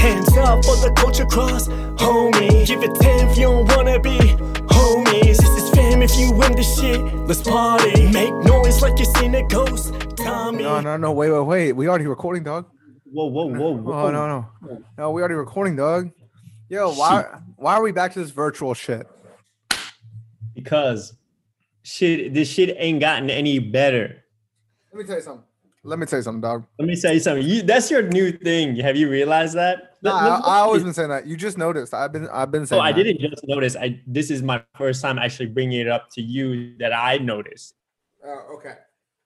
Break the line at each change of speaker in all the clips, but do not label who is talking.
Hands up for the culture cross, homie. Give it 10 if you don't wanna be homies. This is fam if you win the shit. Let's party. Make noise like you seen a ghost. Tommy.
No, no, no. Wait, wait, wait. We already recording, dog.
Whoa, whoa, whoa, whoa.
Oh no, no, no. We already recording, dog. Yo, why, why are we back to this virtual shit?
Because shit, this shit ain't gotten any better.
Let me tell you something. Let me tell you something, dog.
Let me tell you something. You, that's your new thing. Have you realized that?
No, I, I always been saying that. You just noticed. I've been, I've been saying. Oh.
I
that.
didn't just notice. I this is my first time actually bringing it up to you that I noticed.
Oh, okay.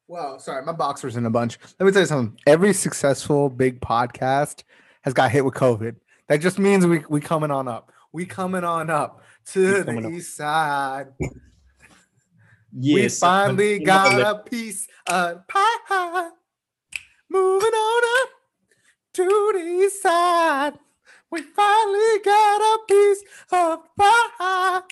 Well, sorry, my boxer's in a bunch. Let me tell you something. Every successful big podcast has got hit with COVID. That just means we we coming on up. We coming on up to the
up.
east side.
Yes,
we finally got a piece of pie. Moving on up to the east side. We finally got a piece of pie.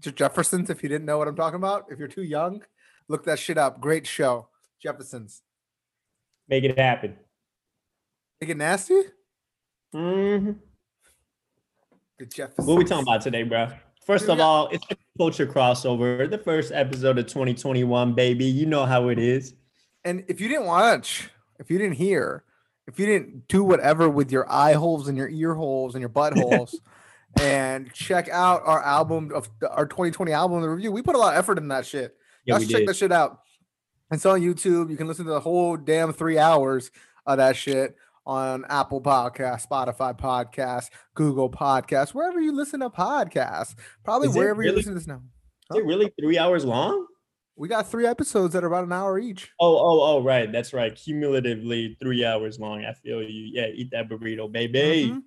Je- Jeffersons, if you didn't know what I'm talking about, if you're too young, look that shit up. Great show. Jeffersons.
make it happen.
Make it nasty?
Mhm.
The Jeffersons.
What we talking about today, bro? First of
Yeah.
all, it's a culture crossover. The first episode of 2021, baby. You know how it is.
And if you didn't watch, if you didn't hear, if you didn't do whatever with your eye holes and your ear holes and your buttholes, and check out our album of our 2020 album the review, we put a lot of effort in that shit.
Yeah,
Y'all check
did.
that shit out. It's on YouTube. You can listen to the whole damn three hours of that shit on Apple Podcast, Spotify Podcast, Google Podcast, wherever you listen to podcasts. Probably wherever you
really?
listen to this now.
Is it really three hours long?
We got three episodes that are about an hour each.
Oh, oh, oh, right. That's right. Cumulatively three hours long. I feel you. Yeah, eat that burrito, baby.
Mhm.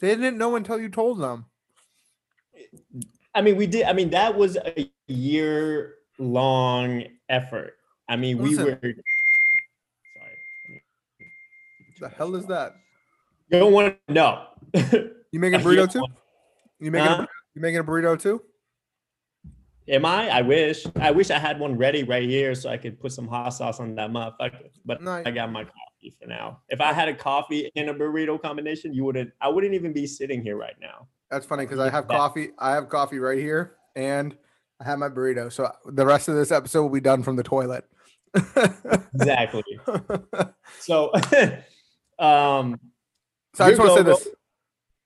They didn't know until you told them.
I mean, we did. I mean, that was a year long effort. I mean, we were. Sorry.
The hell is that?
You don't want to know.
You making a burrito too? You making
Huh?
a, you making a burrito too?
Am I? I wish. I wish I had one ready right here so I could put some hot sauce on that motherfucker. But I got my coffee for now. If I had a coffee and a burrito combination, you wouldn't. I wouldn't even be sitting here right now.
That's funny because I have
that-
coffee. I have coffee right here, and I have my burrito. So the rest of this episode will be done from the toilet.
Exactly.
so
um, So,
I just want to say this.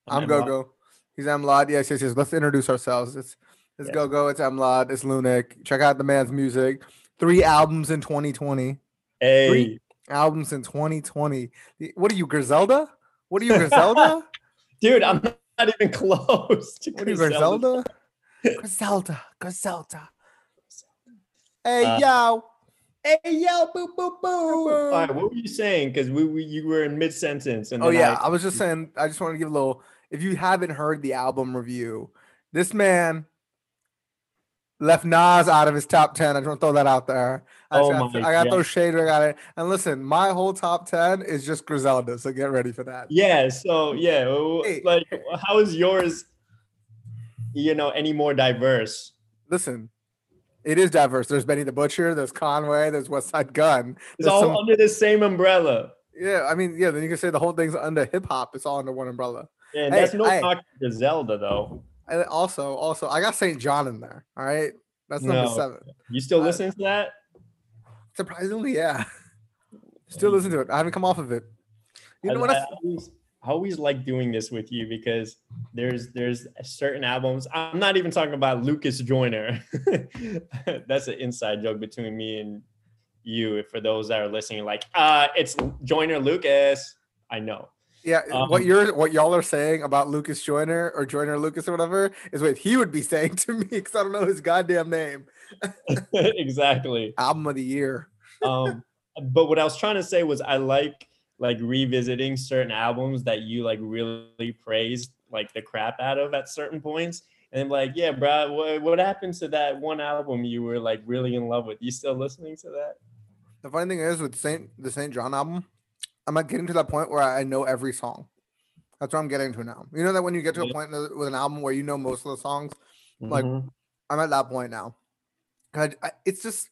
I'm Go. Go. He's Emlad. Yes, yes, yes. Let's introduce ourselves. It's it's
Yes.
Go Go. It's Emlad. It's Lunik. Check out the man's music. Three albums in 2020.
Hey,
Three. Albums in 2020. What are you, Griselda? What are you, Griselda?
dude, I'm not even close to
What are you,
Griselda.
Griselda? Griselda. Griselda. Hey,
Uh,
yo.
Hey, yo, boo, boo, boo. All
boo.
right, what were you saying? Because we, we, you were in mid sentence, and
Oh yeah,
I-
I was just saying. I just want to give a little. If you haven't heard the album review, this man left Nas out of his top ten. I just want to throw that out there. I,
Oh
got,
my
I got
God.
those shades. I got it. And listen, my whole top ten is just Griselda. So get ready for that.
yeah. So yeah,
Hey.
like, how is yours? You know, any more diverse?
Listen, it is diverse. There's Benny the Butcher. There's Conway. There's Westside Gunn.
It's all
some-
under the same umbrella.
yeah, I mean, yeah. Then you can say the whole thing's under hip hop. It's all under one umbrella.
And
Hey,
that's no
hey.
knock Griselda though.
And also, also, I got St. John in there. All right, that's number
No.
seven.
You still
Uh,
listening to that?
Surprisingly, yeah. Still listen to it. I haven't come off of it. You know
I,
what?
I
I,
always, I always like doing this with you because there's there's certain albums. I'm not even talking about Lucas Joyner. That's an inside joke between me and you. For those that are listening, like, uh, it's Joyner Lucas. I know.
Yeah, what
um,
you're what y'all are saying about Lucas Joyner or Joyner Lucas or whatever is what he would be saying to me because I don't know his goddamn name.
exactly.
Album of the year.
Um, but what I was trying to say was I like like revisiting certain albums that you like really praised like the crap out of at certain points. And I'm like, yeah, bro, what, what happened to that one album you were like really in love with? You still listening to that?
The funny thing is with Saint the Saint John album, I'm not getting to that point where I know every song. That's what I'm getting to now. You know that when you get to a point with an album where you know most of the songs, Like,
Mhm.
I'm at that point now. I, I- it's just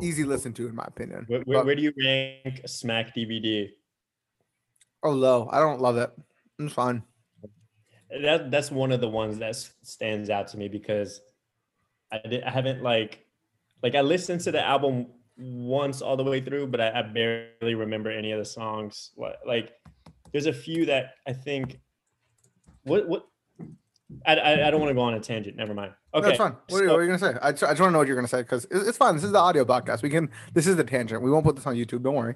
easy listen to in my opinion.
where, where,
But-
where do you rank Smack DVD?
Oh, low. I don't love it. It's fine.
That that's one of the ones that stands out to me because I did I haven't like like I listened to the album once all the way through, but I, I barely remember any of the songs. What like there's a few that I think what what I I, I don't want to go on a tangent. Never mind. Okay,
That's fine. What, are you-
so-
what are you gonna say? I just, I just want to know what you're gonna say because it's fine. This is the audio podcast. We can. This is the tangent. We won't put this on YouTube. Don't worry.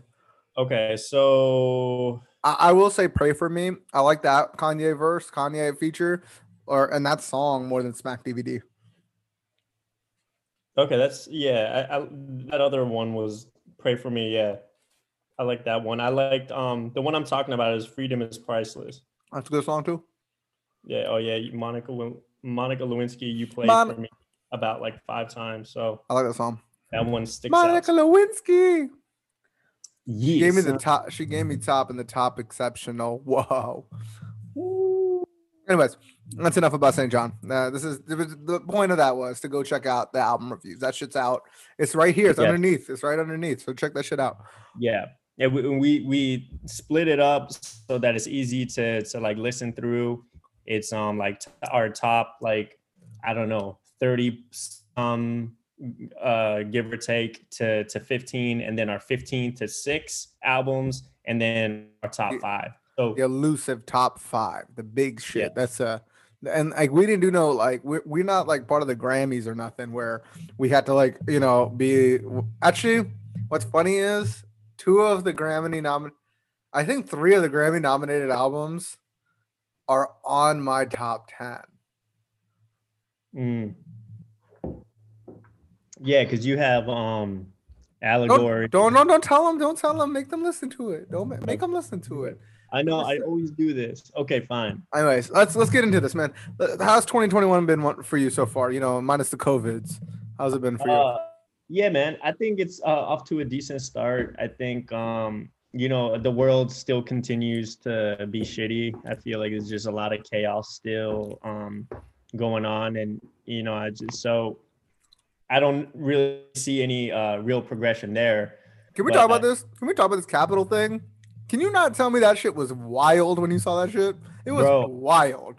okay, so
I, I will say, pray for me. I like that Kanye verse, Kanye feature, or and that song more than Smack DVD.
Okay, that's yeah. I, I, that other one was "Pray for Me." Yeah, I like that one. I liked um the one I'm talking about is "Freedom is Priceless."
That's a good song too.
Yeah. Oh yeah, Monica Monica Lewinsky. You played
Mon-
for me about like five times, so
I like that song.
that one sticks
Monica
out.
Lewinsky. She gave me the
Yes.
top. She gave me top and the top exceptional. Whoa. Anyways, that's enough about St. John. Uh, this is the, point of that was to go check out the album reviews. That shit's out. It's right here. It's
Yeah.
underneath. It's right underneath. So check that shit out.
Yeah. Yeah, we, we we split it up so that it's easy to to like listen through. It's um like our top like I don't know 30 um uh give or take to to 15 and then our 15 to 6 albums and then our top 5. So
The elusive top five, the big shit.
Yeah.
That's uh and like we didn't do no like we're, we're not like part of the Grammys or nothing where we had to like you know be actually what's funny is two of the Grammy nomin I think three of the Grammy nominated albums are on my top 10.
mm. Yeah, cuz you have um allegory.
Don't don't don't tell them. Don't tell them. Make them listen to it. Don't make them listen to it.
I know I always do this. Okay, fine.
Anyways, let's let's get into this, man. Uh, How's 2021 been for you so far? You know, minus the covids. How's it been for you?
Uh, yeah, man. I think it's uh, off to a decent start. I think um, you know the world still continues to be shitty. I feel like there's just a lot of chaos still um, going on, and you know, I just so I don't really see any uh, real progression there.
Can we
but
talk about this? Can we talk about this Capitol thing? Can you not tell me that shit was wild when you saw that shit? It was
Bro.
wild.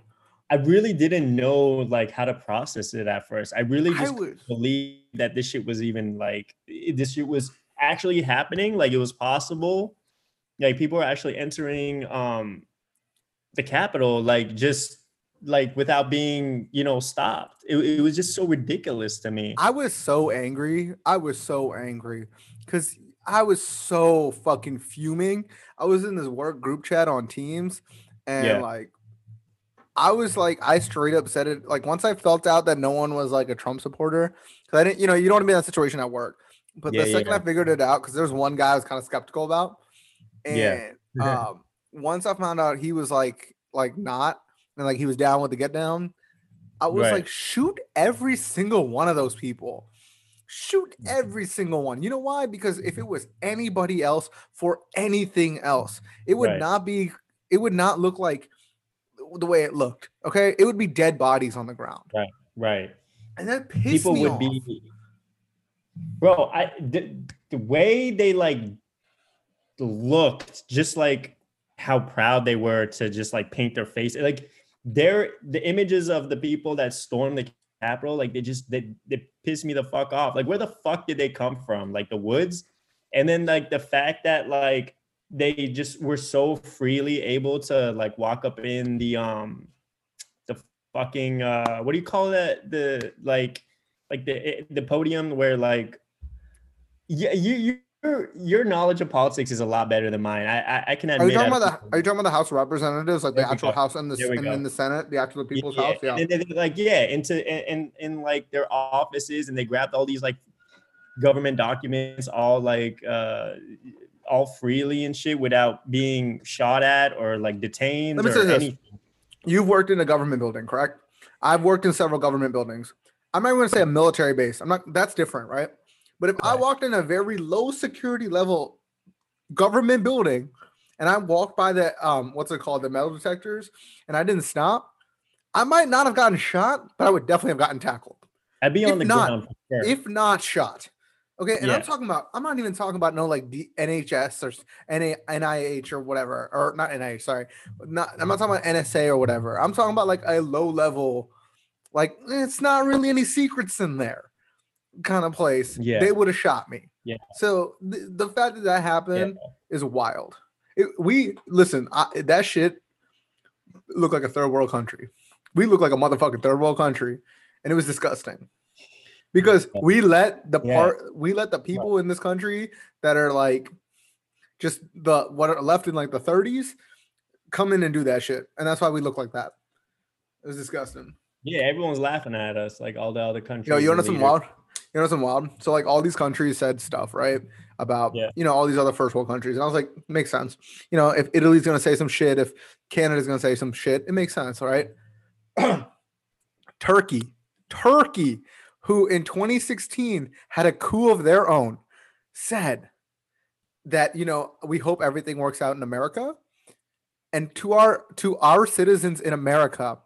I really didn't know like how to process it at first. I really
I
just
was
believe that this shit was even like this shit was actually happening. Like it was possible. Like people were actually entering um the Capitol like just like without being you know stopped. It, it was just so ridiculous to me.
I was so angry. I was so angry because I was so fucking fuming. I was in this work group chat on Teams, and
Yeah.
like, I was like, I straight up said it. Like, once I felt out that no one was like a Trump supporter, because I didn't, you know, you don't want to be in that situation at work. But
Yeah,
the second
yeah.
I figured it out, because there was one guy I was kind of skeptical about, and
Yeah.
um, once I found out he was like, like not, and like he was down with the get down, I was
Right.
like, shoot every single one of those people. Shoot
Mm.
every single one. You know why? Because if it was anybody else for anything else, it would
Right.
not be, it would not look like the way it looked. Okay. It would be dead bodies on the ground.
right. Right.
And that pissed
people
me
would
off.
be bro i the, the way they like looked just like how proud they were to just like paint their face like they're the images of the people that stormed the capitol like they just they, they pissed me the fuck off. Like where the fuck did they come from? Like the woods? And then like the fact that like they just were so freely able to like walk up in the um the fucking uh what do you call that? The like like the the podium where like yeah you you your your knowledge of politics is a lot better than mine i i, I can admit
Are you talking about the? Are you talking about the House of Representatives, like the
There we
actual
go.
House and the and in the Senate, the actual People's
yeah,
House? Yeah.
and then like yeah into in in like their offices and they grabbed all these like government documents all like uh all freely and shit without being shot at or like detained
Let me
or
say this.
anything
You've worked in a government building, correct? I've worked in several government buildings. I'm not going to say a military base. I'm not. That's different, right? But if I walked in a very low security level government building, and I walked by the um, what's it called, the metal detectors, and I didn't stop, I might not have gotten shot, but I would definitely have gotten tackled,
i'd be
if
on the
not-
ground sure.
if not shot. Okay, and I'm talking about. I'm not even talking about no like the NHS or NA, NIH or whatever, or not NIH. Sorry, not. I'm not talking about NSA or whatever. I'm talking about like a low level, like it's not really any secrets in there, kind of place.
Yeah.
they would have shot me.
Yeah.
So the, the fact that that
Yeah.
happened is wild. It, we listen. I, that shit looked like a third world country. We look like a motherfucking third world country, and it was disgusting because we let the
Yeah.
part we let the people in this country that are like just the what are left in like the 30s come in and do that shit, and that's why we look like that. It was disgusting.
Yeah, everyone's laughing at us like all the other countries.
Yo, you know some wild? You know some wild? So like all these countries said stuff, right? About
Yeah.
you know all these other first world countries, and I was like, makes sense. You know, if Italy's gonna say some shit, if Canada's gonna say some shit, it makes sense, all right? Turkey, Turkey, who in 2016 had a coup of their own, said that you know we hope everything works out in America, and to our to our citizens in America,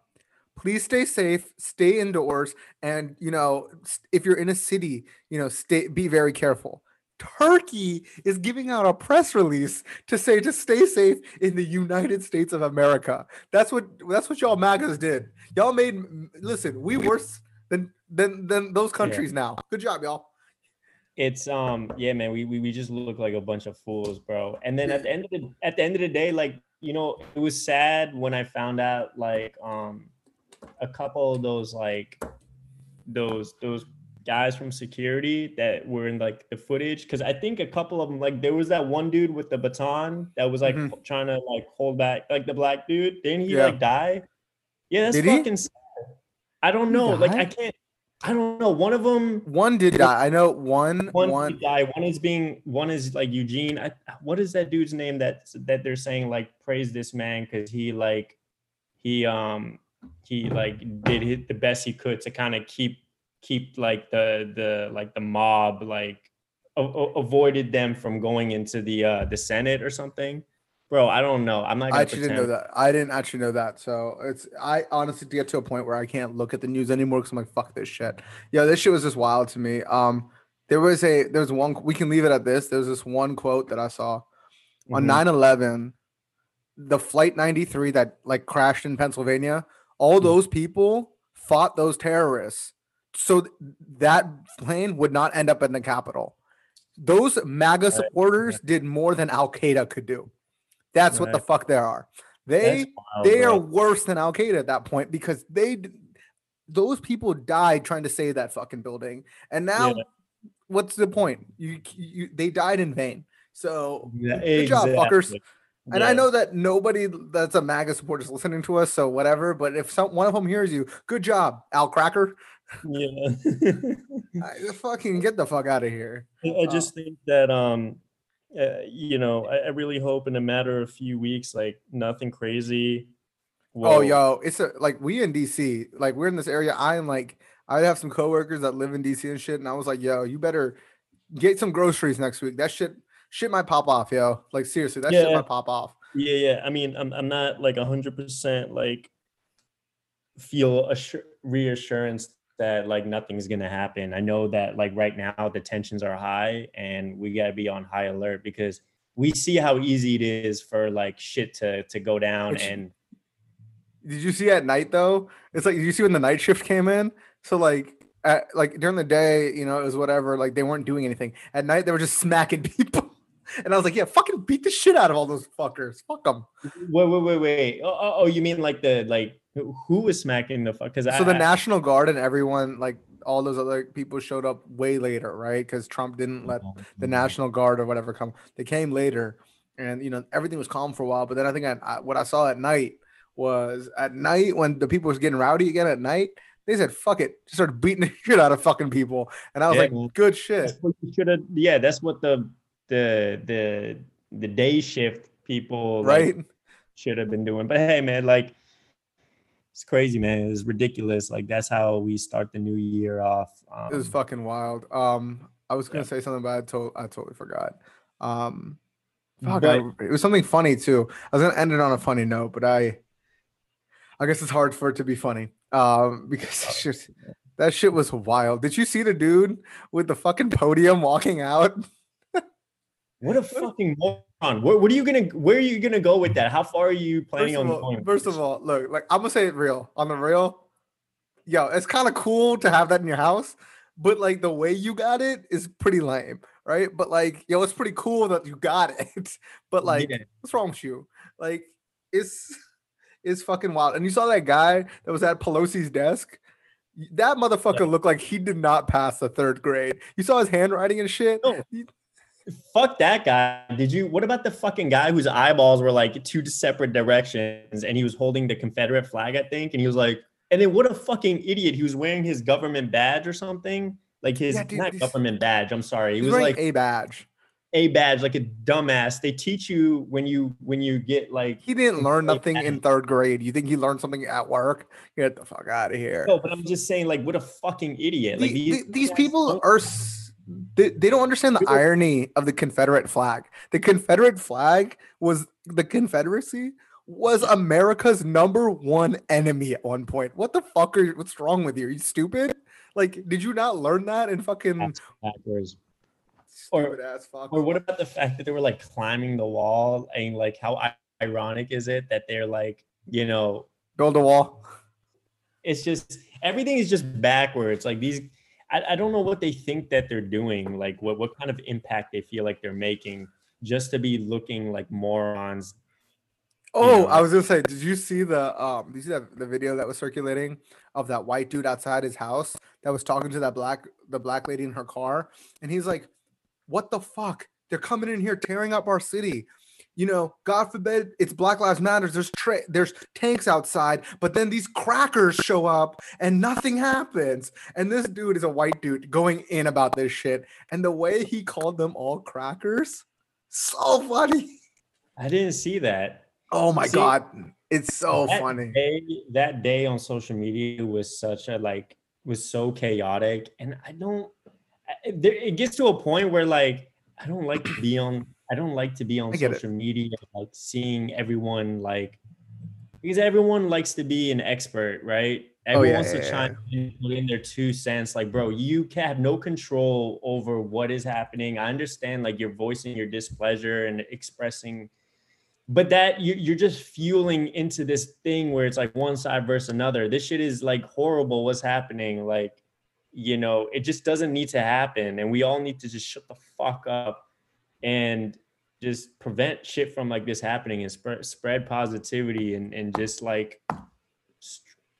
please stay safe, stay indoors, and you know if you're in a city, you know stay be very careful. Turkey is giving out a press release to say to stay safe in the United States of America. That's what that's what y'all MAGAs did. Y'all made listen, we worse than than than those countries now. Good job, y'all.
It's um yeah man we, we we just look like a bunch of fools bro and then at the end of the at the end of the day like you know it was sad when I found out like um a couple of those like those those guys from security that were in like the footage because I think a couple of them like there was that one dude with the baton that was like
Mhm.
trying to like hold back like the black dude didn't he
Yeah.
like die yeah that's
Did he?
fucking sad. I don't know like I can't I don't know one of them
One did die. I know one
one,
one
die. One is being one is like Eugene. I, what is that dude's name that that they're saying like praise this man because he like he um he like did hit the best he could to kind of keep keep like the the like the mob like a- avoided them from going into the uh the Senate or something. Bro, I don't know. I'm not.
I actually didn't know that. I didn't actually know that. So it's I honestly to get to a point where I can't look at the news anymore because I'm like, fuck this shit. Yeah, this shit was just wild to me. Um, there was a there's one we can leave it at this. There's this one quote that I saw on
Mhm.
9-11, the flight 93 that like crashed in Pennsylvania, all those people fought those terrorists. So th- that plane would not end up in the Capitol. Those MAGA
Right.
supporters did more than Al Qaeda could do. That's what the fuck they are. They
wild,
they are worse than Al Qaeda at that point because they those people died trying to save that fucking building, and now
Yeah.
what's the point? You, you they died in vain. So
Yeah,
good job, fuckers. And I know that nobody that's a MAGA supporter is listening to us, so whatever. But if some one of them hears you, good job, Al Cracker.
Yeah.
I, fucking get the fuck out of here.
I I just think that um uh, you know I, I really hope in a matter of a few weeks like nothing crazy
Oh, yo, it's a, like we in DC, like we're in this area. I am like, I have some coworkers that live in DC and shit, and I was like, yo, you better get some groceries next week. That shit, shit might pop off, yo. Like seriously, that shit might pop off.
yeah yeah i mean i'm, I'm not like 100% like feel assur- reassurance that like nothing's gonna happen i know that like right now the tensions are high and we gotta be on high alert because we see how easy it is for like shit to to go down
Which-
and
Did you see at night though? It's like did you see when the night shift came in? So like. At, like during the day, you know, it was whatever. Like they weren't doing anything. At night, they were just smacking people, and I was like, "Yeah, fucking beat the shit out of all those fuckers. Fuck them."
wait wait wait wait oh, oh, oh you mean like the like who who was smacking the fuck because
So the National Guard and everyone, like all those other people, showed up way later, right? Because Trump didn't oh, let the National Guard or whatever come. They came later, and you know everything was calm for a while. But then I think I, I, what I saw at night was at night when the people was getting rowdy again at night. They said, "Fuck it," just started beating the shit out of fucking people, and I was
Yeah,
like, "Good shit."
That's what you should have. Yeah, that's what the the the the day shift people like,
Right?
should have been doing. But hey, man, like it's crazy, man. It's ridiculous. Like that's how we start the new year off. Um,
It was fucking wild. Um, I was gonna
Yeah.
say something, but I, to- I totally forgot. Um,
But-
I- it was something funny too. I was gonna end it on a funny note, but I, I guess it's hard for it to be funny. Um, because it's just That shit was wild. Did you see the dude with the fucking podium walking out?
What a fucking moron! Where, what are you gonna? Where are you gonna go with that? How far are you planning on
all,
going?
first of all, look, like I'm gonna say it real on the real. Yo, it's kind of cool to have that in your house, but like the way you got it is pretty lame, right? But like, yo, it's pretty cool that you got it. But like,
Yeah.
what's wrong with you? Like, it's it's fucking wild. And you saw that guy that was at Pelosi's desk. That motherfucker looked like he did not pass the third grade. You saw his handwriting and shit.
No.
He-
Fuck that guy. Did you? What about the fucking guy whose eyeballs were like two separate directions and he was holding the Confederate flag, I think, and he was like, and then what a fucking idiot. He was wearing his government badge or something. Like his
Yeah, dude,
not government badge. I'm sorry. He was like
a badge.
a badge, like a dumbass. They teach you when you when you get like
He didn't learn nothing in third grade. You think he learned something at work? Get the fuck out of here.
No, but I'm just saying, like, what a fucking idiot. Like
the- these
guys
people are s- they, they don't understand the irony of the confederate flag. The confederate flag was the confederacy was america's number one enemy at one point. What the fuck are what's wrong with you? Are you stupid? Like did you not learn that in fucking
backwards. or-
stupid ass fuck?
Or what about the fact that they were like climbing the wall and like how ironic is it that they're like, you know,
build a wall.
It's just everything is just backwards. Like these, I, I don't know what they think that they're doing. Like what what kind of impact they feel like they're making just to be looking like morons.
Oh,
know.
I was gonna say, did you see the um? Did you see that the video that was circulating of that white dude outside his house that was talking to that black the black lady in her car, and he's like, "What the fuck? They're coming in here tearing up our city." You know, God forbid it's Black Lives Matters. There's tra- there's tanks outside, but then these crackers show up and nothing happens. And this dude is a white dude going in about this shit, and the way he called them all crackers, so funny.
I didn't see that.
Oh my
See,
god, it's so
that
funny.
Day, that day on social media was such a like was so chaotic, and I don't. There, it gets to a point where like I don't like to be on. I don't like to be on
get it.
social media, like seeing everyone like because everyone likes to be an expert, right?
Oh,
Everyone
yeah,
wants
yeah,
to
yeah,
chime in, put in their two cents. Like, bro, you can have no control over what is happening. I understand, like, you're voicing your displeasure and expressing but that you, you're just fueling into this thing where it's like one side versus another this shit is like horrible what's happening like you know it just doesn't need to happen and we all need to just shut the fuck up and just prevent shit from like this happening and spread spread positivity and and just like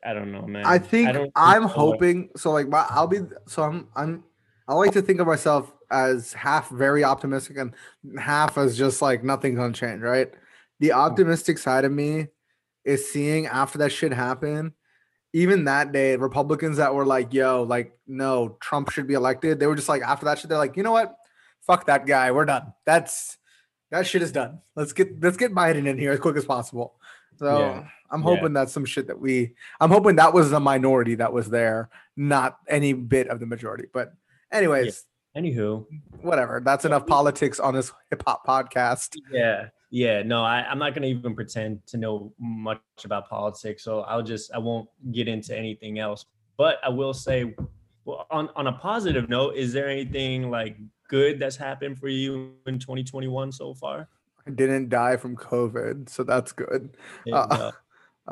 i don't know man
I think I'm
know.
hoping so. Like, my, I'll be so. I'm. I'm. I like to think of myself as half very optimistic and half as just like nothing's gonna change. Right. The optimistic side of me is seeing after that shit happened. Even that day, Republicans that were like, "Yo, like, no, Trump should be elected." They were just like, after that shit, they're like, "You know what? Fuck that guy. We're done. That's that shit is done. Let's get let's get Biden in here as quick as possible." So
Yeah.
I'm
Yeah.
hoping that's some shit that we. I'm hoping that was the minority that was there, not any bit of the majority. But anyways,
anywho
whatever. That's enough politics on this hip hop podcast.
Yeah, yeah. No, I, I'm not gonna even pretend to know much about politics, so I'll just I won't get into anything else. But I will say, well, on on a positive note, is there anything like good that's happened for you in 2021 so far?
I didn't die from COVID, so that's good. Uh,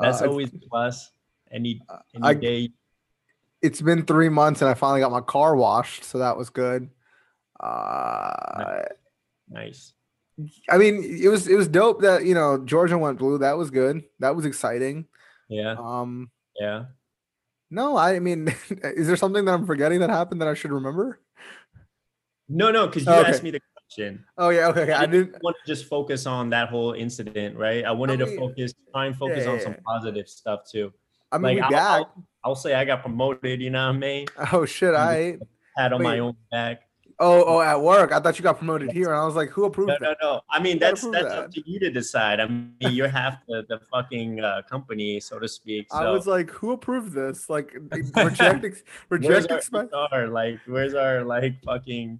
that's
Uh,
always plus. Any any
I-
day.
it's been three months, and I finally got my car washed, so that was good. Uh,
Nice.
I mean, it was it was dope that you know Georgia went blue. That was good. That was exciting.
Yeah,
Um,
yeah.
no, I mean, is there something that I'm forgetting that happened that I should remember?
No, no, because you
Okay.
asked me the question.
Oh yeah, okay, okay. I didn't.
want to just focus on that whole incident, right? I wanted
I
to focus, try and focus
yeah,
on
yeah,
some positive stuff too.
I mean,
like, I'll-
back.
I'll say I got promoted, you know what I mean?
Oh shit! I.
had on my own back.
Oh, oh, at work. I thought you got promoted here, and I was like, who approved
No,
that?
no, no. I mean, that's that's
that.
up to you to decide. I mean, you're half the, the fucking uh, company, so to speak. So
I was like, who approved this? Like, reject, ex-
where's
reject.
our Like, where's our like fucking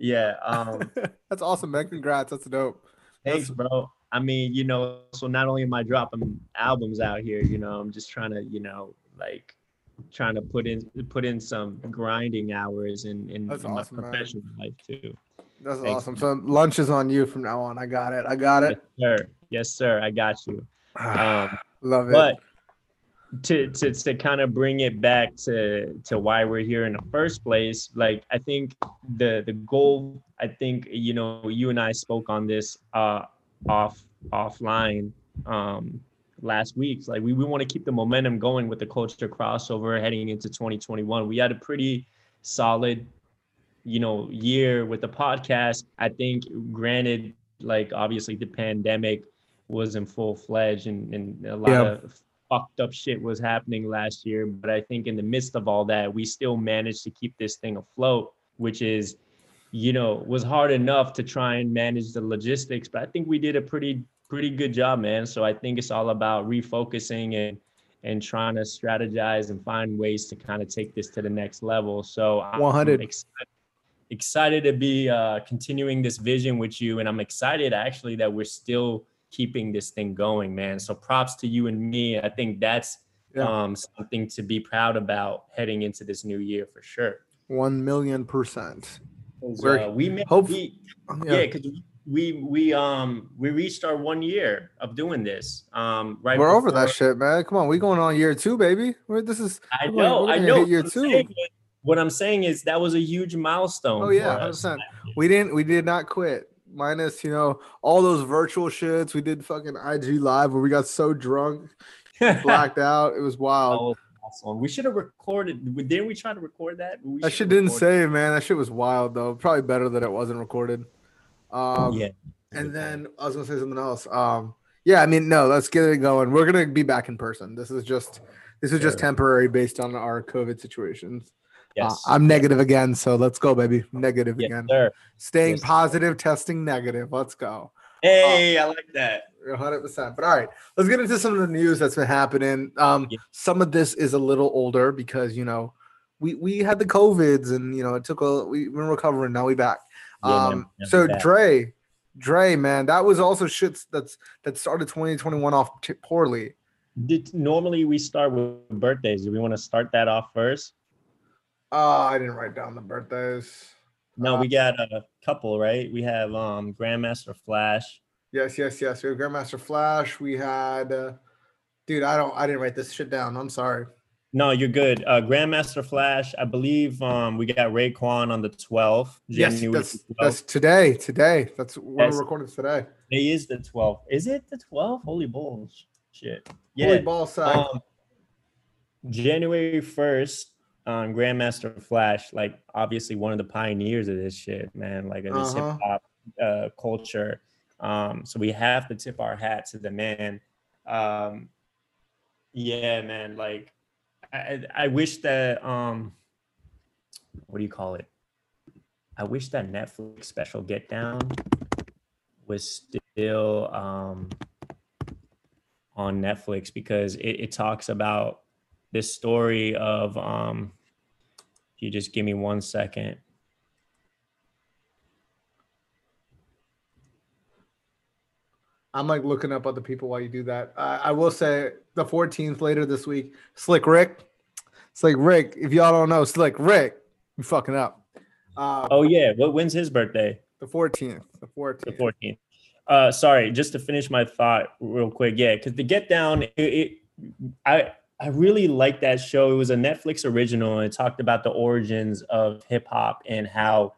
yeah? Um,
That's awesome, man. Congrats. That's dope.
thanks, bro. I mean, you know, so not only am I dropping albums out here, you know, I'm just trying to, you know, like trying to put in put in some grinding hours in in,
That's
in
awesome,
my
man.
professional life too.
That's
Thanks,
awesome. So lunch is on you from now on. I got it. I got
Yes,
it.
sir. Yes, sir. I got you. Um,
Love it.
but to to to kind of bring it back to to why we're here in the first place like i think the the goal i think you know you and i spoke on this uh off offline um last week. Like we, we want to keep the momentum going with the culture crossover heading into 2021 we had a pretty solid you know year with the podcast. I think granted like obviously the pandemic was in full fledged and, and a lot
Yeah.
of fucked up shit was happening last year. But I think in the midst of all that, we still managed to keep this thing afloat, which is, you know, was hard enough to try and manage the logistics. But I think we did a pretty pretty good job, man. So I think it's all about refocusing and and trying to strategize and find ways to kind of take this to the next level. So I'm
100.
excited, excited to be uh, continuing this vision with you, and I'm excited actually that we're still keeping this thing going, man. So props to you and me. I think that's
Yeah.
um, something to be proud about heading into this new year for sure.
One million percent.
Uh, we made,
hope-
we,
Yeah.
yeah, because we we um we reached our one year of doing this. Um, right.
We're over that shit, man. Come on, we going on year two, baby. We're, this is
I know,
we're
I know.
year
What I'm
two.
saying is- What I'm saying is that was a huge milestone.
oh yeah, 100%. We didn't we did not quit. Minus, you know, all those virtual shits. We did fucking IG live where we got so drunk, blacked out. It was wild.
awesome. We should have recorded. Didn't we try to record that? We
That shit
have
didn't save, man. That shit was wild though. Probably better that it wasn't recorded. Um,
Yeah.
And then I was gonna say something else. Um, yeah, I mean, no, let's get it going. We're gonna be back in person. This is just this is just temporary based on our COVID situations. Uh,
Yes.
I'm negative again, so let's go, baby. Negative
yes,
again.
sir.
Staying
Yes.
positive, testing negative. Let's go.
Hey, I like that.
100 percent but all right let's get into some of the news that's been happening um
Yeah.
some of this is a little older because you know we we had the covids and you know it took a we, we're recovering now we back
Yeah,
um so
back.
dre dre man that was also shit that's that started 2021 off t- poorly
Did, normally we start with birthdays. Do we want to start that off first?
Uh i didn't write down the birthdays
No,
Uh,
we got a couple, right? We have um Grandmaster Flash.
yes yes yes we have grandmaster flash we had uh, dude i don't i didn't write this shit down i'm sorry
No, you're good. Uh Grandmaster Flash, I believe um we got Raekwon on the 12th.
yes
January
that's
12th.
that's today today that's we're recording today
It is the 12th. Is it the 12th? Holy balls. Shit.
Holy
Yeah.
ball sack.
Um, January 1st, um, Grandmaster Flash, like obviously one of the pioneers of this shit, man, like of this
Uh-huh.
hip hop uh, culture. Um, so we have to tip our hat to the man. Um, yeah, man, like I, I wish that um, what do you call it? I wish that Netflix special Get Down was still um on Netflix because it, it talks about this story of um if you just give me one second.
I'm like looking up other people while you do that. Uh, I will say the 14th later this week, Slick Rick. Slick Rick, if y'all don't know, Slick Rick, you fucking up. Uh,
Oh yeah, what when's his birthday?
the 14th. The 14th.
The 14th. Uh sorry, just to finish my thought real quick. Yeah, because the Get Down, it, it I I really like that show. It was a Netflix original and it talked about the origins of hip hop and how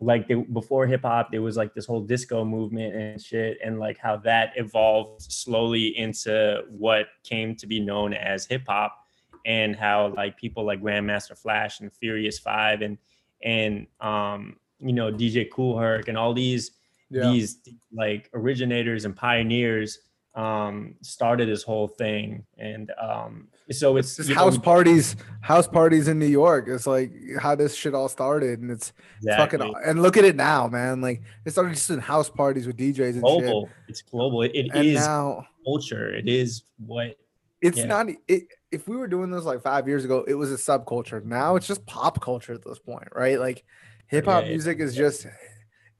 like they, before hip hop there was like this whole disco movement and shit and like how that evolved slowly into what came to be known as hip hop and how like people like Grandmaster Flash and Furious 5 and and um you know DJ Kool Herc and all these
Yeah.
these like originators and pioneers um started this whole thing and um so it's
It's
you know,
house parties, house parties in New York. It's like how this shit all started, and it's
exactly.
fucking. And look at it now, man. Like it started just in house parties with DJs and
global it's global it, it. Is
now
culture it is what
it's
Yeah.
not. It, if we were doing this like five years ago, it was a subculture. Now it's just pop culture at this point, right? Like hip hop
Yeah, yeah.
music is just.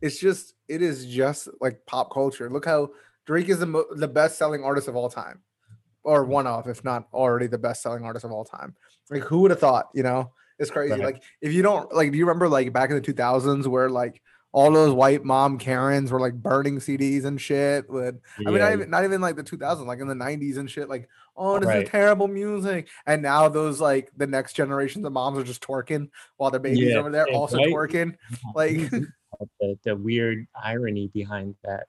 It's just. It is just like pop culture. Look how Drake is the mo- the best selling artist of all time. or one of, if not already the best selling artist of all time. Like who would have thought? You know, it's crazy.
Right.
Like if you don't like, do you remember like back in the two thousands where like all those white mom Karens were like burning CDs and shit? With I mean, not
Yeah,
even not even like the 2000s, like in the 90s and shit. Like, oh, this
Right.
is terrible music. And now those like the next generation, the moms are just twerking while their babies
Yeah,
over there
yeah,
also
right.
twerking. Like,
the, the weird irony behind that.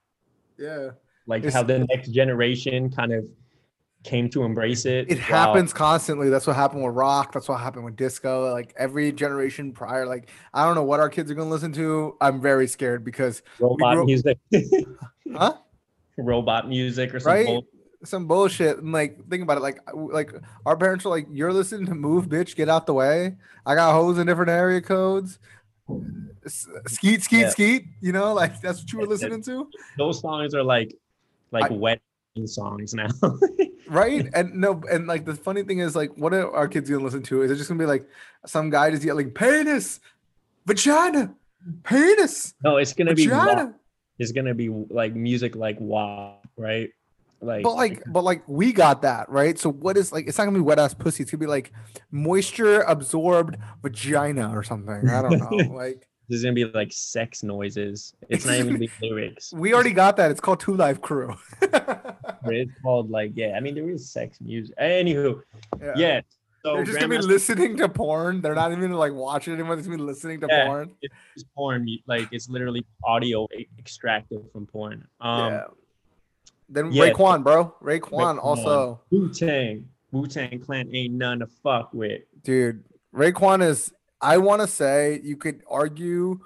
yeah,
Like
It's-
how the next generation kind of came to embrace it.
it
while-
happens constantly. That's what happened with rock. That's what happened with disco. Like every generation prior. Like I don't know what our kids are gonna listen to. I'm very scared because
robot
grew-
music.
Huh?
Robot music or something.
right some bullshit and like think about it like like our parents are like you're listening to move bitch get out the way i got hoes in different area codes skeet skeet
Yeah.
skeet you know like that's what you were listening to
Those songs are like like
I-
wet songs now.
right? And no and like the funny thing is like what are our kids gonna listen to? Is it just gonna be like some guy just yelling penis! Vagina! Penis!
No, it's gonna be
vagina!
it's gonna be like music like WAP, right? Like
but like but like we got that right? So what is like it's not gonna be wet ass pussy. It's gonna be like moisture absorbed vagina or something. I don't know like
there's gonna be like sex noises. It's not even gonna be lyrics.
We already got that. It's called Two Live Crew.
It's called like yeah. I mean there is sex music. Anywho, yeah. So
They're just gonna be listening to porn. They're not even like watching it anymore. They're just gonna be listening to
Yeah.
porn.
It's porn like it's literally audio extracted from porn. Um,
yeah. Then
yeah.
Raekwon, bro. Raekwon
Raekwon.
also,
Wu Tang, Wu Tang Clan ain't none to fuck with.
dude. Raekwon is. I want to say you could argue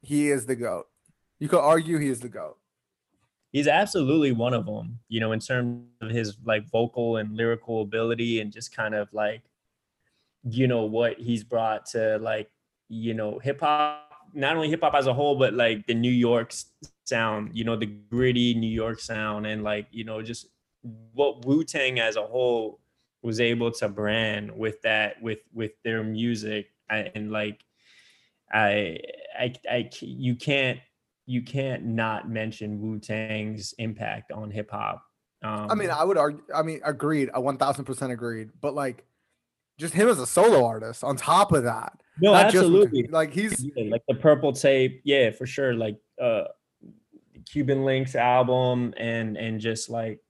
he is the goat. You could argue he is the goat.
He's absolutely one of them. You know, in terms of his like vocal and lyrical ability, and just kind of like, you know, what he's brought to like, you know, hip hop. Not only hip hop as a whole, but like the New York sound. You know, the gritty New York sound, and like, you know, just what Wu Tang as a whole was able to brand with that with with their music I- and like I, I i you can't you can't not mention Wu Tang's impact on hip hop. Um,
I mean, I would argue. I mean, agreed. I thousand percent agreed. But like, just him as a solo artist. On top of that,
no,
not just
absolutely.
like he's
Yeah, like the purple tape, yeah, for sure. Like uh Cuban Links album and and just like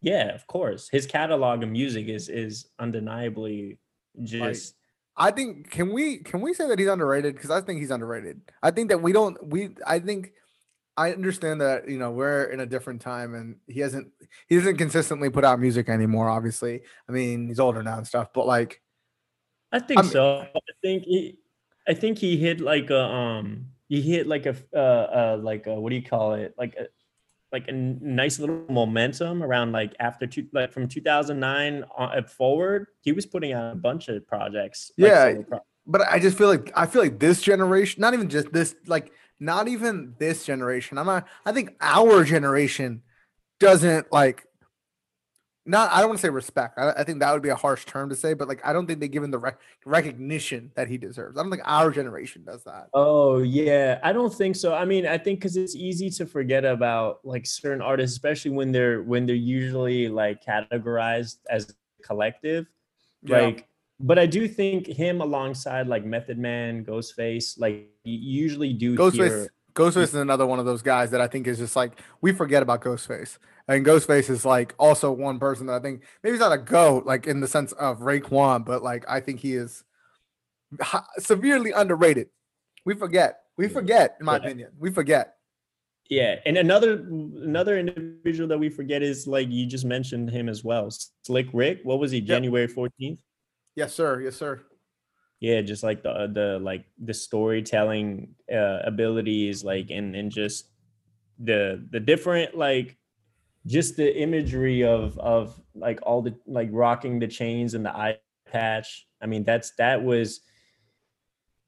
yeah, of course. His catalog of music is is undeniably just
I think can we can we say that he's underrated? Because I think he's underrated. I think that we don't we I think I understand that you know we're in a different time and he hasn't he doesn't consistently put out music anymore. Obviously, I mean he's older now and stuff. But like
I think
I mean-
so. I think he, I think he hit like a um he hit like a uh, uh like a, what do you call it like a like a nice little momentum around like after two like from 2009 on, uh, forward he was putting out a bunch of projects
Yeah,
solo pro-
but I just feel like I feel like this generation, not even just this, like not even this generation. I'm not. I think our generation doesn't like. Not, I don't want to say respect. I, I think that would be a harsh term to say, but like, I don't think they give him the rec- recognition that he deserves. I don't think our generation does that.
Oh yeah, I don't think so. I mean, I think because it's easy to forget about like certain artists, especially when they're when they're usually like categorized as a collective.
Yeah.
Like, but I do think him alongside like Method Man, Ghostface, like you usually do
Ghostface,
hear.
Ghostface is another one of those guys that I think is just like we forget about Ghostface, and Ghostface is like also one person that I think maybe he's not a goat like in the sense of Raekwon, but like I think he is severely underrated. We forget, we forget, in my
Yeah.
Uh, opinion, we forget.
Yeah, and another another individual that we forget is like you just mentioned him as well, Slick Rick. What was he? January fourteenth.
Yes, sir. Yes, sir.
Yeah just like the the like the storytelling uh, abilities like and and just the the different like just the imagery of of like all the like rocking the chains and the eye patch. I mean that's that was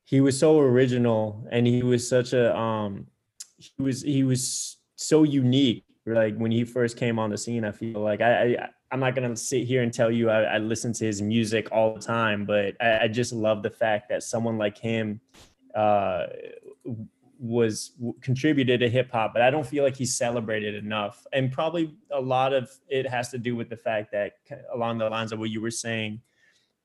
he was so original and he was such a um he was he was so unique like when he first came on the scene i feel like i, I i'm not gonna sit here and tell you I, I listen to his music all the time but I, I just love the fact that someone like him uh was contributed to hip hop, but I don't feel like he's celebrated enough. And probably a lot of it has to do with the fact that along the lines of what you were saying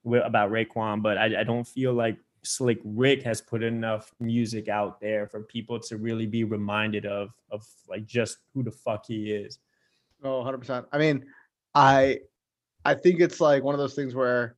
about Raekwon, but I, I don't feel like Slick Rick has put enough music out there for people to really be reminded of of like just who the fuck he is.
Oh, 100%. I mean, I I think it's like one of those things where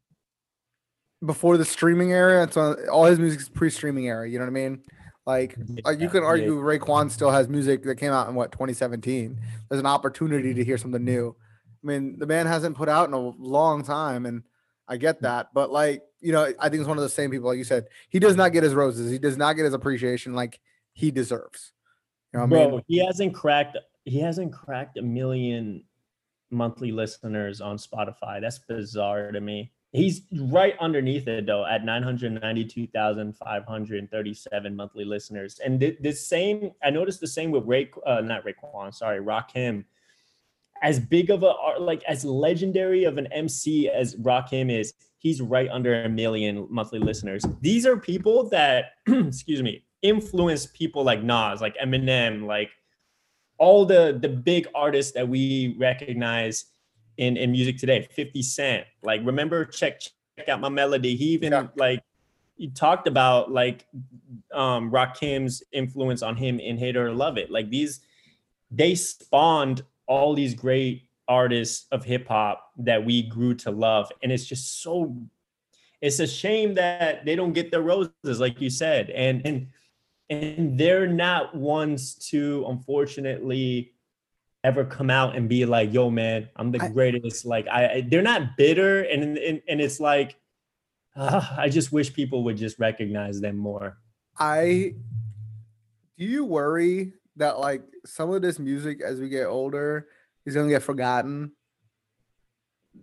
before the streaming era, it's on all his music is pre-streaming era, you know what I mean? Like, yeah, uh, you can argue yeah. Raekwon still has music that came out in what 2017. There's an opportunity to hear something new. I mean, the man hasn't put out in a long time, and I get that, but like, you know, I think it's one of the same people, like you said, he does not get his roses. He does not get his appreciation like he deserves.
You know Bro, I mean? he hasn't cracked. He hasn't cracked a million monthly listeners on Spotify. That's bizarre to me. He's right underneath it though at 992,537 monthly listeners. And the, same, I noticed the same with Ray, uh, not Raekwon, sorry, Rakim. As big of a, like as legendary of an MC as Rakim is, he's right under a million monthly listeners. These are people that, excuse me, influence people like Nas, like Eminem, like all the the big artists that we recognize in in music today 50 cent like remember check check out my melody? He even yeah. like he talked about like um Rakim's influence on him in Hate or Love It. Like these they spawned all these great artists of hip hop that we grew to love. And it's just so it's a shame that they don't get the roses like you said. And and and they're not ones to unfortunately ever come out and be like, "Yo, man, I'm the I, greatest." Like, I, I, they're not bitter, and and and it's like, uh, I just wish people would just recognize them more.
I do you worry that like some of this music as we get older is gonna get forgotten?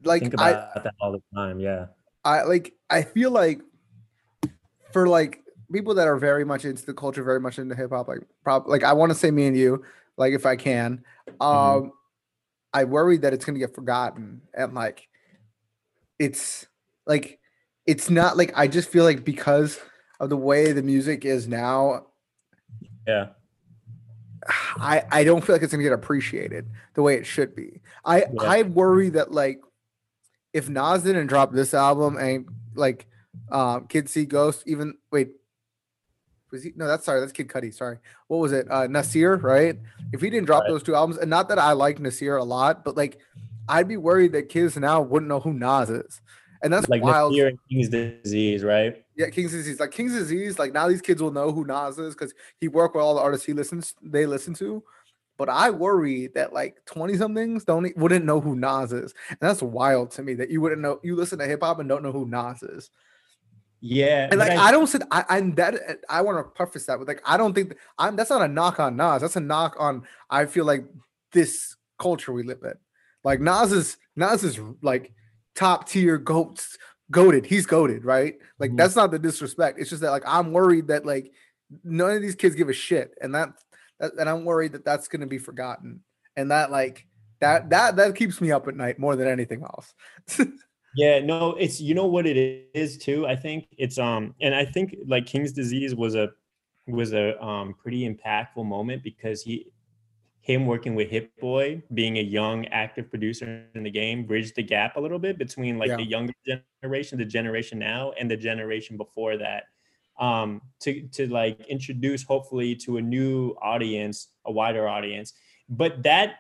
Like Think about I, that all the time. Yeah.
I like. I feel like for like people that are very much into the culture, very much into hip hop, like prob like I want to say me and you, like if I can. Mm-hmm. Um mm-hmm. I worry that it's gonna get forgotten and like it's like it's not like I just feel like because of the way the music is now.
Yeah.
I I don't feel like it's gonna get appreciated the way it should be. I yeah. I worry that like if Nas didn't drop this album and like um Kids See Ghost, even wait, was he no that's sorry that's kid Cudi sorry. What was it? Uh nasir right? If he didn't drop right. those two albums and not that i like nasir a lot but like i'd be worried that kids now wouldn't know who nas is. And that's
like wild. Nasir and king's disease right?
Yeah king's disease. Like king's disease like now these kids will know who nas is because he worked with all the artists he listens they listen to. But I worry that like 20 somethings don't wouldn't know who Nas is. And that's wild to me that you wouldn't know you listen to hip hop and don't know who Nas is.
Yeah,
and like I, I, don't say I, I'm that I want to preface that with like I don't think I'm that's not a knock on Nas. That's a knock on I feel like this culture we live in. Like Nas is Nas is like top tier goats goaded. He's goaded, right? Like mm-hmm. that's not the disrespect. It's just that like I'm worried that like none of these kids give a shit, and that, that and I'm worried that that's gonna be forgotten, and that like that that that keeps me up at night more than anything else.
Yeah, no, it's you know what it is too. I think it's um, and I think like King's disease was a was a um pretty impactful moment because he him working with Hit Boy, being a young active producer in the game, bridged the gap a little bit between like yeah. the younger generation, the generation now, and the generation before that. Um, to to like introduce hopefully to a new audience, a wider audience. But that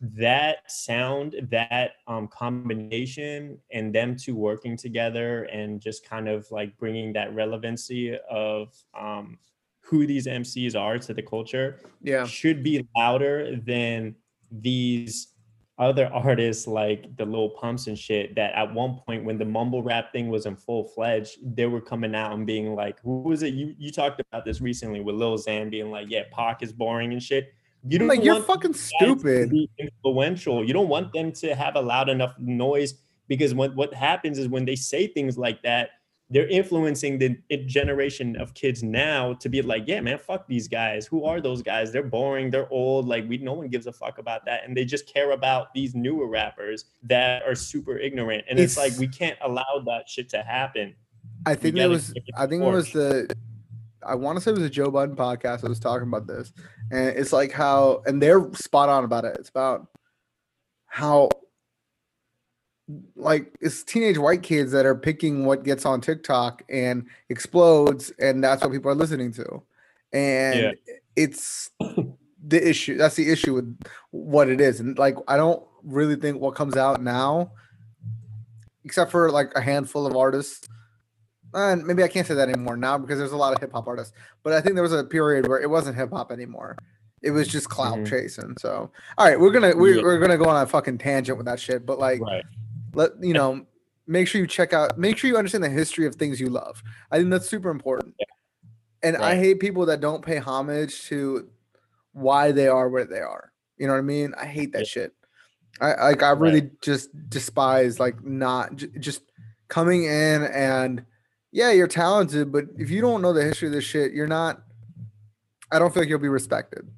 that sound, that um, combination, and them two working together, and just kind of like bringing that relevancy of um, who these MCs are to the culture,
yeah,
should be louder than these other artists like the Lil Pumps and shit that at one point when the mumble rap thing was in full fledged, they were coming out and being like, who was it? You you talked about this recently with Lil Xan being like, yeah, Pac is boring and shit.
You don't like you're fucking stupid.
influential. You don't want them to have a loud enough noise because what what happens is when they say things like that, they're influencing the generation of kids now to be like, yeah, man, fuck these guys. Who are those guys? They're boring. They're old. Like we, no one gives a fuck about that, and they just care about these newer rappers that are super ignorant. And it's, it's like we can't allow that shit to happen.
I think it was. I think it was the I want to say it was a Joe Budden podcast that was talking about this, and it's like how, and they're spot on about it. It's about how, like, it's teenage white kids that are picking what gets on TikTok and explodes, and that's what people are listening to, and
Yeah.
it's the issue. That's the issue with what it is, and like, I don't really think what comes out now, except for like a handful of artists and maybe I can't say that anymore now because there's a lot of hip hop artists. But I think there was a period where it wasn't hip hop anymore. It was just clout
Mhm.
chasing. So, all right, we're gonna we're,
Yeah.
we're gonna go on a fucking tangent with that shit. But like,
Right.
let you know, make sure you check out, make sure you understand the history of things you love. I think that's super important. And I hate people that don't pay homage to why they are where they are. You know what I mean? I hate that
Yeah.
shit. I like I really
Right.
just despise like not j- just coming in and yeah, you're talented, but if you don't know the history of this shit, you're not. I don't feel like you'll be respected.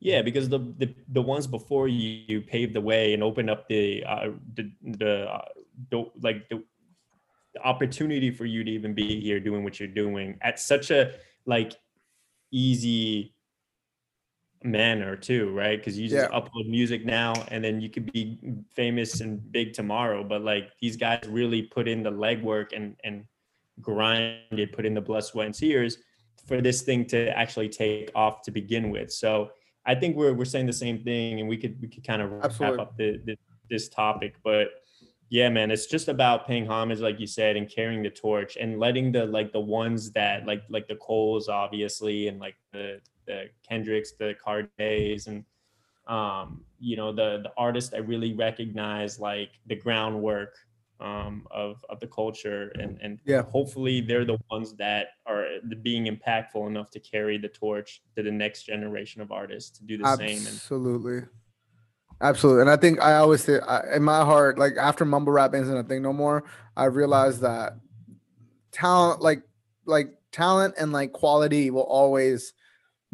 Yeah, because the the, the ones before you, you paved the way and opened up the uh, the the, uh, the like the, the opportunity for you to even be here doing what you're doing at such a like easy manner too, right? Because you just
Yeah.
upload music now and then you could be famous and big tomorrow. But like these guys really put in the legwork and and grinded, put in the blood, sweat, and tears for this thing to actually take off to begin with. So I think we're we're saying the same thing, and we could we could kind of wrap up the, the this topic. But yeah, man, it's just about paying homage, like you said, and carrying the torch and letting the like the ones that like like the Coles, obviously, and like the the Kendricks, the Cordaes, and um, you know the the artists that really recognize like the groundwork um, of of the culture, and and
Yeah.
hopefully they're the ones that are being impactful enough to carry the torch to the next generation of artists to do the same.
Absolutely. Absolutely. And I think I always say I, in my heart, like after mumble rap isn't a thing no more, I realized that talent, like like talent and like quality will always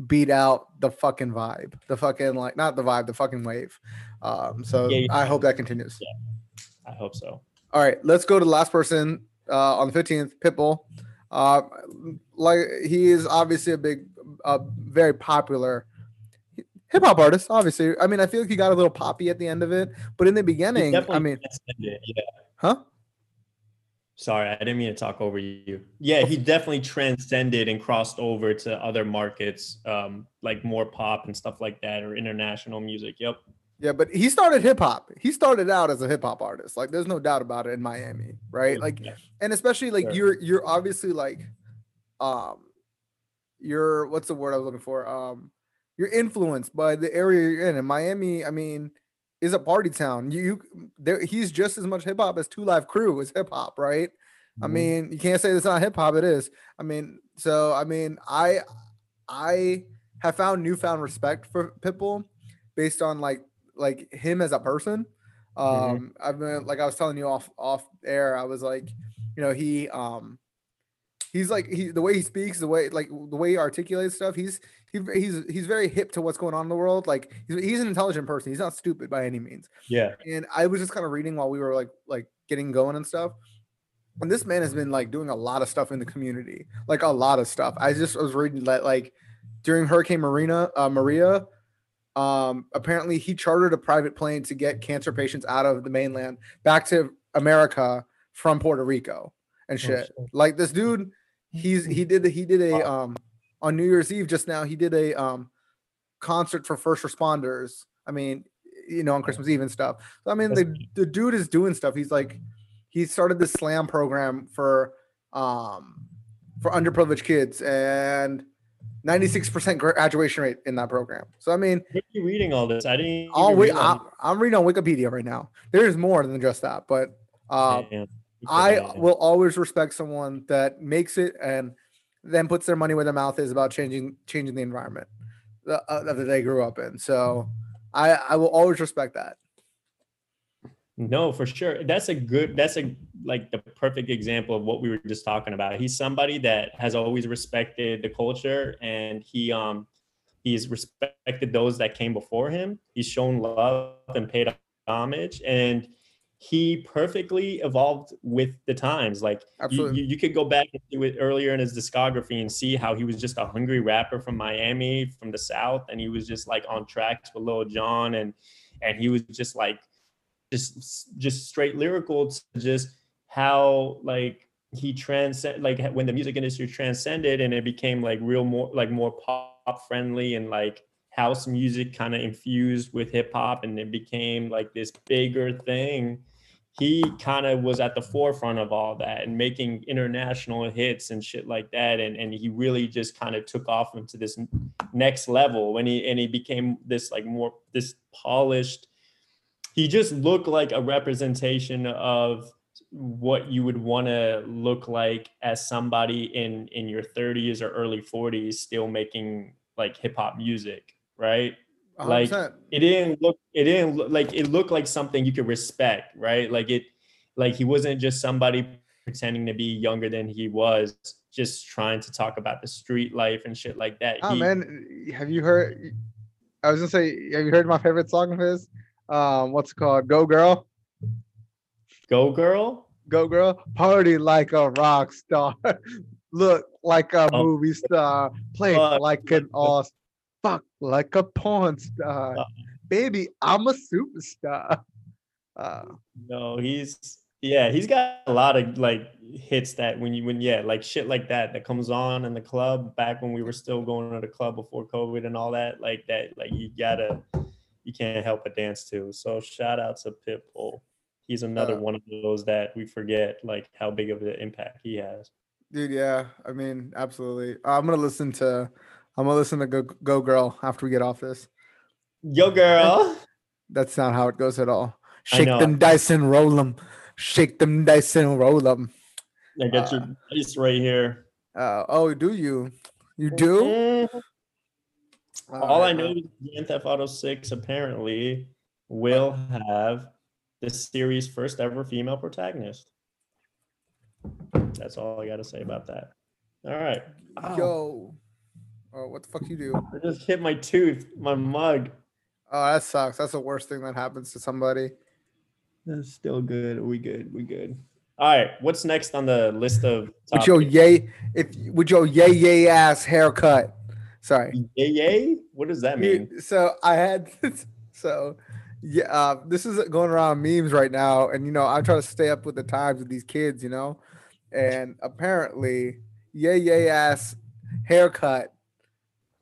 beat out the fucking vibe. The fucking like not the vibe, the fucking wave. Um, so
Yeah, yeah.
I hope that continues.
I hope so.
All right, let's go to the last person uh, on the 15th, Pitbull. Uh, like he is obviously a big, uh, very popular hip hop artist. Obviously, I mean, I feel like he got a little poppy at the end of it, but in the beginning, I mean,
yeah.
huh?
Sorry, I didn't mean to talk over you. Yeah, he definitely transcended and crossed over to other markets, um, like more pop and stuff like that, or international music. Yep.
Yeah, but he started hip hop. He started out as a hip hop artist. Like, there's no doubt about it in Miami, right? Like, and especially like
Sure.
you're you're obviously like um you're what's the word I was looking for? Um you're influenced by the area you're in. And Miami, I mean, is a party town. You, you there he's just as much hip hop as Two Live Crew is hip hop, right? I
Mhm.
mean, you can't say it's not hip hop, it is. I mean, so I mean, I I have found newfound respect for Pitbull based on like like him as a person. Um
Mhm.
I've been like I was telling you off off air, I was like, you know, he um he's like he the way he speaks, the way like the way he articulates stuff, he's he, he's he's very hip to what's going on in the world. Like he's, he's an intelligent person. He's not stupid by any means
yeah.
and I was just kind of reading while we were like like getting going and stuff. And this man has been like doing a lot of stuff in the community, like a lot of stuff. I just was reading that like during Hurricane Marina, uh, Maria, um, apparently he chartered a private plane to get cancer patients out of the mainland back to America from Puerto Rico and shit.
shit.
Like this dude, he's he did he did a um on New Year's Eve just now. He did a um concert for first responders. I mean, you know, on Christmas Eve and stuff. So I mean, the the dude is doing stuff. He's like, he started this slam program for um for underprivileged kids and 96% graduation rate in that program. So I mean,
are you reading all this? I didn't.
Wait.
realize-
I'm, I'm reading on Wikipedia right now. There's more than just that, but uh, I will always respect someone that makes it and then puts their money where their mouth is about changing changing the environment that, uh, that they grew up in. So I I will always respect that.
No, for sure. That's a good, that's a like the perfect example of what we were just talking about. He's somebody that has always respected the culture and he um he's respected those that came before him. He's shown love and paid homage and he perfectly evolved with the times. Like you, you, you could go back and do it earlier in his discography and see how he was just a hungry rapper from Miami, from the South, and he was just like on tracks with Lil Jon, and and he was just like just just straight lyrical to just how like he transcend like when the music industry transcended and it became like real more like more pop friendly and like house music kind of infused with hip hop and it became like this bigger thing he kind of was at the forefront of all that and making international hits and shit like that. And and he really just kind of took off into this next level when he and he became this like more this polished he just looked like a representation of what you would want to look like as somebody in in your 30s or early 40s still making like hip hop music right like
100%.
it didn't look it didn't look like it looked like something you could respect right like it like he wasn't just somebody pretending to be younger than he was just trying to talk about the street life and shit like that
Oh
He-
man, have you heard? I was gonna say, have you heard my favorite song of his? Um, what's it called? Go Girl.
go girl
Go Girl. Party like a rock star. Look like a
Oh.
movie star. Play like an all. Fuck like a porn star.
Uh.
Baby, I'm a superstar. Uh,
no he's yeah he's got a lot of like hits that when you when yeah like shit like that that comes on in the club back when we were still going to the club before covid and all that like that like you gotta you can't help but dance to so shout out to pitbull he's another
Uh,
one of those that we forget like how big of an impact he has
dude, yeah. I mean, absolutely. I'm gonna listen to. I'm gonna listen to Go Go Girl after we get off this.
yo girl
That's not how it goes at all. Shake them dice and roll them. Shake them dice and roll them.
i got
Uh,
your dice right here
Uh, oh, do you? You do?
All i know
man.
is grand theft auto 6 apparently will uh-huh. have the series first ever female protagonist that's all i got to say about that all right Ow.
Yo. Oh, what the fuck you do?
i just hit my tooth my mug
Oh, that sucks. That's the worst thing that happens to somebody.
that's still good we good we good all right what's next on the list of
With your yay, if with your yay yay ass haircut. Sorry.
yay yay what does that mean
You- so I had so yeah, uh, this is going around memes right now, and you know I try to stay up with the times with these kids, you know, and apparently yay yay ass haircut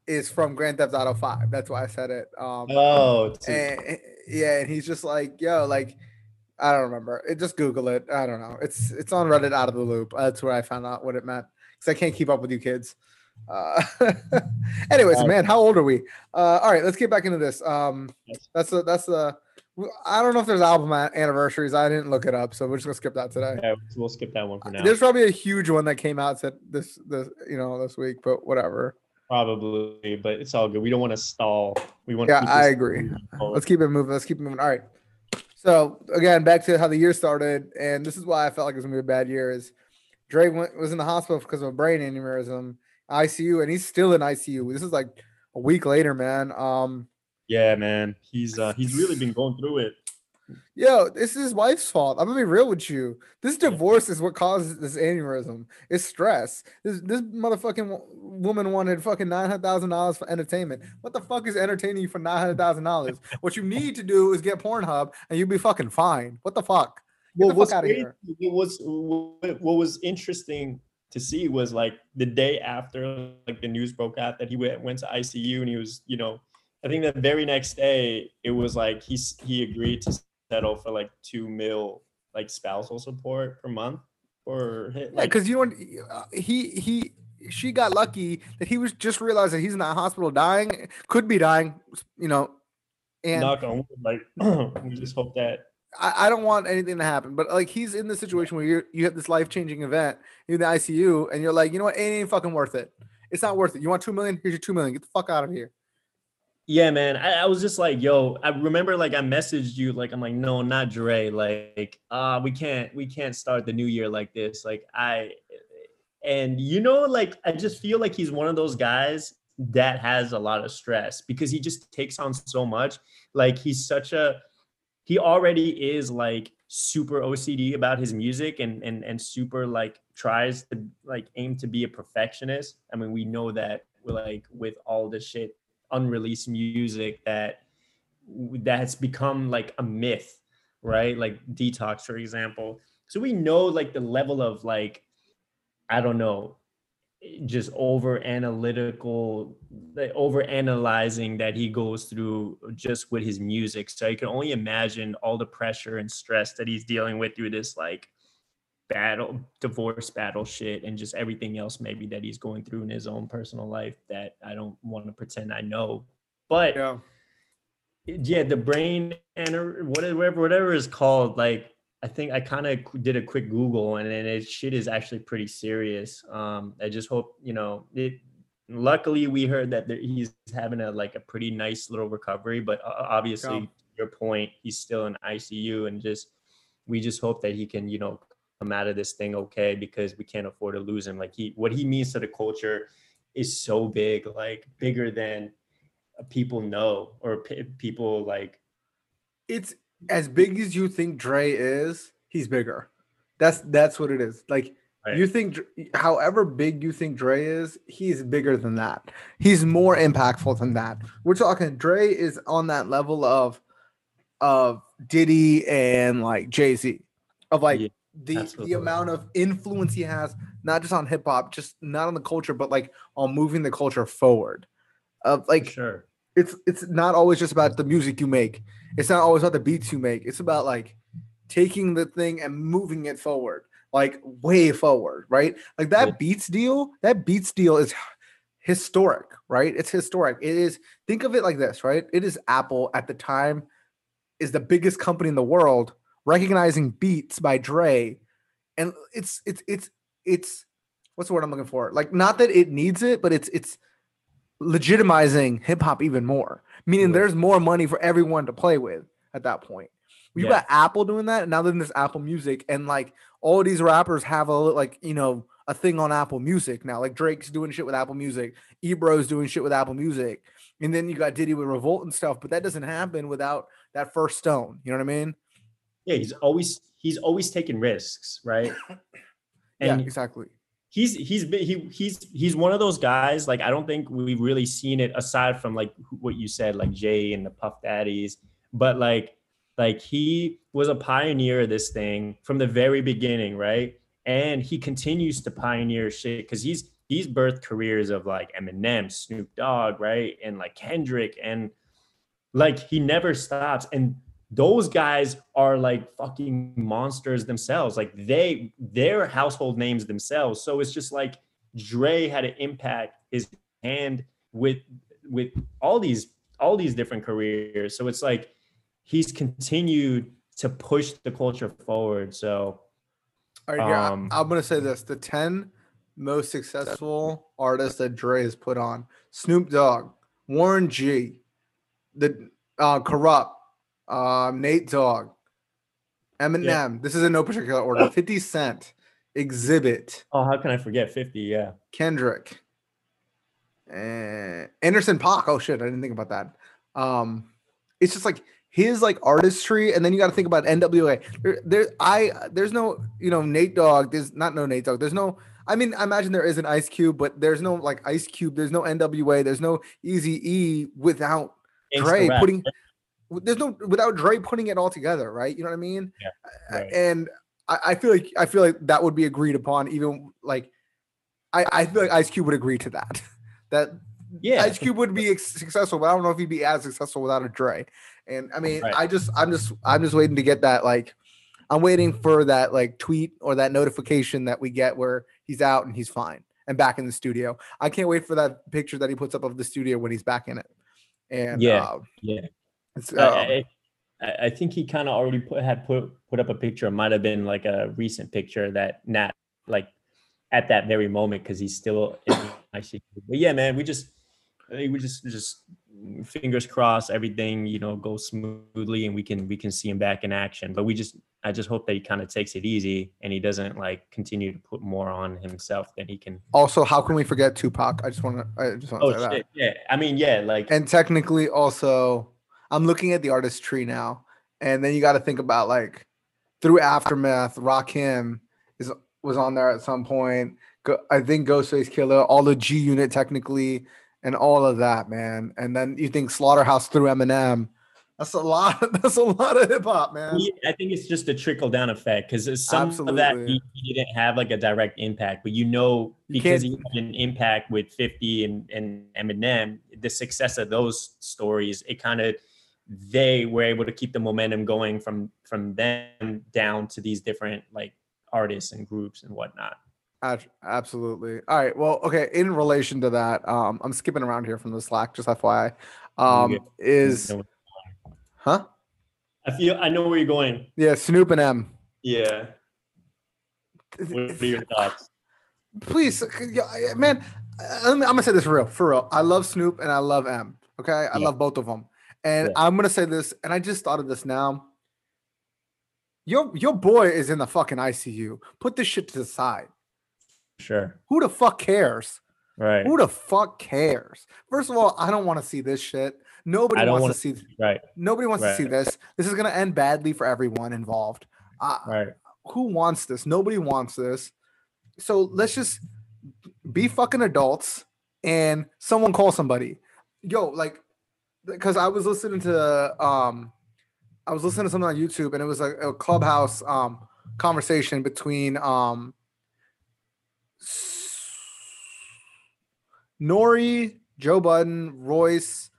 is from Grand Theft Auto Five. That's why I said it. Um,
oh
and, yeah, and he's just like, yo, like I don't remember. It just Google it. I don't know. It's it's on Reddit out of the loop. That's where I found out what it meant because I can't keep up with you kids. Uh, anyways, man, how old are we? Uh, all right, let's get back into this. Um,
Yes.
that's the that's the. I don't know if there's album anniversaries. I didn't look it up, so we're just gonna skip that today.
yeah, we'll skip that one for now
There's probably a huge one that came out said this this you know this week, but whatever.
Probably, but it's all good. We don't want to stall. We want.
Yeah, I agree. Let's keep it moving. Let's keep it moving. All right. So again, back to how the year started, and this is why I felt like it was gonna be a bad year. Is Dre went, was in the hospital because of a brain aneurysm, ICU, and he's still in ICU. This is like a week later, man. Um,
Yeah, man. He's uh he's really been going through it.
yo, this is his wife's fault. I'm gonna be real with you. This divorce is what causes this aneurysm. It's stress. This this motherfucking wo- woman wanted fucking nine hundred thousand dollars for entertainment. What the fuck is entertaining you for nine hundred thousand dollars? What you need to do is get Pornhub, and you'll be fucking fine. What the fuck? Get the fuck outta
crazy-
here.
What was what was interesting to see was like the day after like the news broke out that he went went to ICU and he was you know I think the very next day it was like he he agreed to settle for like two mil like spousal support per month or hit
Yeah,
like
because you know uh, he he she got lucky that he was just realized that he's in the hospital dying, could be dying, you know. And
knock on wood, like we just hope that
I, I don't want anything to happen, but like he's in the situation where you you have this life changing event in the ICU, and you're like, you know what, it ain't fucking worth it. It's not worth it. You want two million? Here's your two million. Get the fuck out of here.
Yeah, man. I, I was just like, yo, I remember like I messaged you, like, I'm like, no, not Dre. Like, uh, we can't, we can't start the new year like this. Like, I and you know, like I just feel like he's one of those guys that has a lot of stress because he just takes on so much. Like he's such a he already is like super OCD about his music and and and super like tries to like aim to be a perfectionist. I mean, we know that like with all this shit unreleased music that that's become like a myth, right? Like detox, for example. So we know like the level of like I don't know, just over analytical like over analyzing that he goes through just with his music. So you can only imagine all the pressure and stress that he's dealing with through this like battle divorce battle shit and just everything else maybe that he's going through in his own personal life that i don't want to pretend i know. But yeah, yeah the brain and whatever whatever is called like I think I kind of did a quick Google and, and it shit is actually pretty serious. Um, I just hope, you know, it, luckily we heard that there, he's having a, like a pretty nice little recovery, but uh, obviously yeah. your point, he's still in ICU and just, we just hope that he can, you know, come out of this thing okay, because we can't afford to lose him. Like he, what he means to the culture is so big, like bigger than people know or p- people like
it's as big as you think Dre is, he's bigger. That's that's what it is. Like right. you think, however big you think Dre is, he's bigger than that. He's more impactful than that. We're talking Dre is on that level of of Diddy and like Jay Z, of like yeah, the the amount of influence he has, not just on hip hop, just not on the culture, but like on moving the culture forward. Of like,
sure
it's it's not always just about the music you make. It's not always about the beats you make. It's about like taking the thing and moving it forward, like way forward, right? Like that Beats deal, that Beats deal is historic, right? It's historic. It is think of it like this, right? It is Apple at the time is the biggest company in the world recognizing Beats by Dre and it's it's it's it's what's the word I'm looking for? Like not that it needs it, but it's it's legitimizing hip hop even more, meaning yeah. there's more money for everyone to play with at that point. You yeah. got Apple doing that, and now then there's Apple Music, and like all these rappers have a like you know a thing on Apple Music now. Like Drake's doing shit with Apple Music, Ebro's doing shit with Apple Music, and then you got Diddy with Revolt and stuff. But that doesn't happen without that first stone. You know what I mean?
Yeah, he's always he's always taking risks, right?
And yeah, exactly
he's he's he he's he's one of those guys like i don't think we've really seen it aside from like what you said like jay and the puff daddies but like like he was a pioneer of this thing from the very beginning right? And he continues to pioneer shit because he's he's birthed careers of like eminem snoop dogg right? And like kendrick and like he never stops and those guys are like fucking monsters themselves. Like they, their household names themselves. So it's just like Dre had an impact his hand with with all these all these different careers. So it's like he's continued to push the culture forward. So
all right, yeah, um, I'm gonna say this: the ten most successful artists that Dre has put on: Snoop Dogg, Warren G, the uh, Kurupt, um, Nate Dogg, Eminem. This is in no particular order. 50 Cent, Xzibit.
Oh, how can I forget 50? Yeah.
Kendrick. And Anderson .Paak. Oh shit, I didn't think about that. Um, it's just like his like artistry, and then you got to think about NWA. There, there, I there's no, you know, Nate Dogg. There's not no Nate Dogg. There's no. I mean, I imagine there is an Ice Cube, but there's no like Ice Cube. There's no NWA. There's no Easy E without Dre putting there's no without Dre putting it all together, right? You know what I mean?
Yeah. Right.
And I, I, feel like I feel like that would be agreed upon, even like I, I feel like Ice Cube would agree to that. that
yeah,
Ice Cube would be successful, but I don't know if he'd be as successful without a Dre. And I mean, right. I just I'm just I'm just waiting to get that like I'm waiting for that like tweet or that notification that we get where he's out and he's fine and back in the studio. I can't wait for that picture that he puts up of the studio when he's back in it. And
yeah, uh, yeah. So, um, I, I, I, think he kind of already put, had put put up a picture. It might have been like a recent picture that Nat like at that very moment because he's still in ICU. But yeah, man, we just we just just fingers crossed everything you know goes smoothly and we can we can see him back in action. But we just I just hope that he kind of takes it easy and he doesn't like continue to put more on himself than he can.
Also, how can we forget Tupac? I just want to I just want to oh, say
shit. that. Yeah, I mean, yeah, like
and technically also I'm looking at the artist tree now, and then you got to think about like through Aftermath, Rakim is was on there at some point. Go, I think Ghostface Killah, all the G Unit technically, and all of that, man. And then you think Slaughterhouse through Eminem. That's a lot. That's a lot of hip hop, man.
I think it's just a trickle down effect because some of that he, he didn't have like a direct impact, but you know because
can't-
he had an impact with 50 and, and Eminem, the success of those stories, it kind of they were able to keep the momentum going from from them down to these different like artists and groups and whatnot.
Absolutely. All right. Well, okay. In relation to that, um, I'm skipping around here from the Slack, just FYI. Um, is huh?
I feel I know where you're going.
Yeah, Snoop and Em.
Yeah. What are your thoughts?
Please, man. I'm, I'm gonna say this for real, for real. I love Snoop and I love Em. Okay, I
Yeah.
love both of them, and
Yeah.
I'm gonna say this, and I just thought of this now. Your your boy is in the fucking ICU. Put this shit to the side.
Sure.
Who the fuck cares?
Right.
Who the fuck cares? First of all, I don't want to see this shit. Nobody wants to see.
Right.
Nobody wants to see this. This is gonna end badly for everyone involved. Uh,
Right.
who wants this? Nobody wants this. So let's just be fucking adults and someone call somebody. Yo, like, because I was listening to um, I was listening to something on YouTube and it was like a clubhouse um conversation between um Nori, Joe Budden, Royce,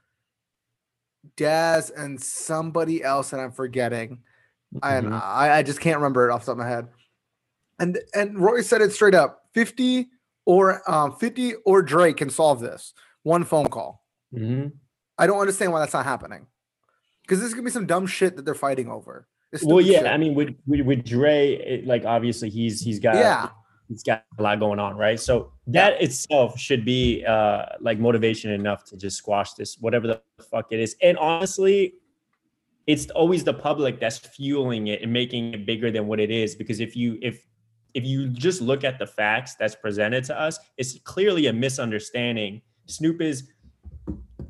Daz, and somebody else that I'm forgetting and
Mhm.
I, I just can't remember it off the top of my head. And and Roy said it straight up: fifty or um, fifty or Drake can solve this one phone call.
Mhm.
I don't understand why that's not happening. Because this is gonna be some dumb shit that they're fighting over.
Well, yeah.
shit.
I mean, with with, with Dre, it, like obviously he's he's got
yeah,
he's got a lot going on, right? So that itself should be uh like motivation enough to just squash this, whatever the fuck it is. And honestly, it's always the public that's fueling it and making it bigger than what it is. Because if you if if you just look at the facts that's presented to us, it's clearly a misunderstanding. Snoop is,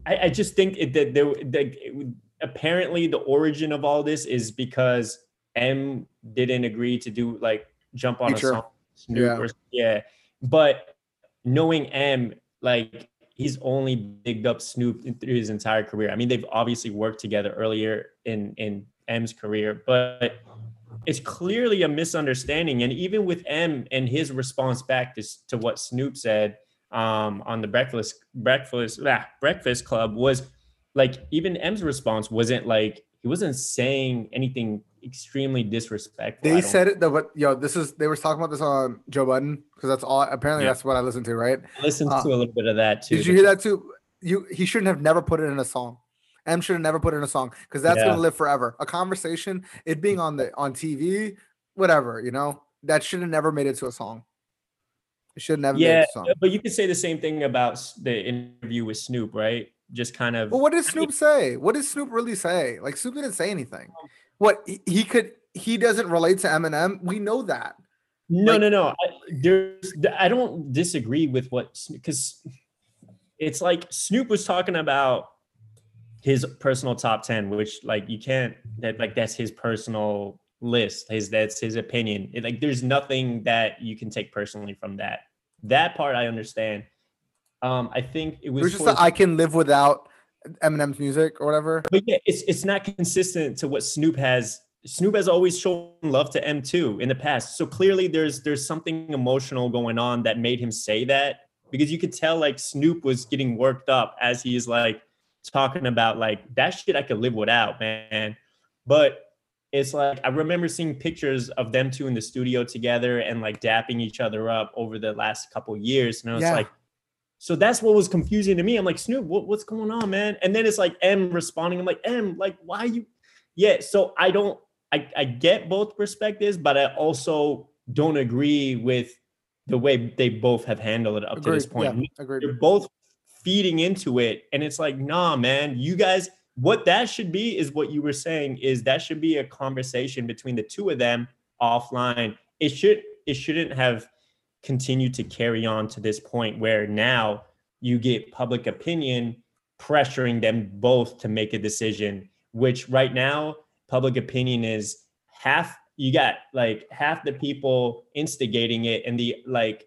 I, I just think it, that there, that would- apparently the origin of all this is because Em didn't agree to do like jump on
Feature.
a song. Snoop
Yeah.
or yeah, but knowing Em, like he's only bigged up Snoop in- through his entire career. I mean, they've obviously worked together earlier in in Em's career, but it's clearly a misunderstanding. And even with Em and his response back to, to what Snoop said um, on the breakfast breakfast ah, breakfast club was like even Em's response wasn't like he wasn't saying anything extremely disrespectful.
They said it. Though, but yo, this is they were talking about this on Joe Budden because that's all. Apparently,
Yeah.
that's what I listened to. Right?
I listened
uh,
to a little bit of that too.
Did you hear that too? You he shouldn't have never put it in a song. Em should have never put it in a song because that's
Yeah.
gonna live forever. A conversation, it being on the on TV, whatever, you know, that should have never made it to a song. It should have never
Yeah,
it to a song.
but you could say the same thing about the interview with Snoop, right? Just kind of.
But what did Snoop say? What did Snoop really say? Like Snoop didn't say anything. Oh. What he, could he doesn't relate to Eminem. We know that.
No,
Like-
no, no. I, there's, I don't disagree with what because it's like Snoop was talking about his personal top ten, which like you can't that like that's his personal list. His that's his opinion. It, like there's nothing that you can take personally from that. That part I understand. Um, I think it
It
was,
was just
towards-
that I can live without Eminem's music or whatever.
but yeah, it's it's not consistent to what Snoop has. Snoop has always shown love to M2 in the past. So clearly there's there's something emotional going on that made him say that because you could tell like Snoop was getting worked up as he's like talking about like that shit I could live without, man. But it's like I remember seeing pictures of them two in the studio together and like dapping each other up over the last couple years. And I was
Yeah.
like, so that's what was confusing to me. I'm like, Snoop, what, what's going on, man? And then it's like Em responding. I'm like, Em, like, why you? Yeah. So I don't, I, I get both perspectives, but I also don't agree with the way they both have handled it up to this point.
Yeah, agreed.
They're both feeding into it. And it's like, nah, man, you guys, what that should be is what you were saying is that should be a conversation between the two of them offline. It should, it shouldn't have continued to carry on to this point where now you get public opinion pressuring them both to make a decision, which right now public opinion is half you got like half the people instigating it and the like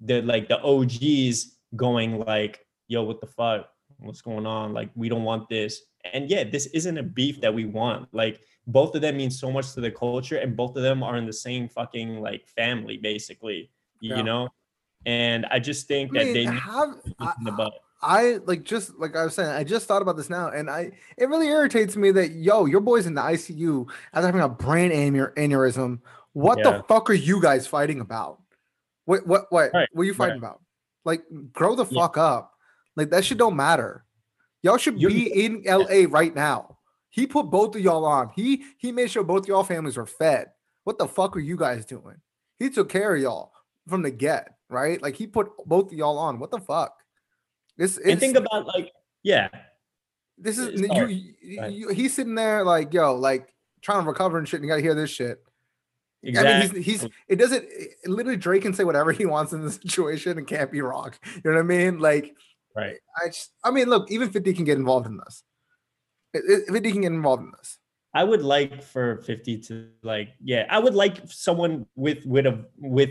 the like the OGs going like, yo, what the fuck? What's going on? Like, we don't want this. And yeah, this isn't a beef that we want. Like, both of them mean so much to the culture, and both of them are in the same fucking like family, basically. You
Yeah.
know? And I just think
I
that
mean,
they
have,
the butt.
I like just like I was saying, I just thought about this now, and I it really irritates me that yo, your boy's in the ICU after having a brain aneur- aneurysm. What
Yeah.
the fuck are you guys fighting about? What what what?
Right,
What are you fighting
right.
about? Like, grow the
Yeah.
fuck up. Like that shit don't matter. Y'all should
You're-
be in LA right now. He put both of y'all on. He he made sure both y'all families were fed. What the fuck are you guys doing? He took care of y'all from the get, right? Like he put both of y'all on. What the fuck? This
And think about like, yeah,
this is you, you- you- he's sitting there like yo, like trying to recover and shit. And you gotta hear this shit. I
exactly.
mean, he's, he's it doesn't it- literally Drake can say whatever he wants in this situation and can't be wrong. You know what I mean? Like
right.
I just, I mean, look, even 50 can get involved in this. It- it- 50 can get involved in this.
I would like for 50 to like, yeah, I would like someone with with a with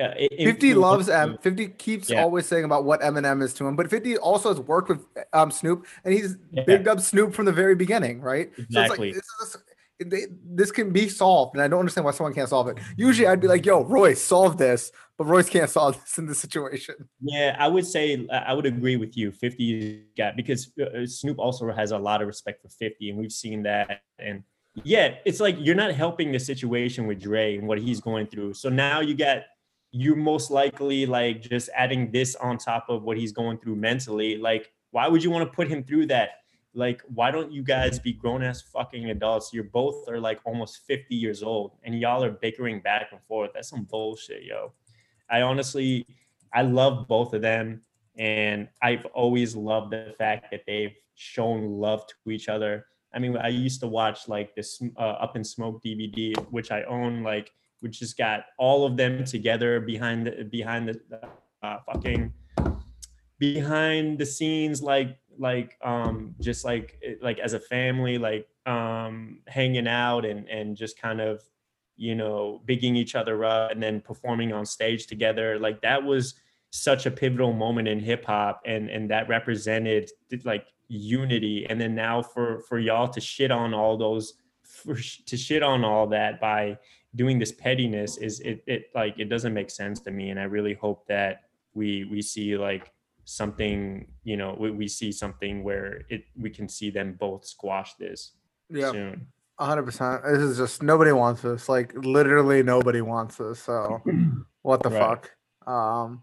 uh, i-
50
influence
loves Em. 50 keeps
Yeah.
always saying about what Eminem is to him, but 50 also has worked with um Snoop and he's
Yeah.
bigged up Snoop from the very beginning, right?
Exactly.
So it's like this, is, they, this can be solved, and I don't understand why someone can't solve it. Usually, I'd be like, "Yo, Roy, solve this," Royce can't solve this in this situation.
Yeah, I would say I I would agree with you. 50 got because uh, Snoop also has a lot of respect for 50, and we've seen that. And yeah, it's like you're not helping the situation with Dre and what he's going through. So now you got you're most likely like just adding this on top of what he's going through mentally. Like, why would you want to put him through that? Like, why don't you guys be grown ass fucking adults? You're both are like almost 50 years old, and y'all are bickering back and forth. That's some bullshit, yo. I honestly, I love both of them, and I've always loved the fact that they've shown love to each other. I mean, I used to watch like this uh, Up in Smoke DVD, which I own, like, which just got all of them together behind the behind the uh, fucking behind the scenes, like like um just like like as a family, like um hanging out and and just kind of you know bigging each other up and then performing on stage together. Like that was such a pivotal moment in hip hop and and that represented like unity. And then now for for y'all to shit on all those for to shit on all that by doing this pettiness is it it like it doesn't make sense to me. And i really hope that we we see like something you know we, we see something where it we can see them both squash this
Yeah,
soon
100%. This is just nobody wants this. Like, literally, nobody wants this. So, what the
Right.
fuck? Um,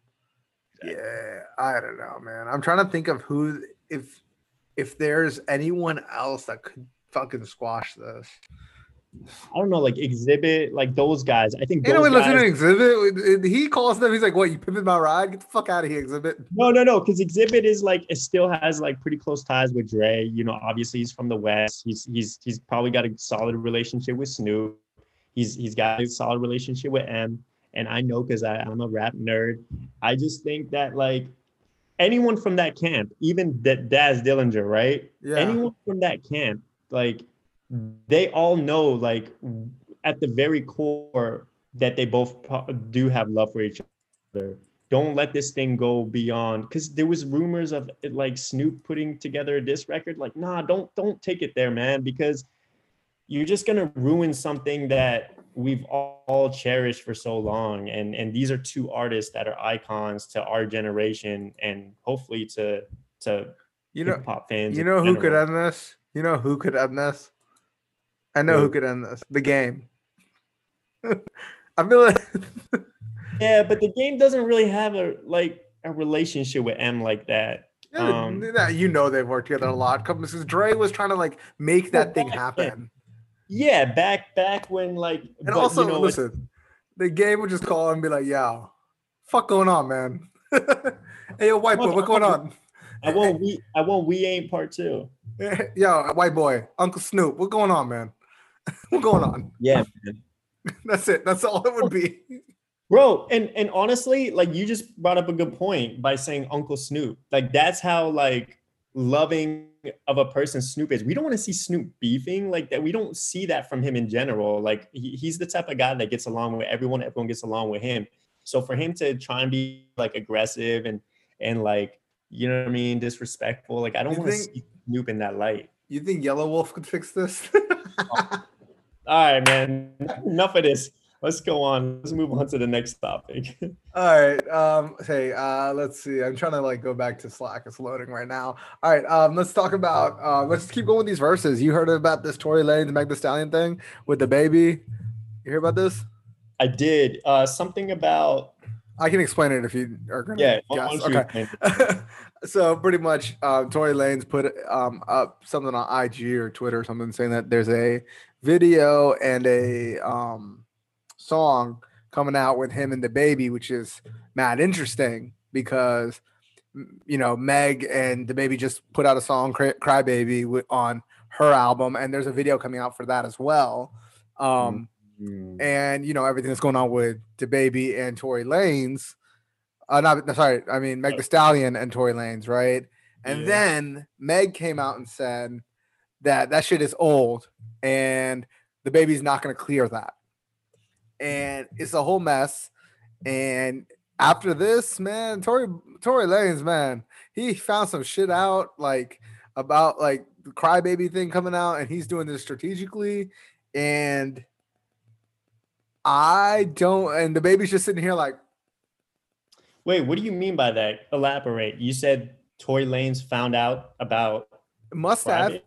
yeah, I don't know, man. I'm trying to think of who, if, if there's anyone else that could fucking squash this.
I don't know like Xzibit like those guys i think
Ain't no one listening to Xzibit. He calls them. He's like, "What? You pimping my ride? Get the fuck out of here, Xzibit."
No, no, no, because Xzibit is like it still has like pretty close ties with Dre. You know, obviously he's from the West. He's he's he's probably got a solid relationship with Snoop. He's he's got a solid relationship with Em. And I know because I'm a rap nerd. I just think that like anyone from that camp, even that Daz Dillinger, right?
Yeah.
Anyone from that camp, like they all know like at the very core that they both do have love for each other don't let this thing go beyond because there was rumors of it, like snoop putting together this record like nah don't don't take it there man because you're just gonna ruin something that we've all, cherished for so long and and these are two artists that are icons to our generation and hopefully to to
You know,
pop fans
you know who could end this? You know who could end this? I know who
Who?
could end this. The game. I feel like
yeah but the game doesn't really have a like a relationship with Em like that
Yeah,
Um,
you know they've worked together a lot. Because Dre was trying to like make that thing
back then.
happen.
yeah back back when like
And
but,
also,
you know,
listen, the game would just call and be like, "Yo, fuck going on, man? hey, yo, white boy,
What-
what going on?
i want we i want we ain't part two
Yo, white boy, Uncle Snoop, what going on, man? what going on?
yeah.
That's it. That's all it would be.
bro and and honestly like you just brought up a good point by saying uncle snoop like that's how like loving of a person Snoop is. We don't want to see Snoop beefing like that. We don't see that from him in general. Like he, he's the type of guy that gets along with everyone. Everyone gets along with him. So for him to try and be like aggressive and and like you know what I mean, disrespectful. Like I don't want to see Snoop in that light.
You think Yelawolf could fix this?
Oh, All right, man. Enough of this let's go on. Let's move on to the next topic.
All right. Um, hey, uh, let's see. I'm trying to like go back to Slack. It's loading right now. All right. Um, let's talk about uh let's keep going with these verses. You heard about this Tory Lanez Meg the Stallion thing with the baby. You hear about this?
I did. Uh something about
I can explain it if you are gonna
yeah,
guess. Okay. so pretty much um, Tory Lanez put um, up something on IG or Twitter or something saying that there's a video and a um song coming out with him and the baby, which is mad interesting because you know Meg and the baby just put out a song "Cry Baby" on her album, and there's a video coming out for that as well. Um, mm-hmm. And you know everything that's going on with the baby and Tory Lanez. Uh, not sorry, I mean Meg The Stallion and Tory Lanez, right? And yeah. then Meg came out and said that that shit is old, and the baby's not going to clear that and it's a whole mess. And after this, man, Tory Tory Lanez, man, he found some shit out like about like the crybaby thing coming out, and he's doing this strategically. And I don't, and the baby's just sitting here like,
wait, what do you mean by that? Elaborate. You said Tory Lanez found out about
must have.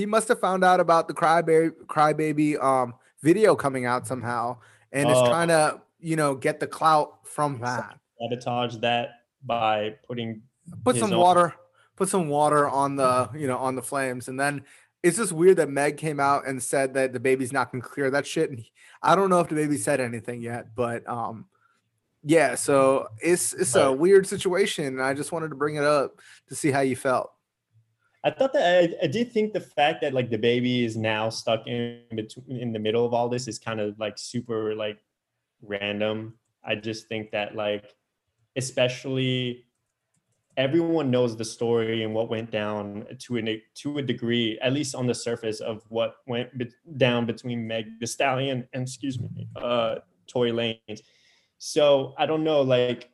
He must have found out about the crybaby crybaby um video coming out somehow and is trying to you know get the clout from that.
Sabotage that by putting
put some own- water put some water on the you know on the flames. And then it's just weird that meg came out and said that the baby's not gonna clear that shit. And he, i don't know if the baby said anything yet but um yeah so it's it's a weird situation. And i just wanted to bring it up to see how you felt
I thought that I, I, did think the fact that like the baby is now stuck in between in the middle of all this is kind of like super like random. I just think that like especially everyone knows the story and what went down to a to a degree, at least on the surface of what went be- down between Meg the Stallion and excuse me, uh, Tory Lanez. So I don't know, like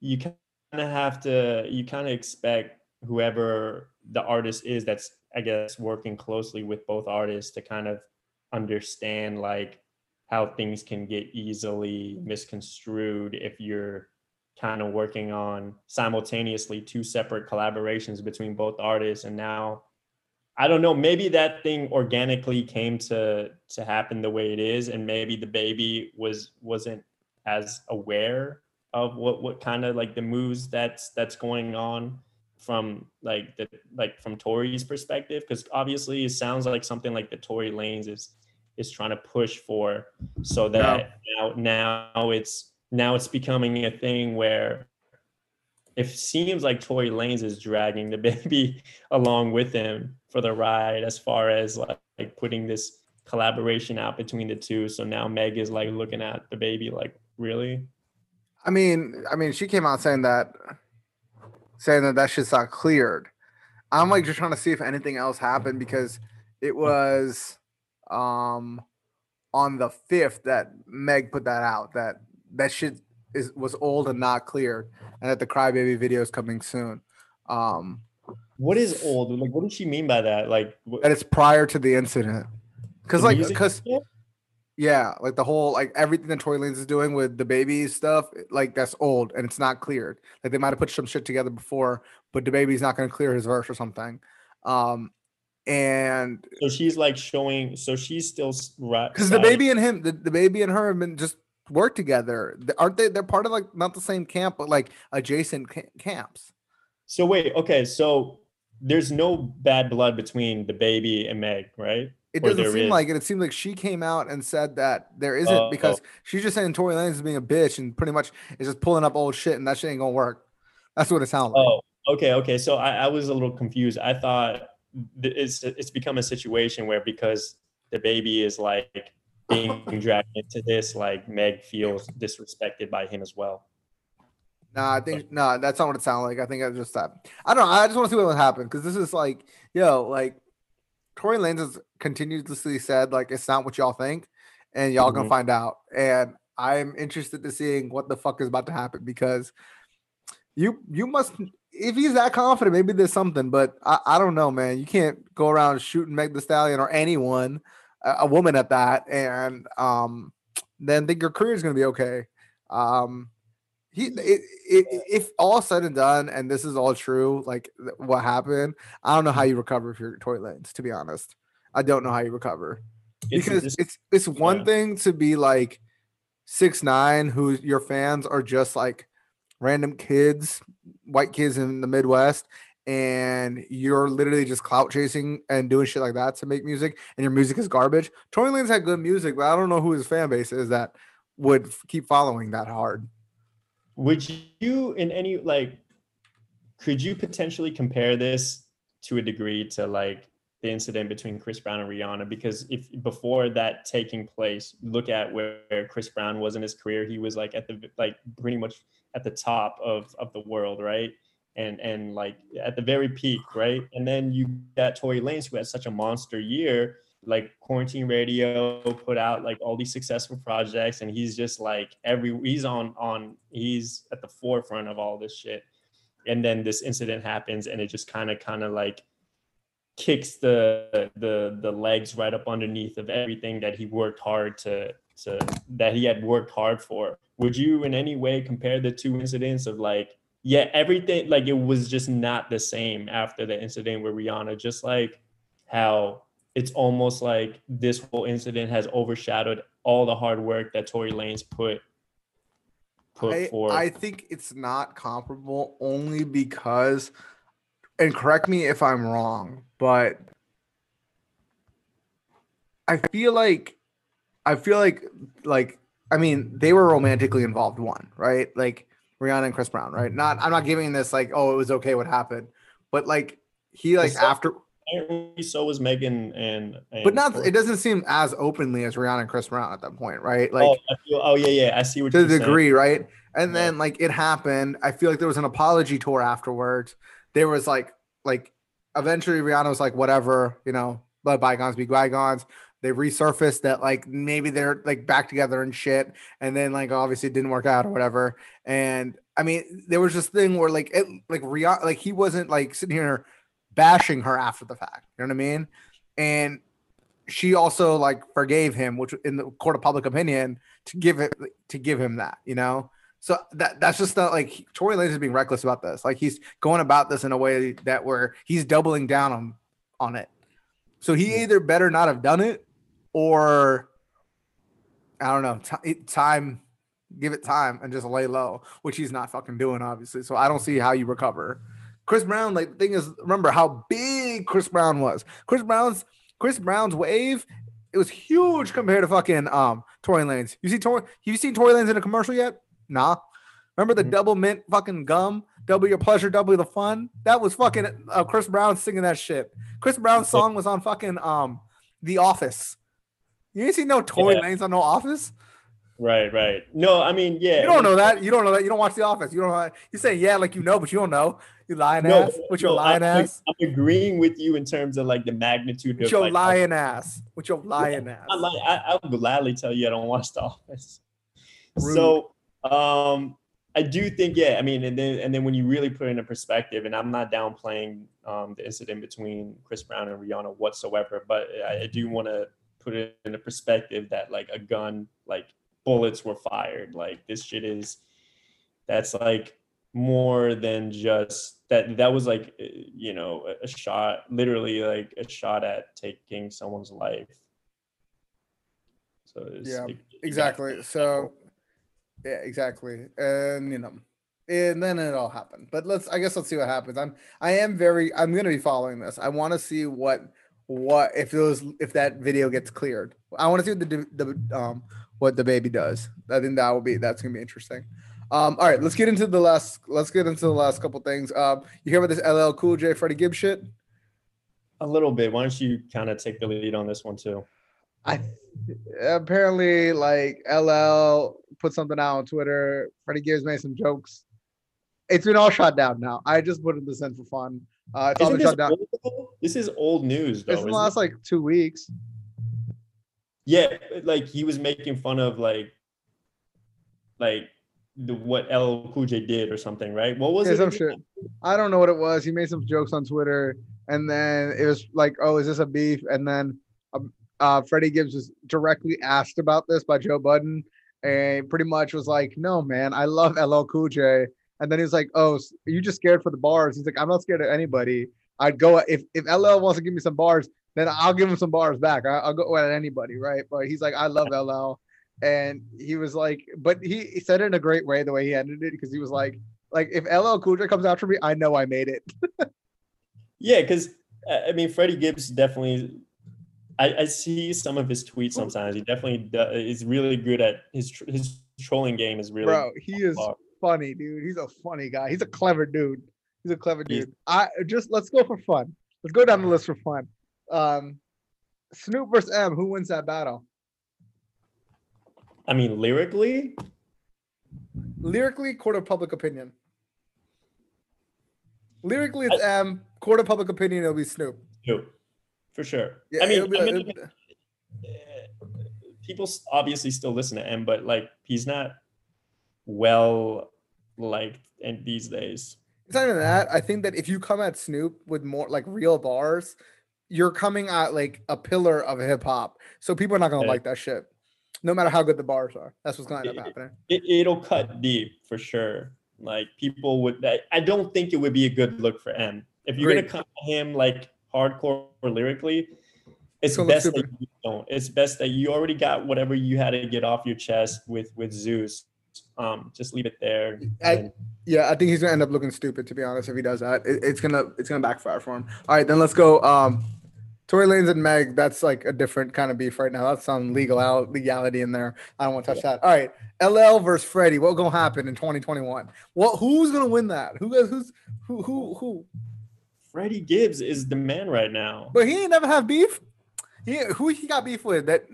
you kind of have to, you kind of expect whoever the artist is that's i guess working closely with both artists to kind of understand like how things can get easily misconstrued if you're kind of working on simultaneously two separate collaborations between both artists. And now i don't know maybe that thing organically came to to happen the way it is and maybe the baby was wasn't as aware of what what kind of like the moves that's that's going on from like the like from Tory's perspective? Because obviously it sounds like something like the Tory Lanez is is trying to push for so that now now it's now it's becoming a thing where it seems like Tory Lanez is dragging the baby along with him for the ride as far as like, like putting this collaboration out between the two. So now Meg is like looking at the baby like really?
I mean I mean she came out saying that saying that that shit's not cleared. I'm like just trying to see if anything else happened because it was um on the fifth that Meg put that out that that shit is was old and not cleared and that the crybaby video is coming soon. Um
what is old? Like what does she mean by that? Like
that it's prior to the incident. Cause like because yeah, like the whole like everything that Tory Lanez is doing with the baby stuff, like that's old and it's not cleared. Like they might have put some shit together before, but the baby's not going to clear his verse or something. Um, and
so she's like showing, so she's still right
because the baby and him, the, the baby and her have been just work together, aren't they? They're part of like not the same camp, but like adjacent ca- camps.
So wait, okay, so there's no bad blood between the baby and Meg, right?
It doesn't seem is. like it. It seems like she came out and said that there isn't uh, because oh. she's just saying Tory Lanez is being a bitch and pretty much is just pulling up old shit and that shit ain't gonna work. That's what it sounds like.
Oh, okay, okay. So I, I was a little confused. I thought it's it's become a situation where because the baby is like being dragged into this, like Meg feels disrespected by him as well.
Nah, I think nah, that's not what it sounded like. I think I just that. I don't know. I just want to see what will happen because this is like, yo, like Tory Lanez has continuously said like it's not what y'all think, and y'all gonna
Mhm.
find out. And I'm interested to seeing what the fuck is about to happen because you you must if he's that confident, maybe there's something, but I, I don't know, man. You can't go around shooting Meg the Stallion or anyone, a, a woman at that, and um then think your career is gonna be okay. Um he mm-hmm. it, it, if all said and done and this is all true like what happened i don't know how mm-hmm. you recover if you're Tory Lanez to be honest. I don't know how you recover.
It's
because
just-
it's it's one
yeah.
thing to be like six nine who your fans are just like random kids white kids in the midwest and you're literally just clout chasing and doing shit like that to make music and your music is garbage. Tory Lanez had good music but i don't know who his fan base is that would keep following that hard
would you in any like could you potentially compare this to a degree to like the incident between Chris Brown and Rihanna? Because if before that taking place look at where Chris Brown was in his career he was like at the like pretty much at the top of of the world right? And and like at the very peak right? And then you got Tory Lanez who had such a monster year like quarantine radio put out like all these successful projects and he's just like every he's on on he's at the forefront of all this shit. And then this incident happens and it just kind of kind of like kicks the the the legs right up underneath of everything that he worked hard to to that he had worked hard for. Would you in any way compare the two incidents of like yeah everything like it was just not the same after the incident with rihanna just like how it's almost like this whole incident has overshadowed all the hard work that Tory Lanez put put
I,
forth.
I think it's not comparable only because, and correct me if I'm wrong, but I feel like, I feel like, like, I mean, they were romantically involved, one, right? Like Rihanna and Chris Brown, right? Not, I'm not giving this like, oh, it was okay what happened, but like, he like
It's not-
after,
Apparently, so was Megan and, and
but not, it doesn't seem as openly as Rihanna and Chris Brown at that point, right? Oh, like,
oh, I feel, oh yeah, yeah. I see what
to the
saying.
degree, right? And
Yeah.
then like it happened. I feel like there was an apology tour afterwards. There was like like eventually Rihanna was like, whatever, you know, let bygones be bygones. They resurfaced that like maybe they're like back together and shit. And then like obviously it didn't work out or whatever. And I mean, there was this thing where like it like Rihanna like he wasn't like sitting here bashing her after the fact. You know what I mean? And she also like forgave him, which in the court of public opinion to give it to give him that, you know. So that that's just not like Tory Lanez is being reckless about this. Like he's going about this in a way that where he's doubling down on on it. So he either better not have done it, or I don't know, ti- time, give it time and just lay low, which he's not fucking doing, obviously. So I don't see how you recover. Chris Brown, like the thing is, remember how big Chris Brown was. Chris Brown's Chris Brown's wave, it was huge compared to fucking um Tory Lanez. You see Tory, you seen Tory Lanez in a commercial yet? Nah. Remember the
Mhm.
Doublemint fucking gum, double your pleasure, double the fun. That was fucking uh, Chris Brown singing that shit. Chris Brown's song was on fucking um The Office. You ain't seen no Tory
Yeah.
Lanez on No Office.
Right, right. No, I mean, yeah.
You don't know that. You don't know that. You don't watch The Office. You don't know. That. You say yeah, like you know, but you don't know. You lying
No,
ass with your
no,
lying
I,
ass.
I'm agreeing with you in terms of like the magnitude
With
of
your
like,
lying ass. With your lying ass.
I, li- I, I'll gladly tell you I don't watch The Office. So, um, I do think, yeah. I mean, and then and then when you really put it into perspective, and I'm not downplaying um, the incident between Chris Brown and Rihanna whatsoever, but I, I do want to put it into perspective that like a gun, like bullets were fired. Like this shit is, that's like more than just that. That was like, uh, you know, a, shot, literally like a shot at taking someone's life. So it's,
Yeah,
got-
exactly. So, yeah, exactly. And you know, and then it all happened. But let's, I guess, let's see what happens. I'm, I am very, I'm gonna be following this. I want to see what, what if it was, if that video gets cleared. I want to see what the, the, um, what the baby does. I think that will be, that's gonna be interesting. Um, all right, let's get into the last, let's get into the last couple things. Um, you hear about this LL Cool J Freddie Gibbs shit?
A little bit. Why don't you kind of take the lead on this one too?
I apparently like LL put something out on Twitter. Freddie Gibbs made some jokes It's been all shot down now. I just put this in for fun. Uh, it's all been
this,
shut down.
old, this is old news, though.
It's in the
isn't it?
last like two weeks.
Yeah, like he was making fun of like, like the what LL Cool J did or something, right? What was
Yeah,
it?
some shit. I don't know what it was. He made some jokes on Twitter, and then it was like, "Oh, is this a beef?" And then um, uh, Freddie Gibbs was directly asked about this by Joe Budden, and pretty much was like, "No, man, I love LL Cool J." And then he was like, "Oh, are you just scared for the bars?" He's like, "I'm not scared of anybody. I'd go if if LL wants to give me some bars, then I'll give him some bars back. I'll go at anybody, right?" But he's like, "I love LL." And he was like, but he, he said it in a great way the way he ended it because he was like, like if LL Cool J comes after me, I know I made it.
Yeah, because I mean, Freddie Gibbs definitely. I, I see some of his tweets sometimes. He definitely do, is really good at his his trolling game is really.
Bro, he is
hard.
funny, dude. He's a funny guy. He's a clever dude. He's a clever
He's-
dude. I just let's go for fun. Let's go down the list for fun. Um, Snoop versus Em. Who wins that battle?
I mean, lyrically,
Lyrically, court of public opinion. Lyrically, it's Em. Court of public opinion, it'll be Snoop.
no, for sure.
Yeah,
I mean,
it'll be
I
like-
mean,
it'll be-
uh, people s- obviously still listen to him, but like he's not well liked in these days.
It's not even that. I think that if you come at Snoop with more like real bars, you're coming at like a pillar of hip hop. So people are not gonna
Yeah.
like that shit. No matter how good the bars are. That's what's gonna end up happening.
It, it'll cut deep for sure. Like people would. I, I don't think it would be a good look for Em if you're
Agreed.
gonna come at him like hardcore or lyrically. It's best that you don't. It's best that you already got whatever you had to get off your chest with with Zeus. Um, just leave it there.
I- Yeah, I think he's gonna end up looking stupid to be honest if he does that. It- it's gonna it's gonna backfire for him. All right, then let's go. Um Tory Lanez and Meg, that's like a different kind of beef right now. That's some legal mm-hmm. out legality in there. I don't want to touch that. All right, LL versus Freddie. What gonna happen in 2021? What who's gonna win that? Who who's who who who?
Freddie Gibbs is the man right now.
But he ain't never have beef. He who he got beef with that?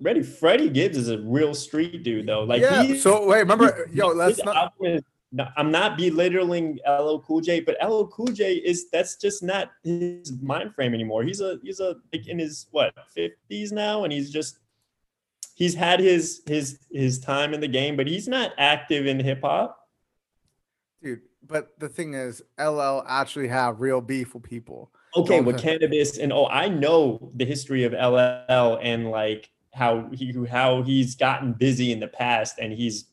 Ready, Freddie Gibbs is a real street dude though. Like
yeah.
he,
So wait, remember, yo, let's not.
album is- no, I'm not belittling LL Cool J, but LL Cool J is that's just not his mind frame anymore. He's a he's a like in his what 50s now, and he's just he's had his his his time in the game, but he's not active in hip hop.
Dude, but the thing is, LL actually have real beef with people.
Okay, with Canibus and oh, I know the history of LL and like how he how he's gotten busy in the past and he's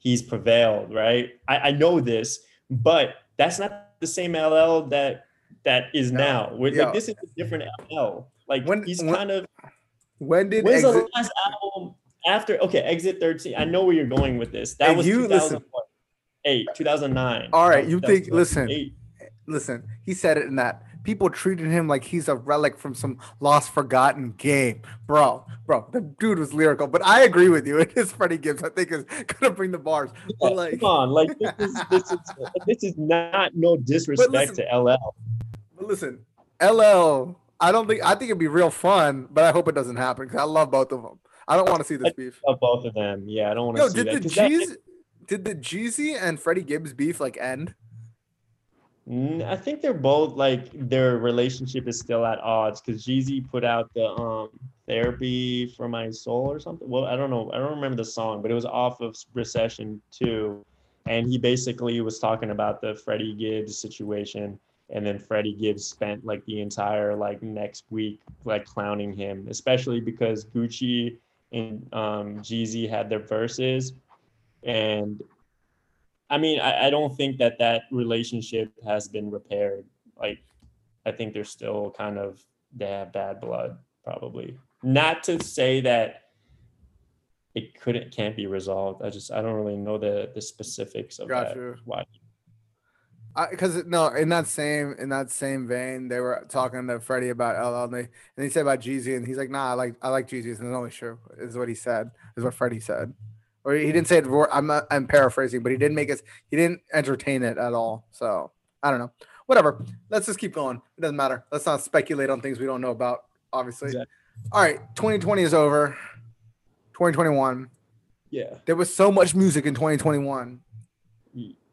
he's prevailed, right? I, I know this, but that's not the same LL that that is
No.
now.
Yo.
like this is a different LL. Like
When-
he's
when-
kind of
When did
when's
exit?
the last album after okay, Exit 13. I know where you're going with this. That was
you listen.
2008, 2009.
All right, you think- listen. listen, he said it in that people treated him like he's a relic from some lost, forgotten game, bro. Bro, the dude was lyrical, but I agree with you. It is Freddie Gibbs. I think is gonna bring the bars.
Yeah,
like,
come on, like this is this is this is not no disrespect
listen-
to LL.
but listen, LL. I don't think I think it'd be real fun, but I hope it doesn't happen because I love both of them. I don't want to see this beef.
Of both of them, yeah, I don't want to
Yo,
see
did
that.
the
'cause that-
did the Jeezy and Freddie Gibbs beef like end?
I think they're both like their relationship is still at odds because Jeezy put out the um therapy for my soul or something. Well, I don't know, I don't remember the song, but it was off of Recession 2, and he basically was talking about the Freddie Gibbs situation. And then Freddie Gibbs spent like the entire like next week like clowning him, especially because Gucci and um, Jeezy had their verses, and I mean, I, I don't think that that relationship has been repaired. Like, I think they're still kind of they have bad blood, probably. Not to say that it couldn't can't be resolved. I just I don't really know the the specifics of
Gotcha.
that. Why?
because no, in that same in that same vein, they were talking to Freddie about LL, and, they, and he said about Jeezy, and he's like, "Nah, I like I like Jeezy." And no, true is what he said. Is what Freddie said, or he didn't mm. say it. I'm not, I'm paraphrasing, but he didn't make us. He didn't entertain it at all. So I don't know. Whatever. Let's just keep going. It doesn't matter. Let's not speculate on things we don't know about. Obviously.
Exactly.
All right. 2020 is over. 2021.
Yeah.
There was so much music in 2021.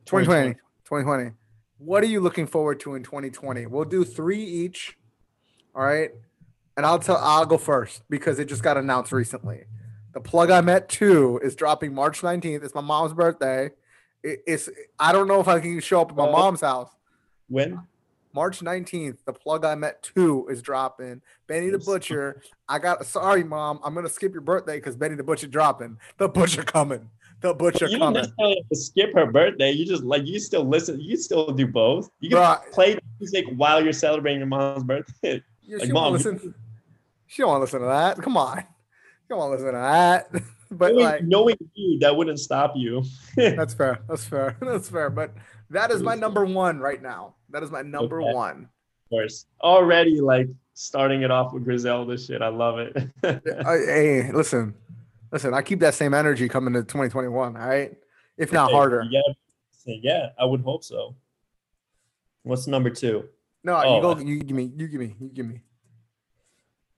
2020. 2020. What are you looking forward to in 2020? We'll do three each. All right. And I'll tell I'll go first because it just got announced recently. The plug I met two is dropping March 19th. It's my mom's birthday. It- it's I don't know if I can show up at my
Oh.
mom's house.
When?
March 19th, the plug I met two is dropping. Benny the Butcher. I got sorry, mom. I'm gonna skip your birthday because Benny the Butcher dropping. The butcher coming. The butcher
You don't
coming.
necessarily have to skip her birthday. You just like you still listen. You still do both. You can
Bruh.
play music while you're celebrating your mom's birthday.
Yeah,
Like,
she
mom,
won't
you-
listen. She don't want to listen to that. Come on. Want to listen to that. but
knowing,
like
knowing you, that wouldn't stop you.
that's fair. That's fair. That's fair. But that is my number one right now. That is my number
Okay.
one.
Of course, already like starting it off with Griselda shit. I love it.
Hey, listen, listen. I keep that same energy coming to 2021. All right, if not harder.
Yeah, yeah, I would hope so. What's number two?
No,
Oh,
you go.
Oh.
You give me. You give me. You give me.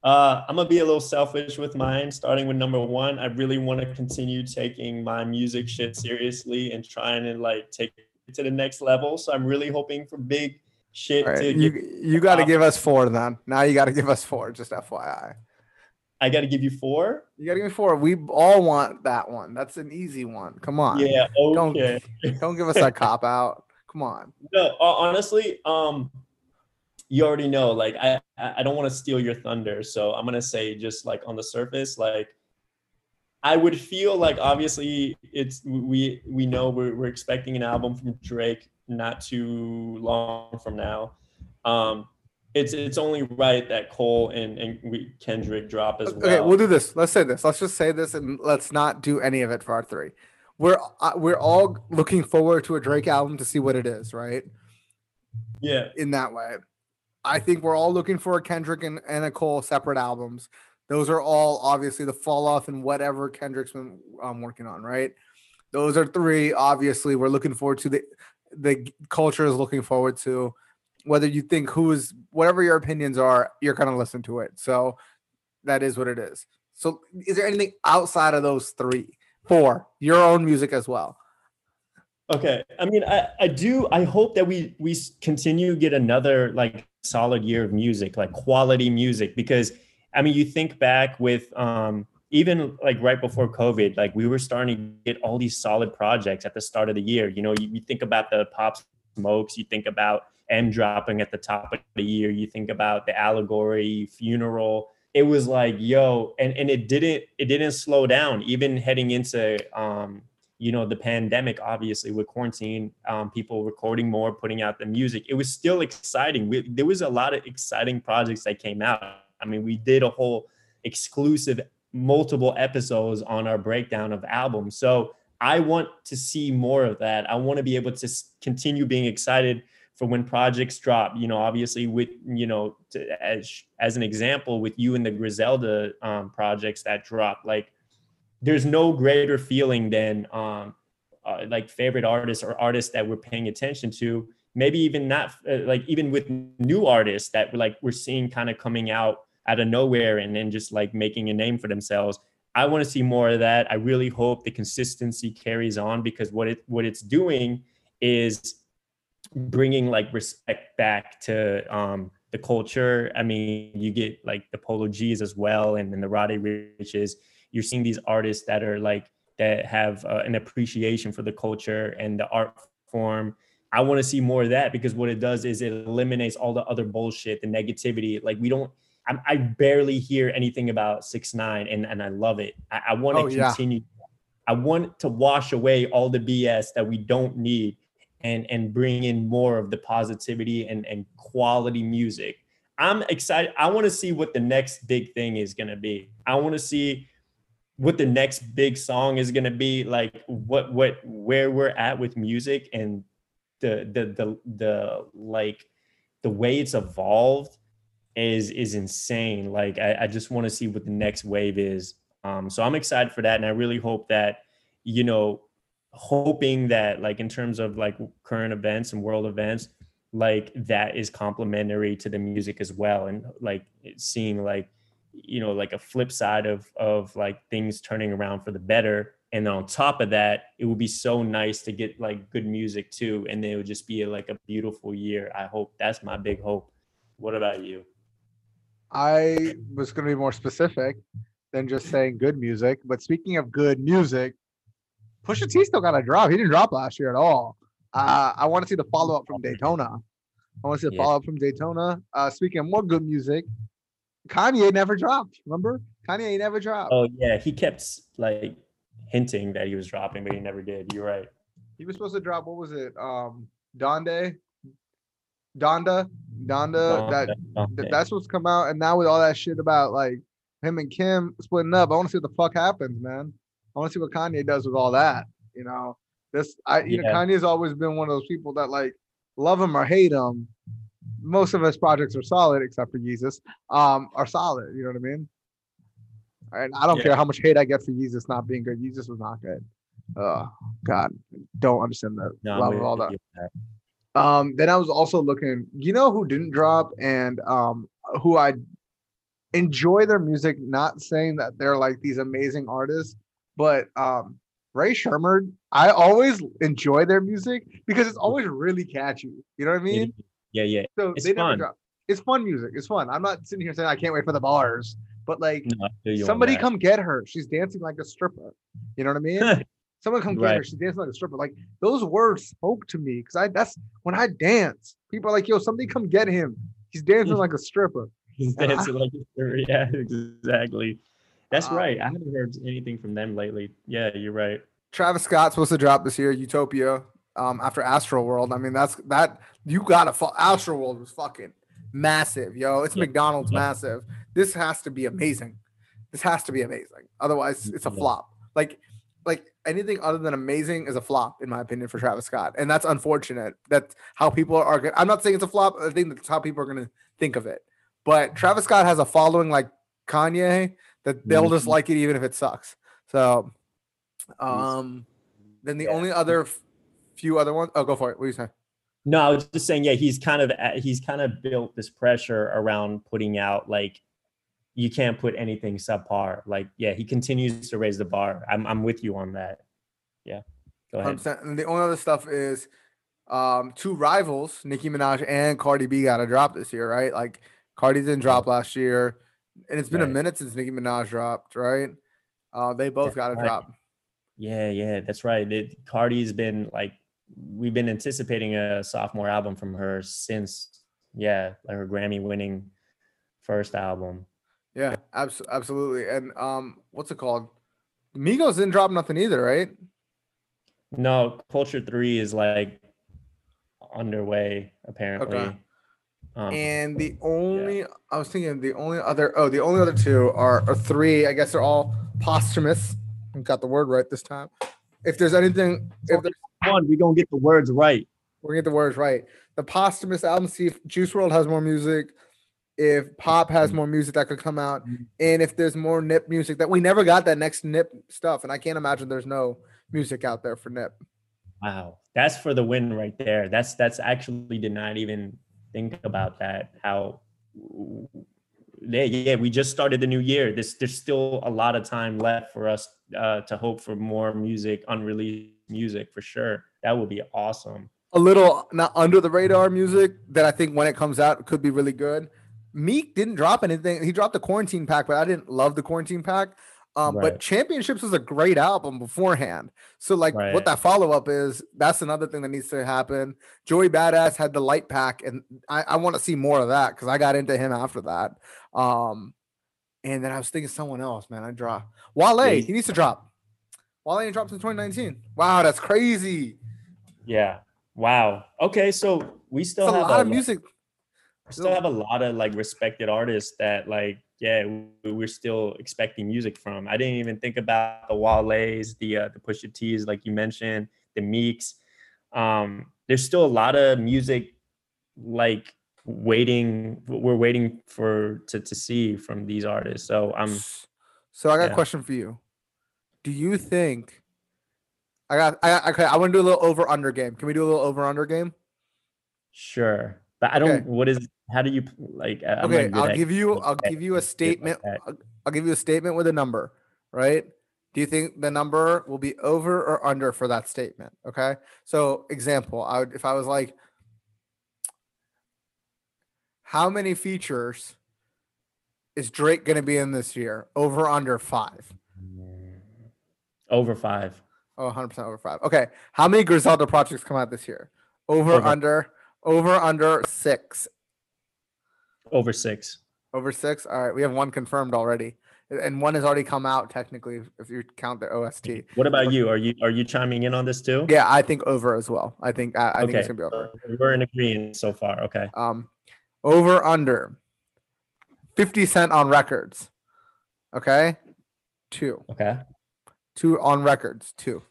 Uh, I'm gonna be a little selfish with mine. Starting with number one, I really want to continue taking my music shit seriously and trying to like take it to the next level. So I'm really hoping for big shit
right, you you got to give us four then. Now you got to give us four. Just FYI,
I got to give you four.
you got to give me four. We all want that one. That's an easy one. Come on.
Yeah.
Don't-
Okay.
Don't give us that cop out. Come on.
No, honestly, um, you already know. Like, I I don't want to steal your thunder, so I'm gonna say just like on the surface, like, I would feel like obviously it's we we know we're we're expecting an album from Drake not too long from now. Um, it's it's only right that Cole and and we, Kendrick drop as well.
Okay, we'll do this. Let's say this. Let's just say this, and let's not do any of it for our three. We're uh, we're all looking forward to a Drake album to see what it is, right?
yeah,
In that way, I think we're all looking for a Kendrick and, and a Cole separate albums. Those are all obviously the fall off and whatever Kendrick's been um, working on, right? Those are three. Obviously, we're looking forward to the the culture is looking forward to. Whether you think who is whatever your opinions are, you're gonna listen to it. So that is what it is. So is there anything outside of those three? Four, your own music as well.
Okay. I mean, I, I do. I hope that we we continue get another like solid year of music, like quality music. Because I mean, you think back with um even like right before COVID, like we were starting to get all these solid projects at the start of the year. You know, you, you think about the Pop Smokes, you think about Em dropping at the top of the year, you think about the Allegory Funeral. It was like, yo, and and it didn't it didn't slow down even heading into um you know the pandemic obviously with quarantine um, people recording more putting out the music it was still exciting. We, there was a lot of exciting projects that came out. I mean we did a whole exclusive multiple episodes on our breakdown of albums. So i want to see more of that. I want to be able to continue being excited for when projects drop. You know obviously with you know to, as as an example with you and the griselda um, projects that drop like there's no greater feeling than um, uh, like favorite artists or artists that we're paying attention to. Maybe even not uh, like even with new artists that like we're seeing kind of coming out out of nowhere and then just like making a name for themselves. I want to see more of that. I really hope the consistency carries on because what it what it's doing is bringing like respect back to um, the culture. I mean, you get like the Polo G's as well, and then the Roddy Riches. You're seeing these artists that are like that have uh, an appreciation for the culture and the art form. I want to see more of that because what it does is it eliminates all the other bullshit, the negativity. Like we don't. I, I barely hear anything about six nine, and and I love it. I, I want to
Oh, yeah.
continue. I want to wash away all the BS that we don't need and and bring in more of the positivity and and quality music. I'm excited. I want to see what the next big thing is going to be. I want to see what the next big song is going to be like what what where we're at with music and the the the the like the way it's evolved is is insane. Like i, I just want to see what the next wave is. Um so i'm excited for that and i really hope that you know hoping that like in terms of like current events and world events like that is complementary to the music as well and like seeing like you know like a flip side of of like things turning around for the better and on top of that, it would be so nice to get like good music too, and then it would just be like a beautiful year. I hope that's my big hope. What about you?
I was going to be more specific than just saying good music. But speaking of good music, Pusha T still got a drop. He didn't drop last year at all. Uh, I want to see the follow up from Daytona. I want to see the
Yeah.
follow up from Daytona. Uh, speaking of more good music, Kanye never dropped. Remember, Kanye never dropped.
Oh yeah, he kept like hinting that he was dropping, but he never did. You're right.
He was supposed to drop. What was it? Um, Donda, Donda, Donda. That that's what's come out. And now with all that shit about like him and Kim splitting up, I want to see what the fuck happens, man. I want to see what Kanye does with all that. You know, this I you know Kanye's always been one of those people that like love him or hate him. Most of his projects are solid, except for Jesus. Um, are solid. You know what I mean? And I don't
Yeah.
care how much hate I get for Jesus not being good. Jesus was not good. Oh God, don't understand the
No, I'm
love
with
of all that.
that.
Um, then I was also looking, you know who didn't drop and um who I enjoy their music, not saying that they're like these amazing artists, but um Rae Sremmurd, I always enjoy their music because it's always really catchy. You know what I mean?
Yeah, yeah.
So
it's
they never
fun.
drop. It's fun music. It's fun. I'm not sitting here saying I can't wait for the bars, but like
No, I feel you on
somebody come get her. She's dancing like a stripper. You know what I mean? Someone come get her. She's dancing like a stripper. Like those words spoke to me because I that's when I dance. People are like, yo, somebody come get him. He's dancing like a stripper.
He's
And I-
dancing like a stripper. yeah, exactly. That's
Um,
right. I haven't heard anything from them lately. Yeah, you're right.
Travis Scott's supposed to drop this year, Utopia, um, after Astroworld. I mean, that's that you gotta fu- Astroworld was fucking massive, yo. It's
Yeah.
McDonald's
Yeah.
massive. This has to be amazing. This has to be amazing. Otherwise, it's a
Yeah.
flop. Like, like anything other than amazing is a flop, in my opinion, for Travis Scott. And that's unfortunate. That's how people are gonna I'm not saying it's a flop, I think that's how people are gonna think of it. But Travis Scott has a following like Kanye that they'll just
Mhm.
like it even if it sucks. So um then the only other f- few other ones. Oh, go for it. What are you saying?
No, I was just saying, yeah, he's kind of he's kind of built this pressure around putting out like you can't put anything subpar. Like, yeah, he continues to raise the bar. I'm I'm with you on that. Yeah, go ahead.
100%. And the only other stuff is um two rivals, Nicki Minaj and Cardi B, got a drop this year, right? Like Cardi didn't drop last year, and it's been a minute since Nicki Minaj dropped, right? Uh, they both
That's
got a
right.
drop.
Yeah, yeah, that's right. It, Cardi's been like we've been anticipating a sophomore album from her since yeah, like her Grammy winning first album.
Yeah, abs- absolutely. And um, what's it called? Migos didn't drop nothing either, right?
No, Culture 3 is like underway apparently. Um,
And the only I was thinking the only other oh the only other two are or three I guess they're all posthumous. I got the word right this time. If there's anything, if there's,
one, we're gonna get the words right.
we're gonna get the words right. The posthumous album. See if Juice WRLD has more music. If Pop has more music that could come out,
Mhm.
and if there's more Nip music that we never got that next Nip stuff, and I can't imagine there's no music out there for Nip.
Wow, that's for the win right there. That's that's actually did not even think about that. How yeah, yeah, we just started the new year. This there's still a lot of time left for us uh, to hope for more music, unreleased music for sure. That would be awesome.
a little not under the radar music that I think when it comes out could be really good. Meek didn't drop anything. He dropped the quarantine pack, but I didn't love the quarantine pack. Um, But Championships was a great album beforehand. So like
Right.
what that follow up is, that's another thing that needs to happen. Joey Badass had the light pack, and I, I want to see more of that because I got into him after that. Um, and then I was thinking someone else, man. I draw Wale.
Yeah, he-
needs to drop. Wale ain't dropped since 2019. Wow, that's crazy.
Yeah. Wow. Okay, so we
It's
still
a
have
lot of
lo-
music.
we still have a lot of like respected artists that like yeah we- we're still expecting music from i didn't even think about the wale's the uh, the pusha t's like you mentioned the meeks um there's still a lot of music like waiting we're waiting for to, to see from these artists so i'm
So I got a question for you. Do you think I got I okay, I want to do a little over under game. Can we do a little over under game?
sure but i don't
Okay.
what is how do you like I'm
Okay, I'll give you I'll give you a
shit like
statement. I'll, I'll give you a statement with a number, right? Do you think the number will be over or under for that statement? Okay. So, example, I would if I was like, how many features is Drake going to be in this year? Over under five.
Over five.
Oh, 100% over five. Okay. How many Griselda projects come out this year? Over,
Over.
under, over, under six.
Over six.
Over six. All right. We have one confirmed already. And one has already come out technically if you count the OST.
What about you? Are you are you chiming in on this too?
Yeah, I think over as well. I think I, I think it's gonna be over.
We're in agreement so far. Okay.
Um, over under. Fifty Cent on records. Okay, two,
Okay.
two on records, two.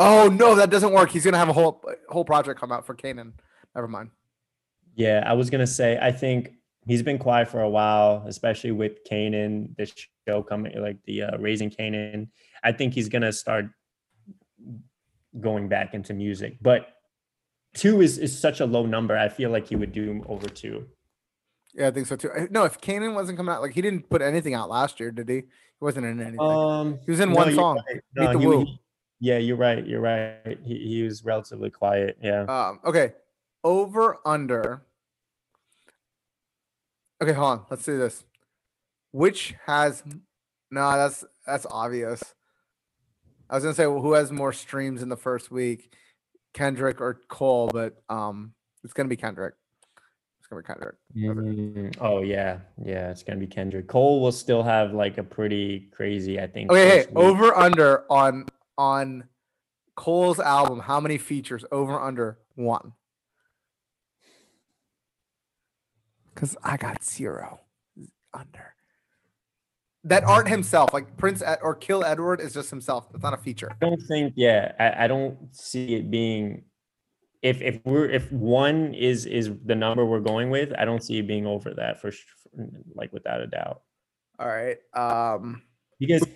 Oh no, that doesn't work. He's gonna have a whole whole project come out for Kanan. Never mind.
Yeah, I was gonna say I think he's been quiet for a while, especially with Kanan, the show coming, like the uh, Raising Kanan. I think he's gonna start going back into music, but two is is such a low number. I feel like he would do over two.
Yeah, I think so too. No, if Kanan wasn't coming out, like he didn't put anything out last year, did he? He wasn't in anything.
Um,
he was in
no,
one song.
right.
Meet the
he-
Woo.
he- yeah, you're right. You're right. He he was relatively quiet. Yeah.
Um, okay. Over under. Okay, hold on. Let's do this. Which has no, that's that's obvious. I was gonna say well, who has more streams in the first week, Kendrick or Cole, but um it's gonna be Kendrick. It's gonna be Kendrick.
Mm, oh yeah, yeah. It's gonna be Kendrick. Cole will still have like a pretty crazy. I think.
Okay, hey, over under on on Cole's album, how many features? Over under one. Cause I got zero under. That aren't himself, like Prince Ed- or Kill Edward is just himself. It's not a feature.
I don't think. Yeah, I, I don't see it being. If if we're if one is is the number we're going with, I don't see it being over that for like without a doubt.
All right. Um
Because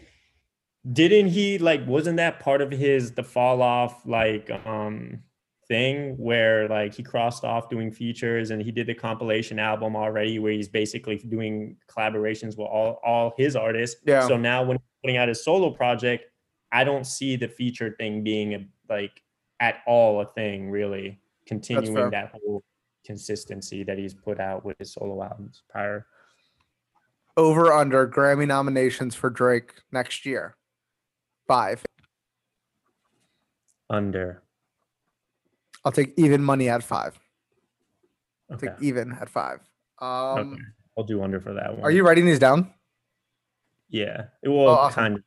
didn't he like wasn't that part of his the fall off like um thing where like he crossed off doing features and he did the compilation album already where he's basically doing collaborations with all all his artists.
Yeah.
So now when he's putting out his solo project, I don't see the feature thing being a, like at all a thing really continuing that whole consistency that he's put out with his solo albums prior.
over under Grammy nominations for Drake next year. Five.
Under.
I'll take even money at five. I'll
Okay.
take even at five. Um
okay. I'll do under for that one.
are you writing these down?
Yeah. Well,
Oh, awesome.
kind of.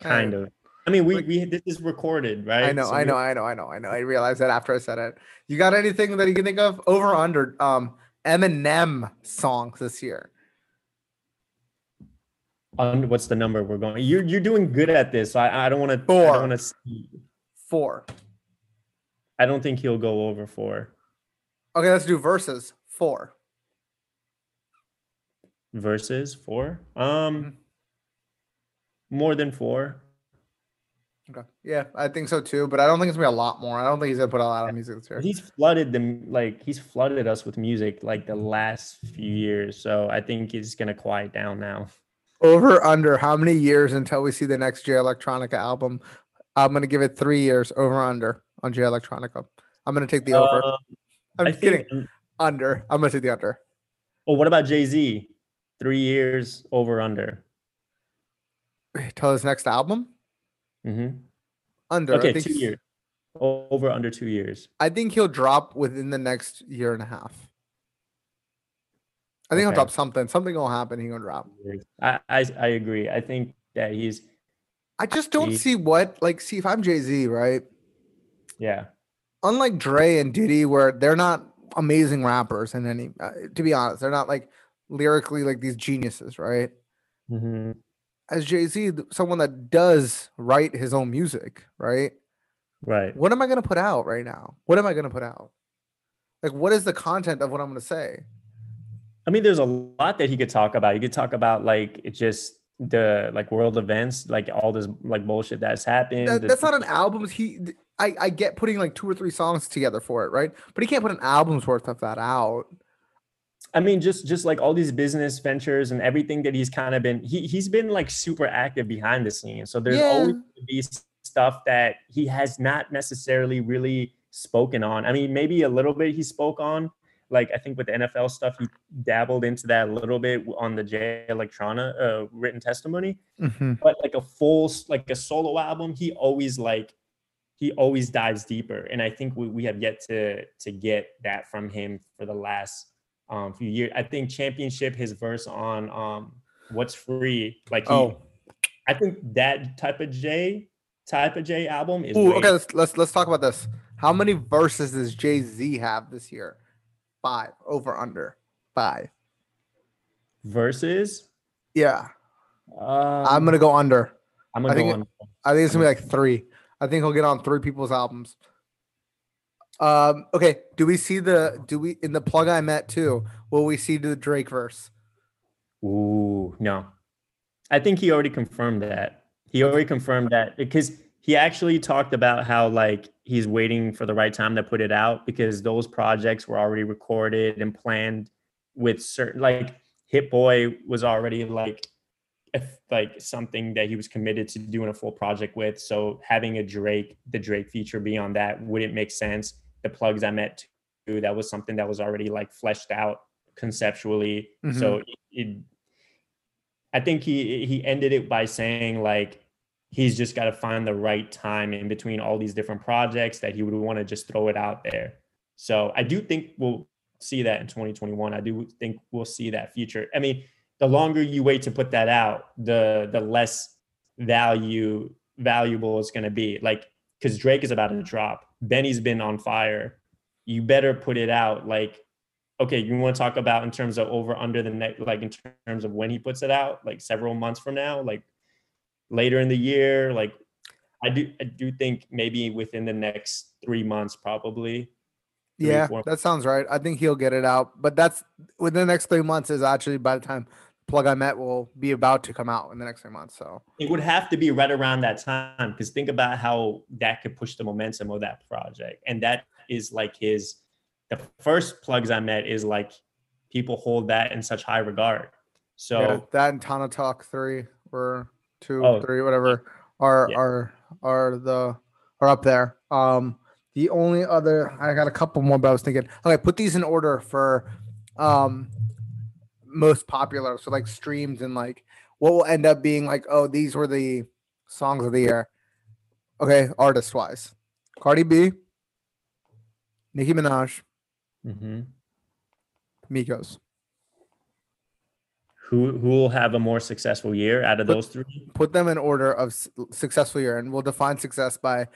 Kind of. I mean, we,
Like-
we this is recorded, right?
I know,
So
I
we-
know, I know, I know, I know. I realized that after I said it. You got anything that you can think of over or under um Eminem songs this year?
Und- what's the number we're going? You're you're doing good at this. So I, I don't want to. I
Four.
don't want to.
Four.
I don't think he'll go over four
Okay, let's do verses. Four.
verses. Four.
Mm-hmm.
Um, more than four.
Okay. Yeah, I think so too, but I don't think it's gonna be a lot more. I don't think he's gonna put a lot of music this year.
He's flooded them like he's flooded us with music like the last few years. So I think he's gonna quiet down now.
Over under how many years until we see the next Jay Electronica album? I'm gonna give it three years. Over under on Jay Electronica. I'm gonna take the over.
Uh,
I'm
I
kidding.
think.
Under. I'm gonna take the under.
Well, what about Jay Z? Three years over under.
Till his next album.
Mm-hmm.
Under. I
Okay,
think
two years. Over under two years.
I think he'll drop within the next year and a half. I think he'll drop something. Something will happen. He's gonna drop.
I, I I agree. I think that he's
I just don't
He-
see what like. See, if I'm Jay Z, right?
Yeah.
Unlike Dre and Diddy, where they're not amazing rappers, and any uh, to be honest, they're not like lyrically like these geniuses, right?
hmm
As Jay Z, someone that does write his own music, right?
Right.
What am I gonna put out right now? What am I gonna put out? Like, what is the content of what I'm gonna say?
I mean, there's a lot that he could talk about. He could talk about like it just the like world events, like all this like bullshit that's happened.
That- that's not an album. He, I, I get putting like two or three songs together for it, right? But he can't put an album's worth of that out.
I mean, just just like all these business ventures and everything that he's kind of been, he he's been like super active behind the scenes. So there's
Yeah.
always be stuff that he has not necessarily really spoken on. I mean, maybe a little bit he spoke on. Like I think with the NFL stuff, he dabbled into that a little bit on the Jay Electronica uh, written testimony.
Mhm.
But like a full, like a solo album, he always like he always dives deeper, and I think we, we have yet to to get that from him for the last um few years. I think championship his verse on um what's free like he,
Oh,
I think that type of J type of J album is
Ooh, okay. Let's, let's let's talk about this. How many verses does Jay Z have this year? Five. Over under five.
Versus.
Yeah,
Um,
I'm gonna go under.
I'm gonna
I
go
think. I think it's gonna be like three. I think he'll get on three people's albums. Um. Okay. Do we see the? Do we in the plug I met too? Will we see the Drake verse?
Ooh, no. I think he already confirmed that. He already confirmed that because he actually talked about how like he's waiting for the right time to put it out because those projects were already recorded and planned with certain like Hit Boy was already like if like something that he was committed to doing a full project with. So having a Drake, the Drake feature be on that wouldn't make sense. The plugs I met too, that was something that was already like fleshed out conceptually. So mm-hmm. it, it I think he he ended it by saying like he's just got to find the right time in between all these different projects that he would want to just throw it out there. So I do think we'll see that in 2021. I do think we'll see that future. I mean, the longer you wait to put that out, the the less value valuable it's going to be. Like because Drake is about to drop, Benny's been on fire. You better put it out like okay, you want to talk about in terms of over under the next, like in terms of when he puts it out, like several months from now, like later in the year, like I do, I do think maybe within the next three months, probably. three,
Yeah,
four-
that sounds right. I think he'll get it out, but that's within the next three months. Is actually by the time plug I met will be about to come out in the next three months. So
It would have to be right around that time because think about how that could push the momentum of that project, and that is like his. The first plugs I met is like people hold that in such high regard. So
yeah, that and Tana Talk three or two,
Oh,
three, whatever are
Yeah.
are are the are up there. Um, the only other I got a couple more, but I was thinking, okay, put these in order for um most popular. So like streams and like what will end up being like, oh, these were the songs of the year. Okay, artist wise, Cardi B, Nicki Minaj,
mm-hmm.
Migos.
Who who will have a more successful year out of
But-
those three?
put them in order of successful year and we'll define success by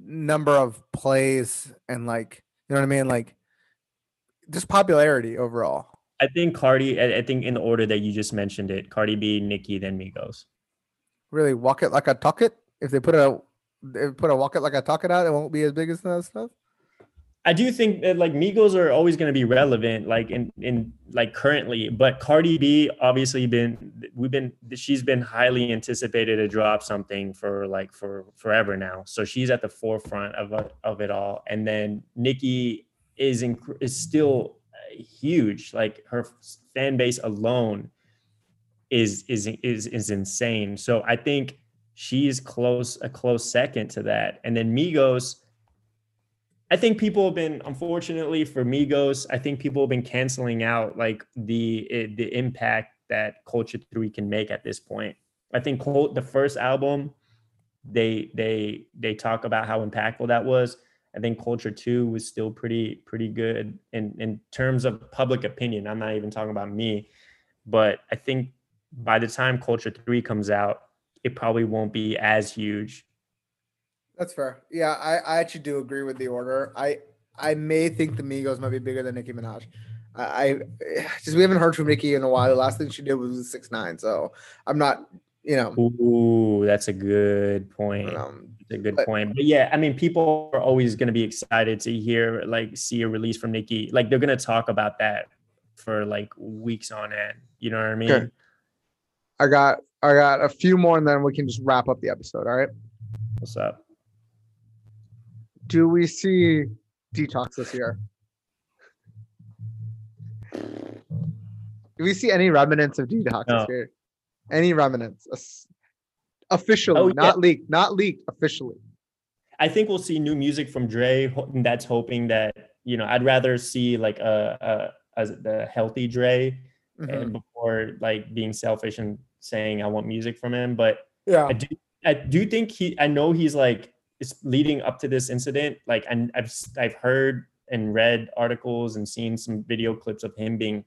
number of plays and like you know what i mean like just popularity overall
I think Cardi. I, I think in the order that you just mentioned it, Cardi B, Nicki, then Migos.
really walk it like i talk it if they put a if they put a walk it like i talk it out it won't be as big as that stuff
I do think that like Migos are always going to be relevant, like in in like currently. But Cardi B, obviously, been we've been she's been highly anticipated to drop something for like for forever now. So she's at the forefront of of it all. And then Nicki is inc- is still uh, huge. Like her fan base alone is is is is insane. So I think she's close a close second to that. And then Migos. I think people have been, unfortunately for Migos, I think people have been canceling out like the eh, the impact that Culture Three can make at this point. I think Cul- the first album, they they they talk about how impactful that was. I think Culture Two was still pretty pretty good in in terms of public opinion. I'm not even talking about me, but I think by the time Culture Three comes out, it probably won't be as huge.
That's fair yeah i i actually do agree with the order i i may think the migos might be bigger than nicki minaj i, I just we haven't heard from nicki in a while the last thing she did was six nine so i'm not you know
Ooh, that's a good point.
um,
That's a good
But-
point. But yeah, I mean, people are always going to be excited to hear, like, see a release from Nicki. Like, they're going to talk about that for like weeks on end. You know what I mean?
Okay. I got I got a few more and then we can just wrap up the episode. All right.
What's up?
Do we see detox this year? Do we see any remnants of Detox
No.
this year? Any remnants? Officially,
Oh, yeah.
not leaked, not leaked. Officially.
I think we'll see new music from Dre. That's hoping that you know. I'd rather see like a, a, a the healthy Dre
Mhm.
and before like being selfish and saying I want music from him. But
Yeah.
I do I do think he I know he's like it's leading up to this incident. Like and I've I've heard and read articles and seen some video clips of him being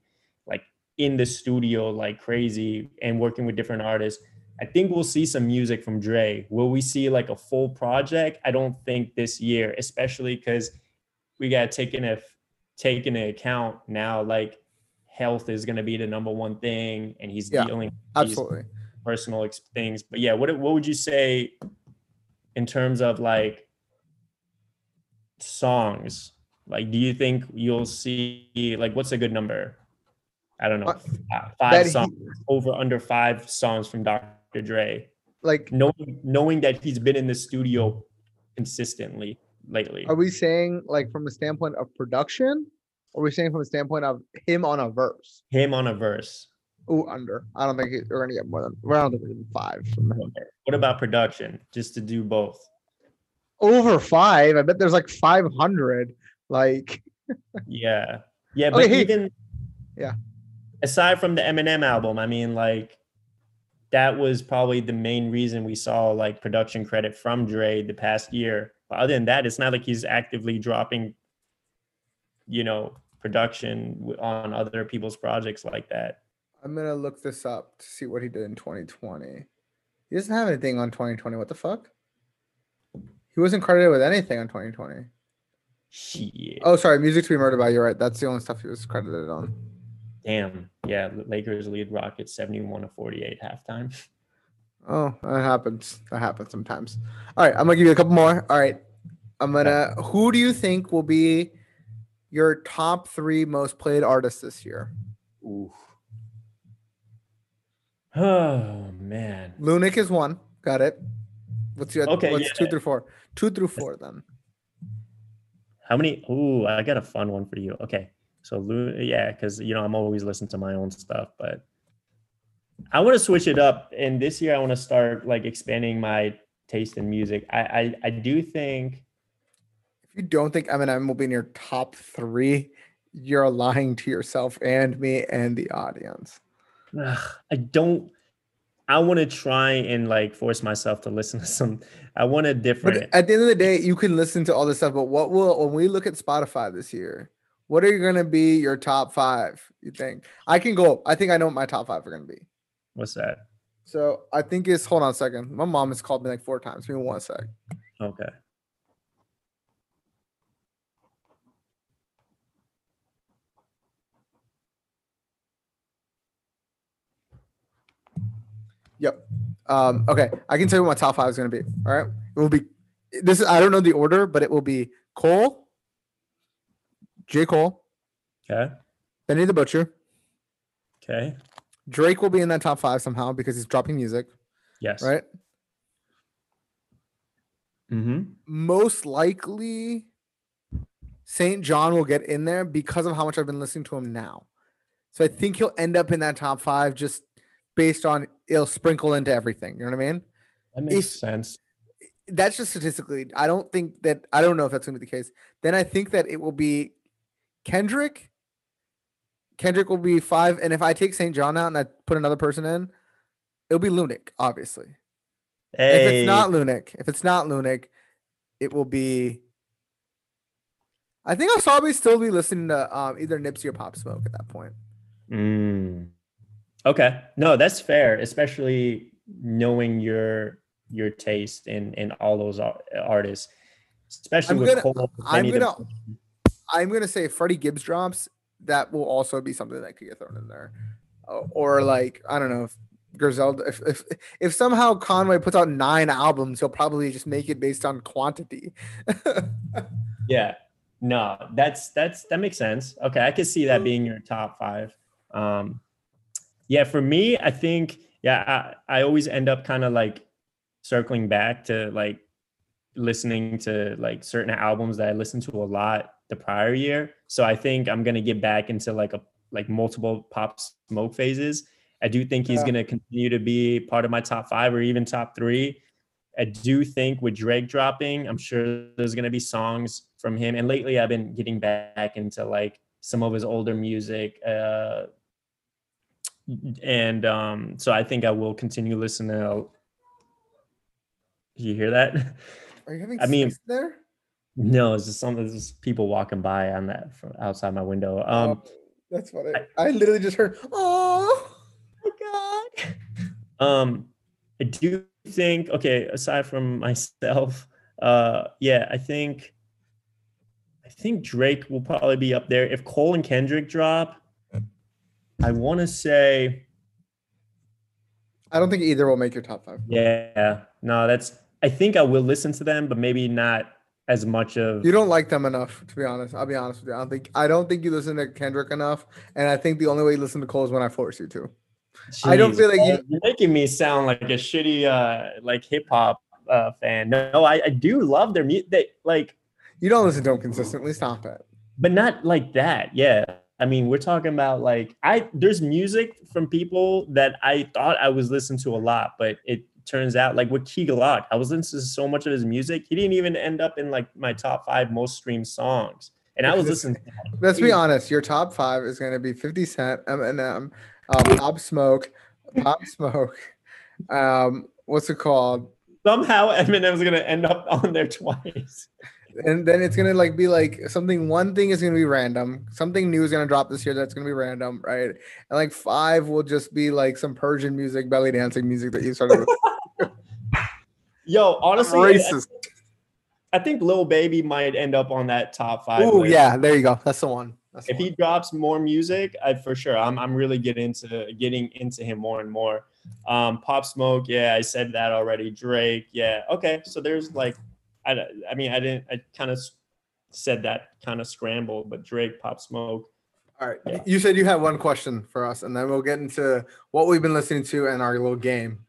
like in the studio like crazy and working with different artists. I think we'll see some music from Dre. Will we see like a full project? I don't think this year, especially because we got taken a take into account now like health is going to be the number one thing and he's
Yeah,
dealing with
Absolutely.
personal ex- things. But yeah, what what would you say in terms of like songs? Like, do you think you'll see like what's a good number? I don't know,
Uh,
five
he-
songs over under five songs from Dr. Dre.
Like,
Knowing knowing that he's been in the studio consistently lately.
are we saying like from a standpoint of production? Or are we saying from a standpoint of him on a verse?
Him on a verse.
Ooh, under. I don't think we're gonna get more than. We're not than five from him.
What about production? Just to do both.
Over five. I bet there's like five hundred. Like,
Yeah. Yeah, but
Okay,
even
Yeah.
Aside from the Eminem album, I mean, like that was probably the main reason we saw like production credit from Dre the past year. But other than that, it's not like he's actively dropping, you know, production on other people's projects like that.
I'm gonna look this up to see what he did in 2020. He doesn't have anything on 2020. What the fuck? He wasn't credited with anything on 2020.
Shit.
Oh, sorry. Music to be murdered by. You're right. That's the only stuff he was credited on.
Damn. Yeah. Lakers lead Rockets 71 to 48 halftime.
Oh, that happens. That happens sometimes. All right, I'm gonna give you a couple more. All right, I'm gonna. Who do you think will be your top three most played artists this year?
Ooh. Oh man.
Lunik is one. Got it. What's your
Okay,
What's two through four? Two through four then.
How many? Ooh, I got a fun one for you. Okay. So, yeah, because, you know, I'm always listening to my own stuff, but I want to switch it up. And this year, I want to start like expanding my taste in music. I, I, I do think,
If you don't think Eminem will be in your top three, you're lying to yourself and me and the audience.
Ugh, I don't, I want to try and like force myself to listen to some, I want a
But
different,
at the end of the day, you can listen to all this stuff. But what will when we look at Spotify this year? What are you going to be your top five? You think I can go? I think I know what my top five are going to be.
what's that?
So I think it's hold on a second. My mom has called me like four times. Give me one sec.
Okay.
Yep. Um, okay, I can tell you what my top five is going to be. All right, it will be this. Is, I don't know the order, but it will be Cole, J. Cole,
Okay.
Benny the Butcher,
Okay.
Drake will be in that top five somehow because he's dropping music,
Yes.
right?
Mm-hmm.
Most likely, St. John will get in there because of how much I've been listening to him now. So I think he'll end up in that top five just based on it'll sprinkle into everything. You know what I mean?
That makes
If-
sense.
that's just statistically. I don't think that I don't know if that's gonna be the case. Then I think that it will be Kendrick. Kendrick will be five, and if I take St. John out and I put another person in, it'll be Lunik, obviously.
Hey.
If it's not Lunik, if it's not Lunik, it will be. I think I'll probably still be listening to um, either Nipsey or Pop Smoke at that point.
Mm. Okay. No, that's fair, especially knowing your your taste in in all those artists, especially
I'm
with
gonna-
Cole.
I'm gonna-. I'm gonna say Freddie Gibbs drops. That will also be something that could get thrown in there, or like I don't know if Griselda. If if if somehow Conway puts out nine albums, he'll probably just make it based on quantity.
Yeah. No, that's that's that makes sense. Okay, I could see that being your top five. Um, yeah, for me, I think yeah, I, I always end up kind of like circling back to like listening to like certain albums that I listened to a lot the prior year. So I think I'm gonna get back into like a like multiple pop smoke phases. I do think he's
Yeah.
going to continue to be part of my top five or even top three. I do think with Drake dropping, I'm sure there's going to be songs from him. And lately, I've been getting back into like some of his older music. Uh, and um, so I think I will continue listening. To, you hear that?
Are you having
I mean-
there?
No, it's just some there's just people walking by on that from outside my window. Um,
Oh, that's funny. I, literally just heard, oh,
oh god. Um, I do think okay. Aside from myself, uh, yeah, I think I think Drake will probably be up there. If Cole and Kendrick drop, I want to say
I don't think either will make your top five.
yeah. No, that's. I think I will listen to them, but maybe not as much of.
You don't like them enough, to be honest. I'll be honest with you. I don't think I don't think you listen to Kendrick enough, and I think the only way you listen to Cole is when I force you to. I don't feel like you...
you're making me sound like a shitty uh like hip hop uh fan. No, I, I do love their music. They like,
You don't listen to him consistently. Stop it.
but not like that. Yeah. I mean, we're talking about like I there's music from people that I thought I was listening to a lot, but it turns out like with Key Glock, I was listening to so much of his music, he didn't even end up in like my top five most streamed songs. And I was listening to
Let's be honest. Your top five is going to be 50 Cent, Eminem, um, Pop Smoke, Pop Smoke. Um, what's it called?
somehow Eminem's gonna end up on there twice.
And then it's gonna like be like something. One thing is gonna be random. Something new is gonna drop this year that's gonna be random, right? And like five will just be like some Persian music, belly dancing music that you started. with.
Yo, honestly, I-
Racist.
I think Lil Baby might end up on that top five.
Oh yeah, there you go. That's the one. That's the
If he drops more music, I for sure. I'm I'm really getting into getting into him more and more. Um, Pop Smoke, yeah, I said that already. Drake, yeah, okay. So there's like, I I mean, I didn't. I kind of said that kind of scrambled, but Drake, Pop Smoke.
All right.
Yeah.
You said you had one question for us, and then we'll get into what we've been listening to and our little game.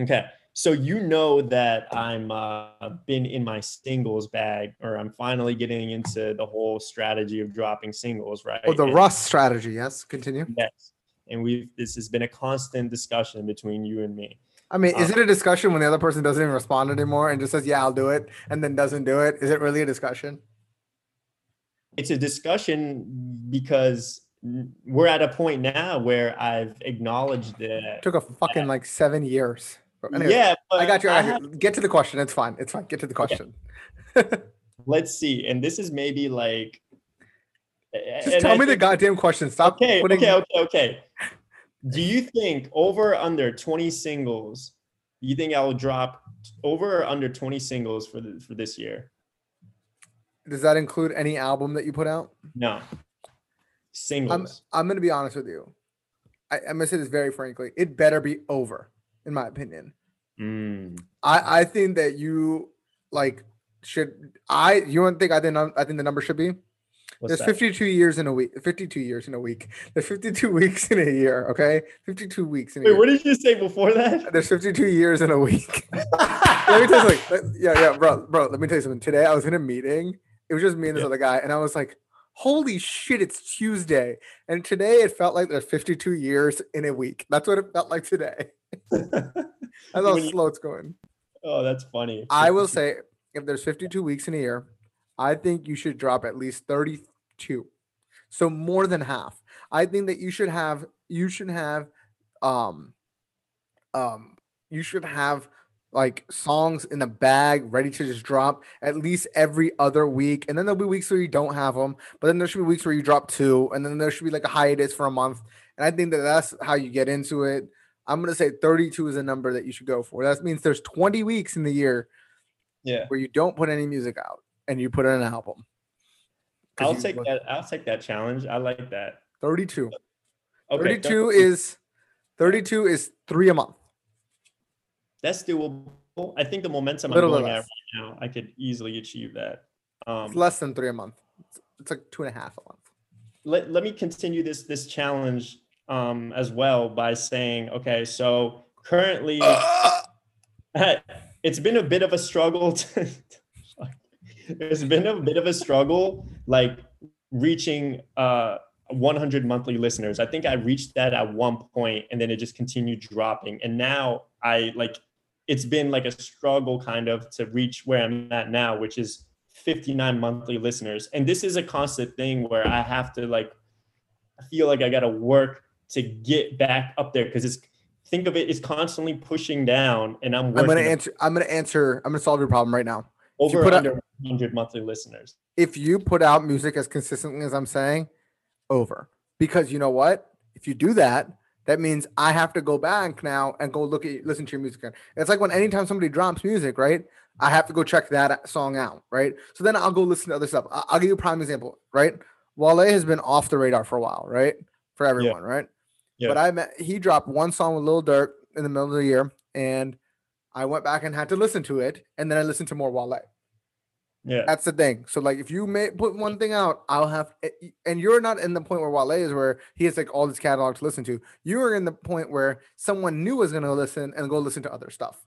Okay. So you know that I'm uh, been in my singles bag, or I'm finally getting into the whole strategy of dropping singles, right?
Oh, the
And-
Russ strategy. Yes. Continue.
Yes. And we've this has been a constant discussion between you and me.
I mean, is
Uh,
it a discussion when the other person doesn't even respond anymore and just says, "Yeah, I'll do it," and then doesn't do it? Is it really a discussion?
It's a discussion because we're at a point now where I've acknowledged that.
It took a fucking like seven years. Anyway,
yeah, but
I got you. I
have-
Get to the question. It's fine. It's fine. Get to the question.
let's see. And this is maybe like.
Just tell
I
me the goddamn question. Stop
Okay,
putting.
okay, okay, okay. Do you think over under 20 singles? You think I will drop over or under 20 singles for the, for this year?
Does that include any album that you put out?
No. Singles.
I'm gonna be honest with you. I, I'm gonna say this very frankly. It better be over, in my opinion.
Mm.
I I think that you like should I you don't think I think I think the number should be
What's
there's
that?
52 years in a week 52 years in a week. There's 52 weeks in a year okay? 52 weeks in a
Wait,
year.
what did you say before that?
there's 52 years in a week. Let me tell you something yeah yeah bro bro let me tell you something. Today I was in a meeting. It was just me and this
Yeah.
other guy and I was like holy shit it's Tuesday. And today it felt like there's 52 years in a week. That's what it felt like today. That's how slow it's going.
Oh, that's funny.
I will say if there's 52 weeks in a year, I think you should drop at least 32. So more than half. I think that you should have you should have um um you should have like songs in the bag ready to just drop at least every other week and then there'll be weeks where you don't have them but then there should be weeks where you drop two and then there should be like a hiatus for a month and i think that that's how you get into it i'm going to say 32 is a number that you should go for that means there's 20 weeks in the year
yeah.
where you don't put any music out and you put it in an album.
I'll take
look-
that. I'll take that challenge. I like that.
32.
Okay,
32 is 32 is three a month.
that's doable. I think the momentum
Little
I'm going at right now, I could easily achieve that. Um,
It's less than three a month. It's, it's like two and a half a month.
let, let me continue this this challenge um, as well by saying, okay, so currently it's been a bit of a struggle. To, it's been a bit of a struggle, like reaching uh, 100 monthly listeners. I think I reached that at one point and then it just continued dropping. And now I like it's been like a struggle kind of to reach where I'm at now, which is 59 monthly listeners. And this is a constant thing where I have to like I feel like I got to work to get back up there because it's think of it it's constantly pushing down and I'm
I'm gonna
working
answer. I'm gonna answer. I'm gonna solve your problem right now.
Over
put out-
under 100 monthly listeners.
If you put out music as consistently as I'm saying, over. Because you know what? If you do that, that means I have to go back now and go look at listen to your music again. It's like when anytime somebody drops music, right? I have to go check that song out, right? So then I'll go listen to other stuff. I'll give you a prime example, right? Wale has been off the radar for a while, right? For everyone, right?
Yeah.
But I met he dropped one song with Lil Durk in the middle of the year, and I went back and had to listen to it, and then I listened to more Wale.
Yeah.
That's the thing. So like, if you may put one thing out, I'll have, eh, and you're not in the point where Wale is, where he has like all this catalog to listen to. You are in the point where someone new is going to listen and go listen to other stuff,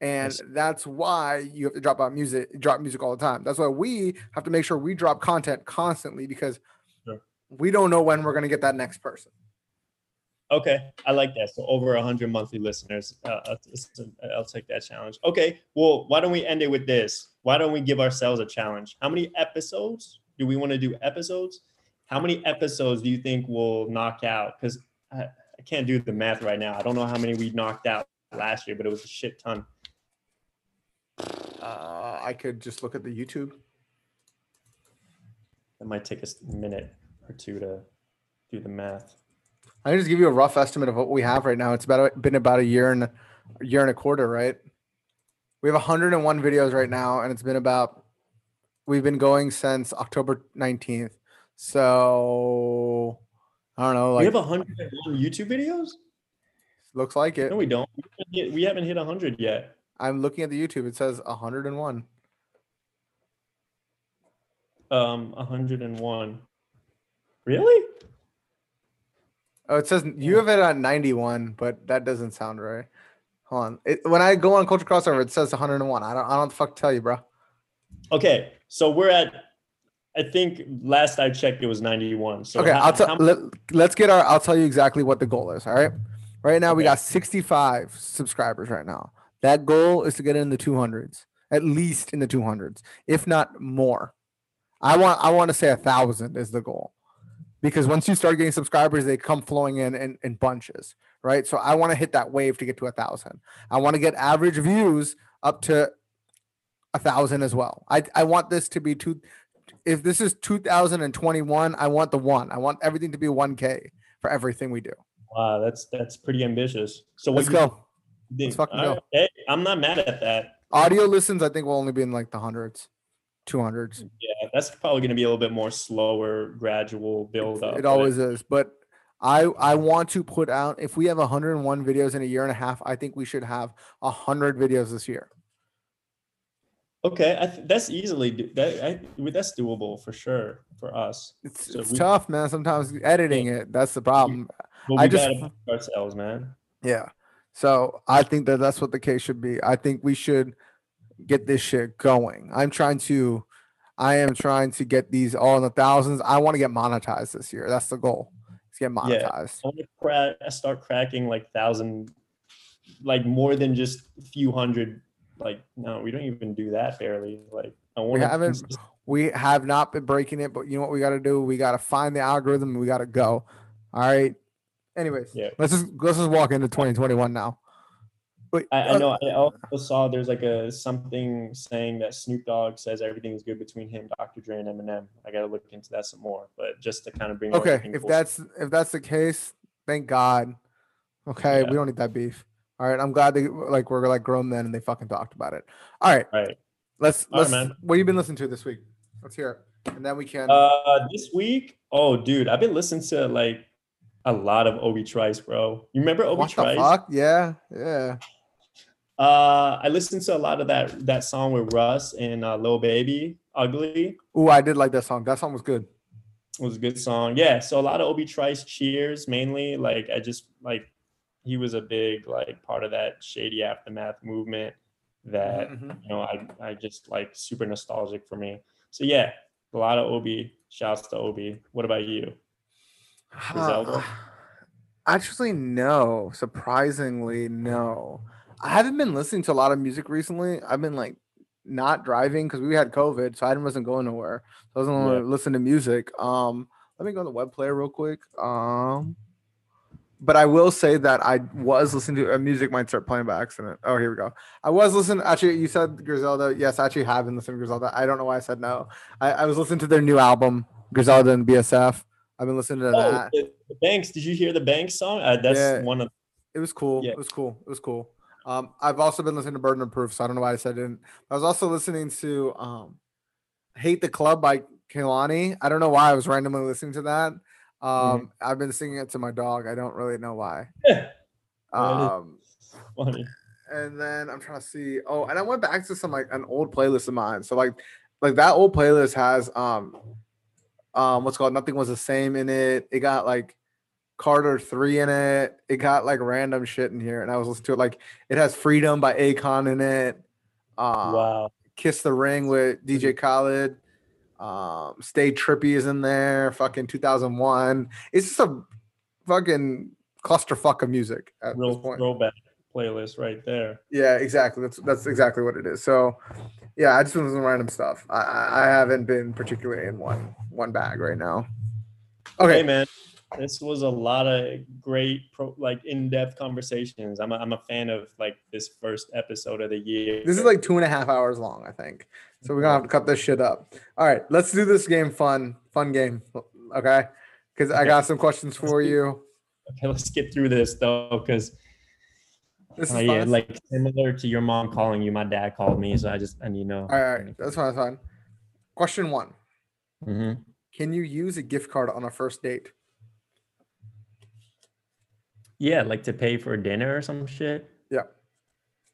and
Yes.
that's why you have to drop out music, drop music all the time. That's why we have to make sure we drop content constantly because
Sure.
we don't know when we're going to get that next person.
Okay, I like that. So over 100 monthly listeners. Uh, I'll, I'll take that challenge. Okay, well, why don't we end it with this? Why don't we give ourselves a challenge? How many episodes do we want to do? Episodes? How many episodes do you think we'll knock out? Because I, I can't do the math right now. I don't know how many we knocked out last year, but it was a shit ton.
Uh, I could just look at the YouTube.
It might take us a minute or two to do the math.
I just give you a rough estimate of what we have right now. It's about been about a year and a year and a quarter, right? We have 101 videos right now, and it's been about we've been going since October 19th. So I don't know,
we
like
have 101 YouTube videos?
looks like it.
No, we don't. We haven't hit- We haven't hit 100 yet.
I'm looking at the YouTube. It says 101.
Um, 101. Really?
Oh, it says you have it at 91, but that doesn't sound right. Hold on. It, when I go on Culture Crossover, it says 101. I don't. I don't know what the fuck tell you, bro.
Okay, so we're at. I think last I checked, it was 91. So
okay,
how-
I'll tell. Let, let's get our. I'll tell you exactly what the goal is. All right. Right now we got 65 subscribers. Right now, that goal is to get in the 200s, at least in the 200s, if not more. I want. I want to say a thousand is the goal, because once you start getting subscribers, they come flowing in in, in bunches, right? So I want to hit that wave to get to a thousand. I want to get average views up to a thousand as well. I I want this to be two. If this is 2021, I want the one. I want everything to be 1K for everything we do.
wow, that's that's pretty ambitious. So
Let's go.
think?
fucking go.
right, Hey, I'm not mad at that.
Audio listens, I think, will only be in like the hundreds, 200s.
Yeah, that's probably going to be a little bit more slower, gradual build up.
It always is. But I I want to put out if we have 101 videos in a year and a half, I think we should have 100 videos this year.
Okay, I th- that's easily do- that I, that's doable for sure for us.
It's,
So
it's
we-
tough, man. Sometimes editing it, that's the problem. I
we
just-
gotta push ourselves, man.
Yeah. So I think that that's what the case should be. I think we should get this shit going. I'm trying to, I am trying to get these all in the thousands. I want to get monetized this year. That's the goal. Let's get monetized.
I want to crack, start cracking like thousand, like more than just a few hundred. Like no, we don't even do that barely. Like I want
haven't- We have not been breaking it, but you know what we got to do? We got to find the algorithm. and We got to go. All right. Anyways,
Yeah.
let's just let's just walk into 2021 now. Wait,
I, I
uh,
know. I also saw there's like a something saying that Snoop Dogg says everything is good between him, Dr. Dre, and Eminem. I gotta look into that some more. But just to kind of bring
Okay, if
full
that's if that's the case, thank God. Okay,
Yeah.
we don't need that beef. All right, I'm glad they like we're like grown men and they fucking talked about it. All right,
right.
let's
All right,
let's.
man.
what you been listening to this week? Let's hear it, and then we can.
Uh, this week, oh, dude, I've been listening to like a lot of Obi Trice, bro. You remember Obi
what the
Trice?
fuck? Yeah, yeah.
Uh, I listened to a lot of that that song with Russ and uh, Lil Baby, Ugly.
Oh, I did like that song. That song was good.
It was a good song. Yeah, so a lot of Obi Trice cheers mainly. Like I just like he was a big like part of that shady aftermath movement that
Mhm.
you know I I just like super nostalgic for me. So yeah, a lot of Obi. Shouts to Obi. What about you? Griselda?
Actually, no. Surprisingly, no. I haven't been listening to a lot of music recently. I've been like not driving because we had COVID, so I wasn't going nowhere. So I wasn't
Yeah.
yeah. listen to music. Um, let me go to the web player real quick. Um, but I will say that I was listening to uh, music might start playing by accident. Oh, here we go. I was listening. Actually, you said Griselda. Yes, I actually have been listening to Griselda. I don't know why I said no. I, I was listening to their new album, Griselda and BSF. I've been listening to
Oh,
that.
the, the Banks. Did you hear the Banks song? Uh, that's
Yeah.
one of.
It was cool.
Yeah.
It was cool. It was cool. Um, I've also been listening to Burden of Proof, so I don't know why I said it. didn't. I was also listening to um, Hate the Club by Kehlani. I don't know why I was randomly listening to that. Um, I've been singing it to my dog. I don't really know why. Um,
Funny.
and then I'm trying to see. Oh, and I went back to some like an old playlist of mine. So like, like that old playlist has um, um, what's called Nothing Was the Same in it. It got like Carter three in it. It got like random shit in here, and I was listening to it. Like it has Freedom by Akon in it. Um,
wow.
Kiss the Ring with DJ Khaled. Um, Stay Trippy is in there. Fucking 2001. It's just a fucking clusterfuck of music at this
Real
point.
throwback playlist right there.
Yeah, exactly. That's that's exactly what it is. So, yeah, I just been some random stuff. I I haven't been particularly in one one bag right now.
Hey
Okay,
man, this was a lot of great, pro, like in-depth conversations. I'm a, I'm a fan of like this first episode of the year.
this is like two and a half hours long, I think. So we're gonna have to cut this shit up. All right, let's do this game fun, fun game. Okay, because I got some questions for you.
okay. Let's get through this though, because
This is
uh, yeah, like similar to your mom calling you, my dad called me, so I just and you know.
all right, all right, that's fine. That's fine. Question one:
Mhm.
Can you use a gift card on a first date?
Yeah, like to pay for dinner or some shit.
Yeah.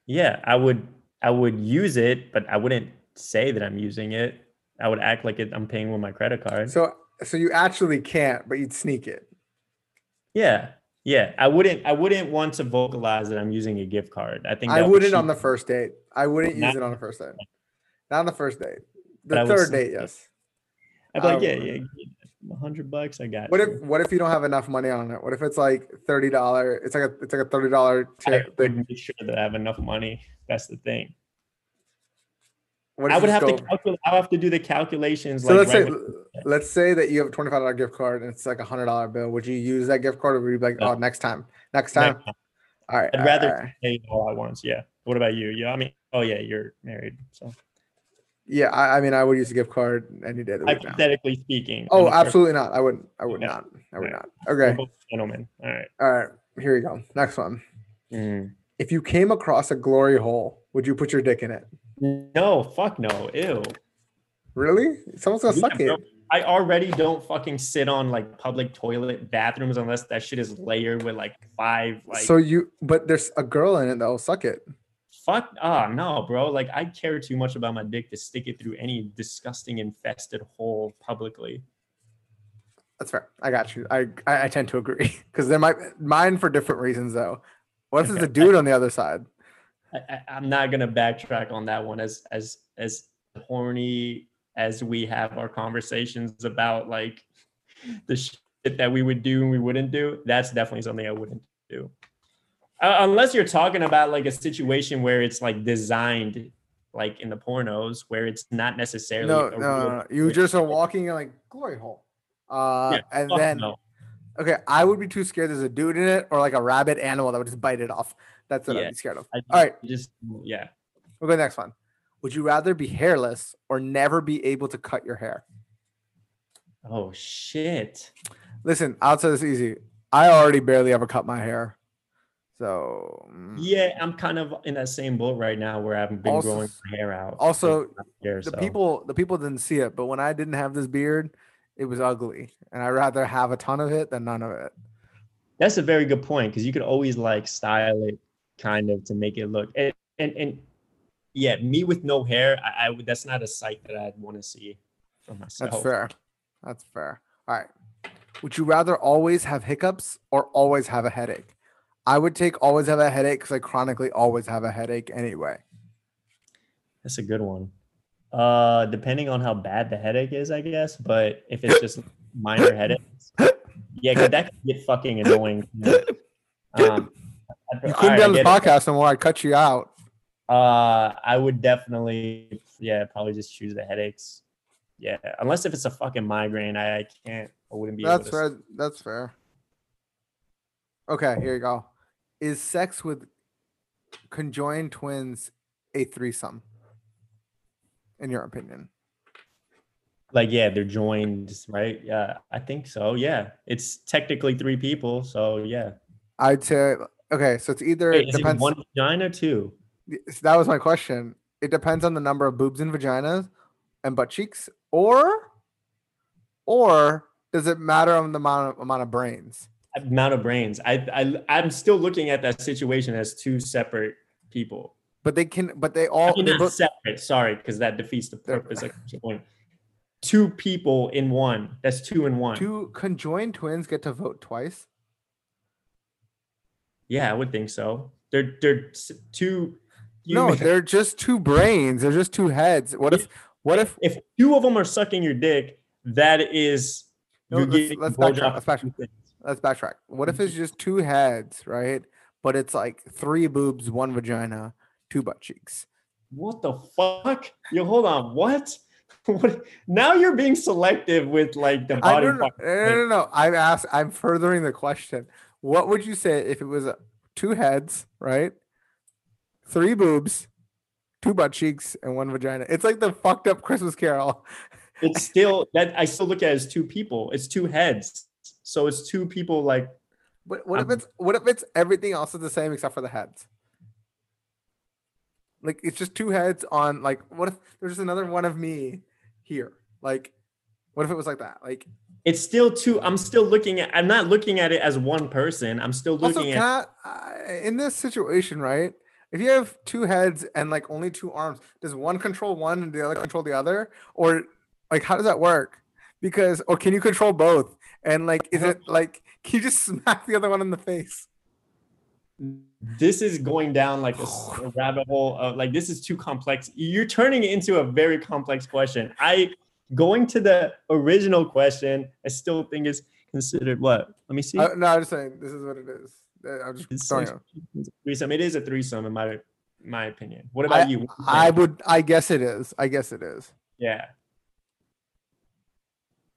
Yeah, I would I would use it, but I wouldn't say that I'm using it. I would act like it, I'm paying with my credit card.
So so you actually can't, but you'd sneak it.
yeah. Yeah, I wouldn't I wouldn't want to vocalize that I'm using a gift card. I think
I wouldn't on the first date. I wouldn't use it on the first date. Not on the first date. The third date, yes.
I'd be like,
I
yeah, yeah, hundred bucks, I got
What
you.
if what if you don't have enough money on it? What if it's like thirty dollar? It's like a it's like a thirty dollar
I
tip. thing.
make sure that I have enough money. That's the thing.
What
I would
you
have to calculate. I have to do the calculations.
So
like
let's
right
say let's say that you have a twenty five dollar gift card and it's like a hundred dollar bill. Would you use that gift card or would you be like,
No.
oh, next time, next time?
next time.
All right.
I'd
all
rather
right.
pay all at once. Yeah. What about you? Yeah. I mean, oh yeah, you're married. So
Yeah, I, I mean, I would use a gift card any day week now.
hypothetically speaking.
Oh,
on the first-
absolutely not. I wouldn't. I would
Yeah.
not. I would
Yeah.
not. Okay.
Gentlemen. All right.
All right. Here we go. Next one.
Mm.
If you came across a glory hole, would you put your dick in it?
No, fuck no. Ew.
Really? Someone's gonna
Yeah,
suck
bro.
it.
I already don't fucking sit on like public toilet bathrooms unless that shit is layered with like five like
so you, but there's a girl in it that'll suck it.
Fuck ah no bro like I care too much about my dick to stick it through any disgusting infested hole publicly.
That's fair. I got you. I I, I tend to agree because there might mine for different reasons though. What if there's a dude on the other side?
I, I, I'm not gonna backtrack on that one as as as horny as we have our conversations about like the shit that we would do and we wouldn't do. That's definitely something I wouldn't do. Uh, unless you're talking about like a situation where it's like designed like in the pornos where it's not necessarily
No,
a
no, no, no. You just are walking in like glory hole. Uh,
Yeah,
and then
no.
okay, I would be too scared. There's a dude in it or like a rabbit animal that would just bite it off. That's what
Yeah.
I'd be scared of.
I
All right.
just yeah.
We'll go next one. Would you rather be hairless or never be able to cut your hair?
Oh shit.
Listen, I'll say this easy. I already barely ever cut my hair. So mm,
Yeah, I'm kind of in that same boat right now where I've been
Also-
growing my hair out.
also,
hair,
the
so.
people the people didn't see it, but when I didn't have this beard, it was ugly. And I'd rather have a ton of it than none of it.
That's a very good point because you could always like style it kind of to make it look and and, and yeah, me with no hair, I, I would that's not a sight that I'd want to see for myself.
That's fair. That's fair. All right. Would you rather always have hiccups or always have a headache? I would take always have a headache because I chronically always have a headache anyway.
That's a good one. Uh depending on how bad the headache is, I guess. But if it's just minor headaches, Yeah, 'cause that could get fucking annoying. Um,
You couldn't be on this podcast no more. I'd cut you out.
Uh, I would definitely, yeah, probably just choose the headaches. Yeah, unless if it's a fucking migraine, I, I can't. I wouldn't be.
That's
able to,
fair. That's fair. Okay, here you go. Is sex with conjoined twins a threesome? In your opinion?
Like, yeah, they're joined, right? Yeah, I think so. Yeah, it's technically three people, so yeah.
I'd say okay. So it's either
Wait, is it one vagina two?
that was my question. It depends on the number of boobs and vaginas and butt cheeks, or or does it matter on the amount of, amount of brains?
Amount of brains. I, I, I'm still looking at that situation as two separate people.
But they can. But they
I
all.
mean,
they
not
both,
separate. Sorry, because that defeats the purpose of point. Two people in one. That's two in one.
two conjoined twins get to vote twice.
Yeah, I would think so. They're they're two.
no, they're just two brains. They're just two heads. What if? What if?
if two of them are sucking your dick, that is
No, let's- let's backtrack, let's
from
backtrack.
two things.
Let's backtrack. What if it's mm-hmm. just two heads, right? But it's like three boobs, one vagina, two butt cheeks.
What the fuck? Yo, hold on. What? What? Now you're being selective with like the body.
I
don't.
No, no, no. I'm asked. I'm furthering the question. What would you say if it was two heads, right? Three boobs, two butt cheeks, and one vagina. It's like the fucked up Christmas Carol.
It's still that I still look at it as two people. It's two heads. So it's two people like
But what if
I'm-
it's what if it's everything else is the same except for the heads? Like it's just two heads on like what if there's just another one of me here? Like what if it was like that? Like
it's still two. I'm still looking at I'm not looking at it as one person. I'm still
also
looking at
can I, in this situation, right? If you have two heads and like only two arms, does one control one and the other control the other? Or like how does that work? Because or can you control both? And like is it like can you just smack the other one in the face?
this is going down like a rabbit hole of like this is too complex. You're turning it into a very complex question. I going to the original question, I still think is considered what? Let me see.
Uh, no, I'm just saying this is what it is. Uh, I'm just
It's
throwing
like-
it.
a threesome. It is a threesome in my my opinion. What about you? You
I would. I guess it is. I guess it is.
yeah.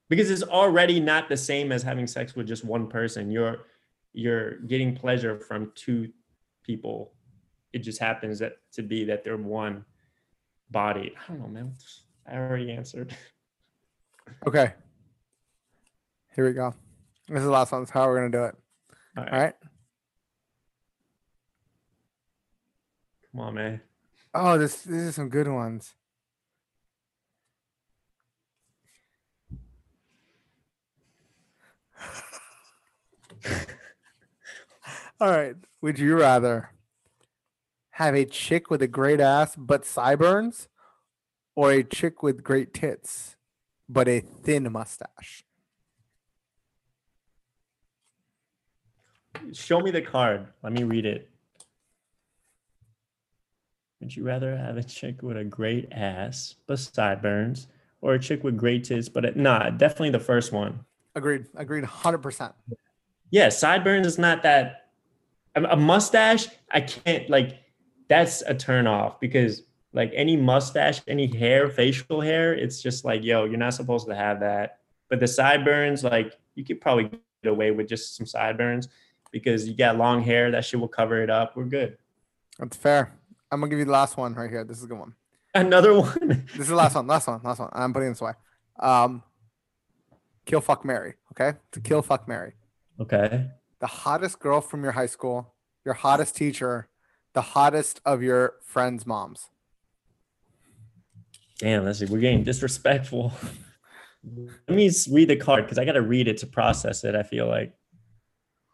Because it's already not the same as having sex with just one person. You're you're getting pleasure from two people. It just happens that to be that they're one body. I don't know, man. I already answered.
Okay. Here we go. This is the last one. This is how we're gonna do it.
All right.
All right.
Come on, man.
Oh, this these are some good ones. All right. Would you rather have a chick with a great ass but sideburns, or a chick with great tits but a thin mustache?
Show me the card. Let me read it. Would you rather have a chick with a great ass but sideburns, or a chick with great tits but a, nah? Definitely the first one.
Agreed. Agreed. Hundred percent.
Yeah, sideburns is not that. A, mustache, I can't like. That's a turn off because like any mustache, any hair, facial hair, it's just like yo, you're not supposed to have that. But the sideburns, like you could probably get away with just some sideburns because you got long hair. That shit will cover it up. We're good.
That's fair. I'm gonna give you the last one right here. This is a good one.
Another one.
This is the last one. Last one. Last one. I'm putting this away. Um, kill, fuck, Mary. Okay, to kill, fuck, Mary.
Okay.
The hottest girl from your high school, your hottest teacher, the hottest of your friends' moms.
Damn, let's see. We're getting disrespectful. Let me read the card because I got to read it to process it. I feel like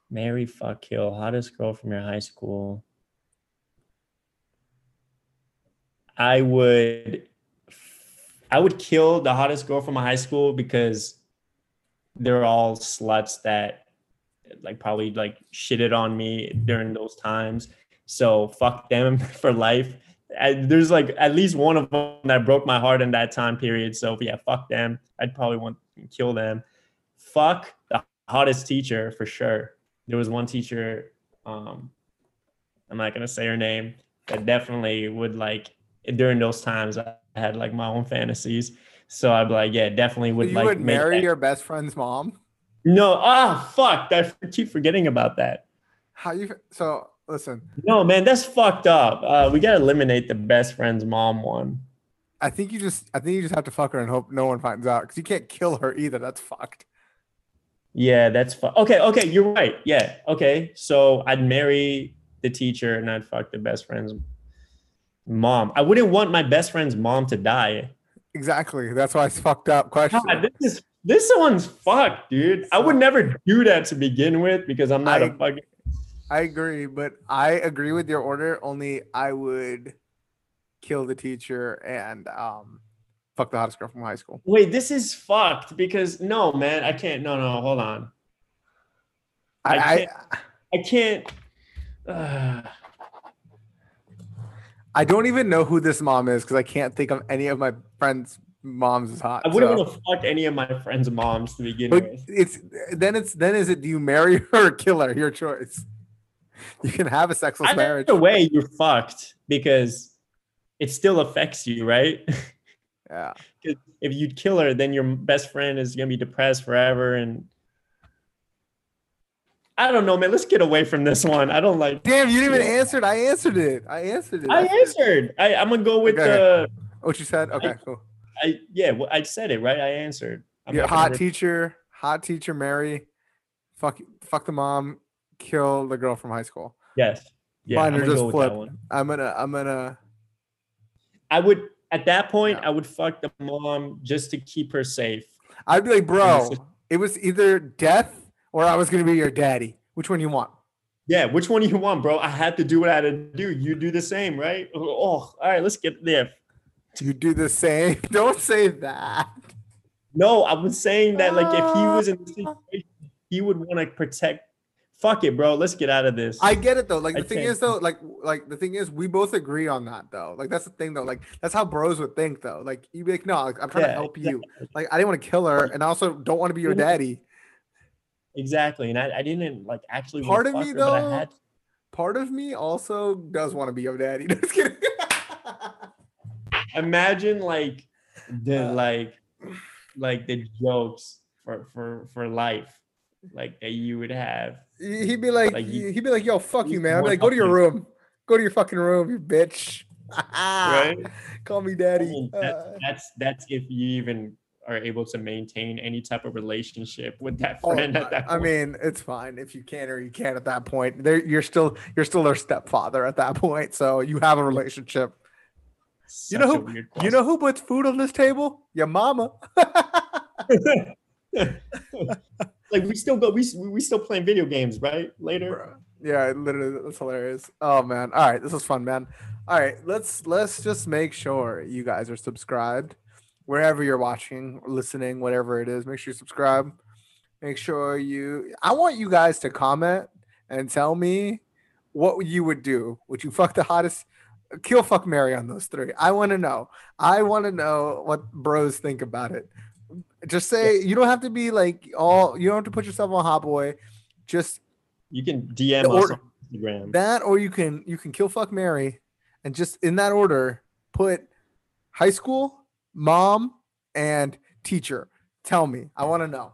Mary fuck kill hottest girl from your high school. I would, I would kill the hottest girl from my high school because they're all sluts that like probably like shitted on me during those times. So fuck them for life. I, there's like at least one of them that broke my heart in that time period. So yeah, fuck them. I'd probably want to kill them. Fuck the hottest teacher for sure. There was one teacher, um, I'm not gonna say her name, that definitely would like during those times I had like my own fantasies. So I'd be like, yeah, definitely would
you
like
would marry
that-
your best friend's mom?
No, ah, fuck! I keep forgetting about that.
How you? So listen,
No, man, that's fucked up. Uh, we gotta eliminate the best friend's mom one.
I think you just, I think you just have to fuck her and hope no one finds out because you can't kill her either. That's fucked.
Yeah, that's fu- okay. Okay, you're right. Yeah, okay. So I'd marry the teacher and I'd fuck the best friend's mom. I wouldn't want my best friend's mom to die.
Exactly. That's why it's fucked up question.
God, this is this one's fucked, dude. I would never do that to begin with because I'm not a
I-
fucking.
I agree, but I agree with your order. Only I would kill the teacher and um, fuck the hottest girl from high school.
Wait, this is fucked because no, man, I can't. No, no, hold on. I
I, I,
can't- I can't. Uh,
I don't even know who this mom is because I can't think of any of my friends' moms is hot.
I wouldn't
so-
want to fuck any of my friends' moms to begin
But
with.
it's then it's then is it do you marry her or kill her? Your choice. You can have a sexless marriage.
Either way, you're fucked because it still affects you, right?
Yeah.
if you'd kill her, then your best friend is gonna be depressed forever, and I don't know, man. Let's get away from this one. I don't like.
Damn, you didn't even answer it. I answered it. I answered it.
I answered. I, I'm gonna go with
Okay.
the.
What you said? Okay, cool.
I yeah, well, I said it right. I answered. I'm
Yeah, hot teacher, hot teacher, Mary, fuck, fuck the mom, kill the girl from high school.
Yes. Yeah,
Mine
I'm
are
gonna
just
go with that
flip. I'm gonna, I'm gonna.
I would at that point.
Yeah.
I would fuck the mom just to keep her safe.
I'd be like, bro, it was either death or I was gonna be your daddy. Which one you want?
Yeah, which one do you want, bro? I had to do what I had to do. You do the same, right? Oh, all right, let's get there.
You do the same. Don't say that.
No, I was saying that like if he was in the
Ah.
situation, he would want to protect. Fuck it, bro. Let's get out of this.
I get it though. Like
I
the thing
can't-
is though, like like the thing is, we both agree on that though. Like that's the thing though. Like that's how bros would think though. Like you'd be like, no, like, I'm trying to
Yeah,
help you. Like I didn't want to kill her, and I also don't want to be your daddy.
exactly, and I, I didn't like actually.
Part of me
her,
though, part of me also does want to be your daddy. Just kidding.
Imagine like the
Uh,
like like the jokes for for for life, like that you would have.
he'd be like,
Like,
he'd be like, yo, fuck you, man. I'd be like, go to your room. Go to your fucking room, you bitch.
Right?
Call me
I
daddy.
mean, that's,
Uh,
that's that's if you even are able to maintain any type of relationship with that
oh,
friend at that
I mean, it's fine if you can or you can't at that point. There, you're still you're still their stepfather at that point, so you have a relationship. You know who- You know who puts food on this table? Your mama.
like we still go we we still playing video games right later
Bruh. Yeah, it literally, that's hilarious. Oh man! All right, this was fun, man. All right, let's let's just make sure you guys are subscribed wherever you're watching, listening, whatever it is. Make sure you subscribe. Make sure you. I want you guys to comment and tell me what you would do. Would you fuck the hottest? Kill, fuck, Mary on those three. I want to know. I want to know what bros think about it. Just say you don't have to be like all. You don't have to put yourself on hot boy. Just
you can dm us on instagram
that or you can you can kill fuck Mary and just in that order put high school, mom, and teacher. Tell me. I want to know.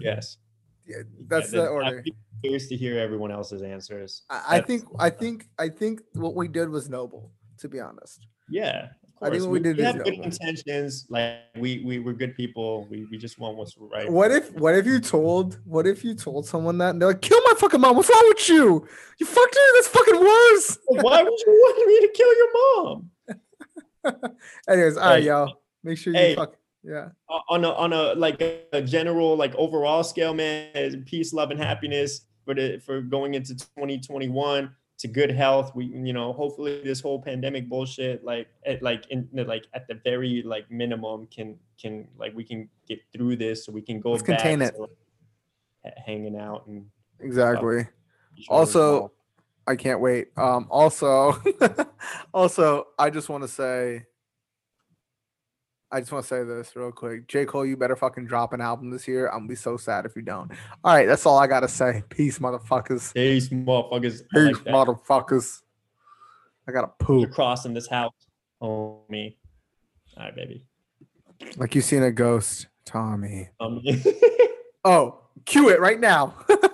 yes
Yeah, that's
Yeah,
the order.
i'm curious to hear everyone else's answers
I, I think I think I think what we did was noble, to be honest.
yeah
I think what we did is
have good
noble.
intentions like we we we're good people we, we just want what's right
What if what if you told what if you told someone that and they're like, kill my fucking mom? What's wrong with you? You fucked her, that's fucking worse.
why would you want me to kill your mom
Anyways, all right,
Hey,
y'all. Make sure you
hey.
fuck yeah.
On a on a like a, general like overall scale man peace love and happiness for the for going into 2021 to good health we you know hopefully this whole pandemic bullshit like at like in like at the very like minimum can can like we can get through this so we can go
Let's
back
contain it.
to, like, hanging out and
Exactly.
other's
Also. I can't wait. Um, also, also, I just want to say, I just want to say this real quick. J. Cole, you better fucking drop an album this year. I'm gonna be so sad if you don't. All right, that's all I gotta say. Peace, motherfuckers.
Peace, motherfuckers. I
Peace,
like
motherfuckers. I gotta
You're
poop.
crossing this house, homie. All right, baby.
Like you seen a ghost, Tommy.
Um,
Oh, cue it right now.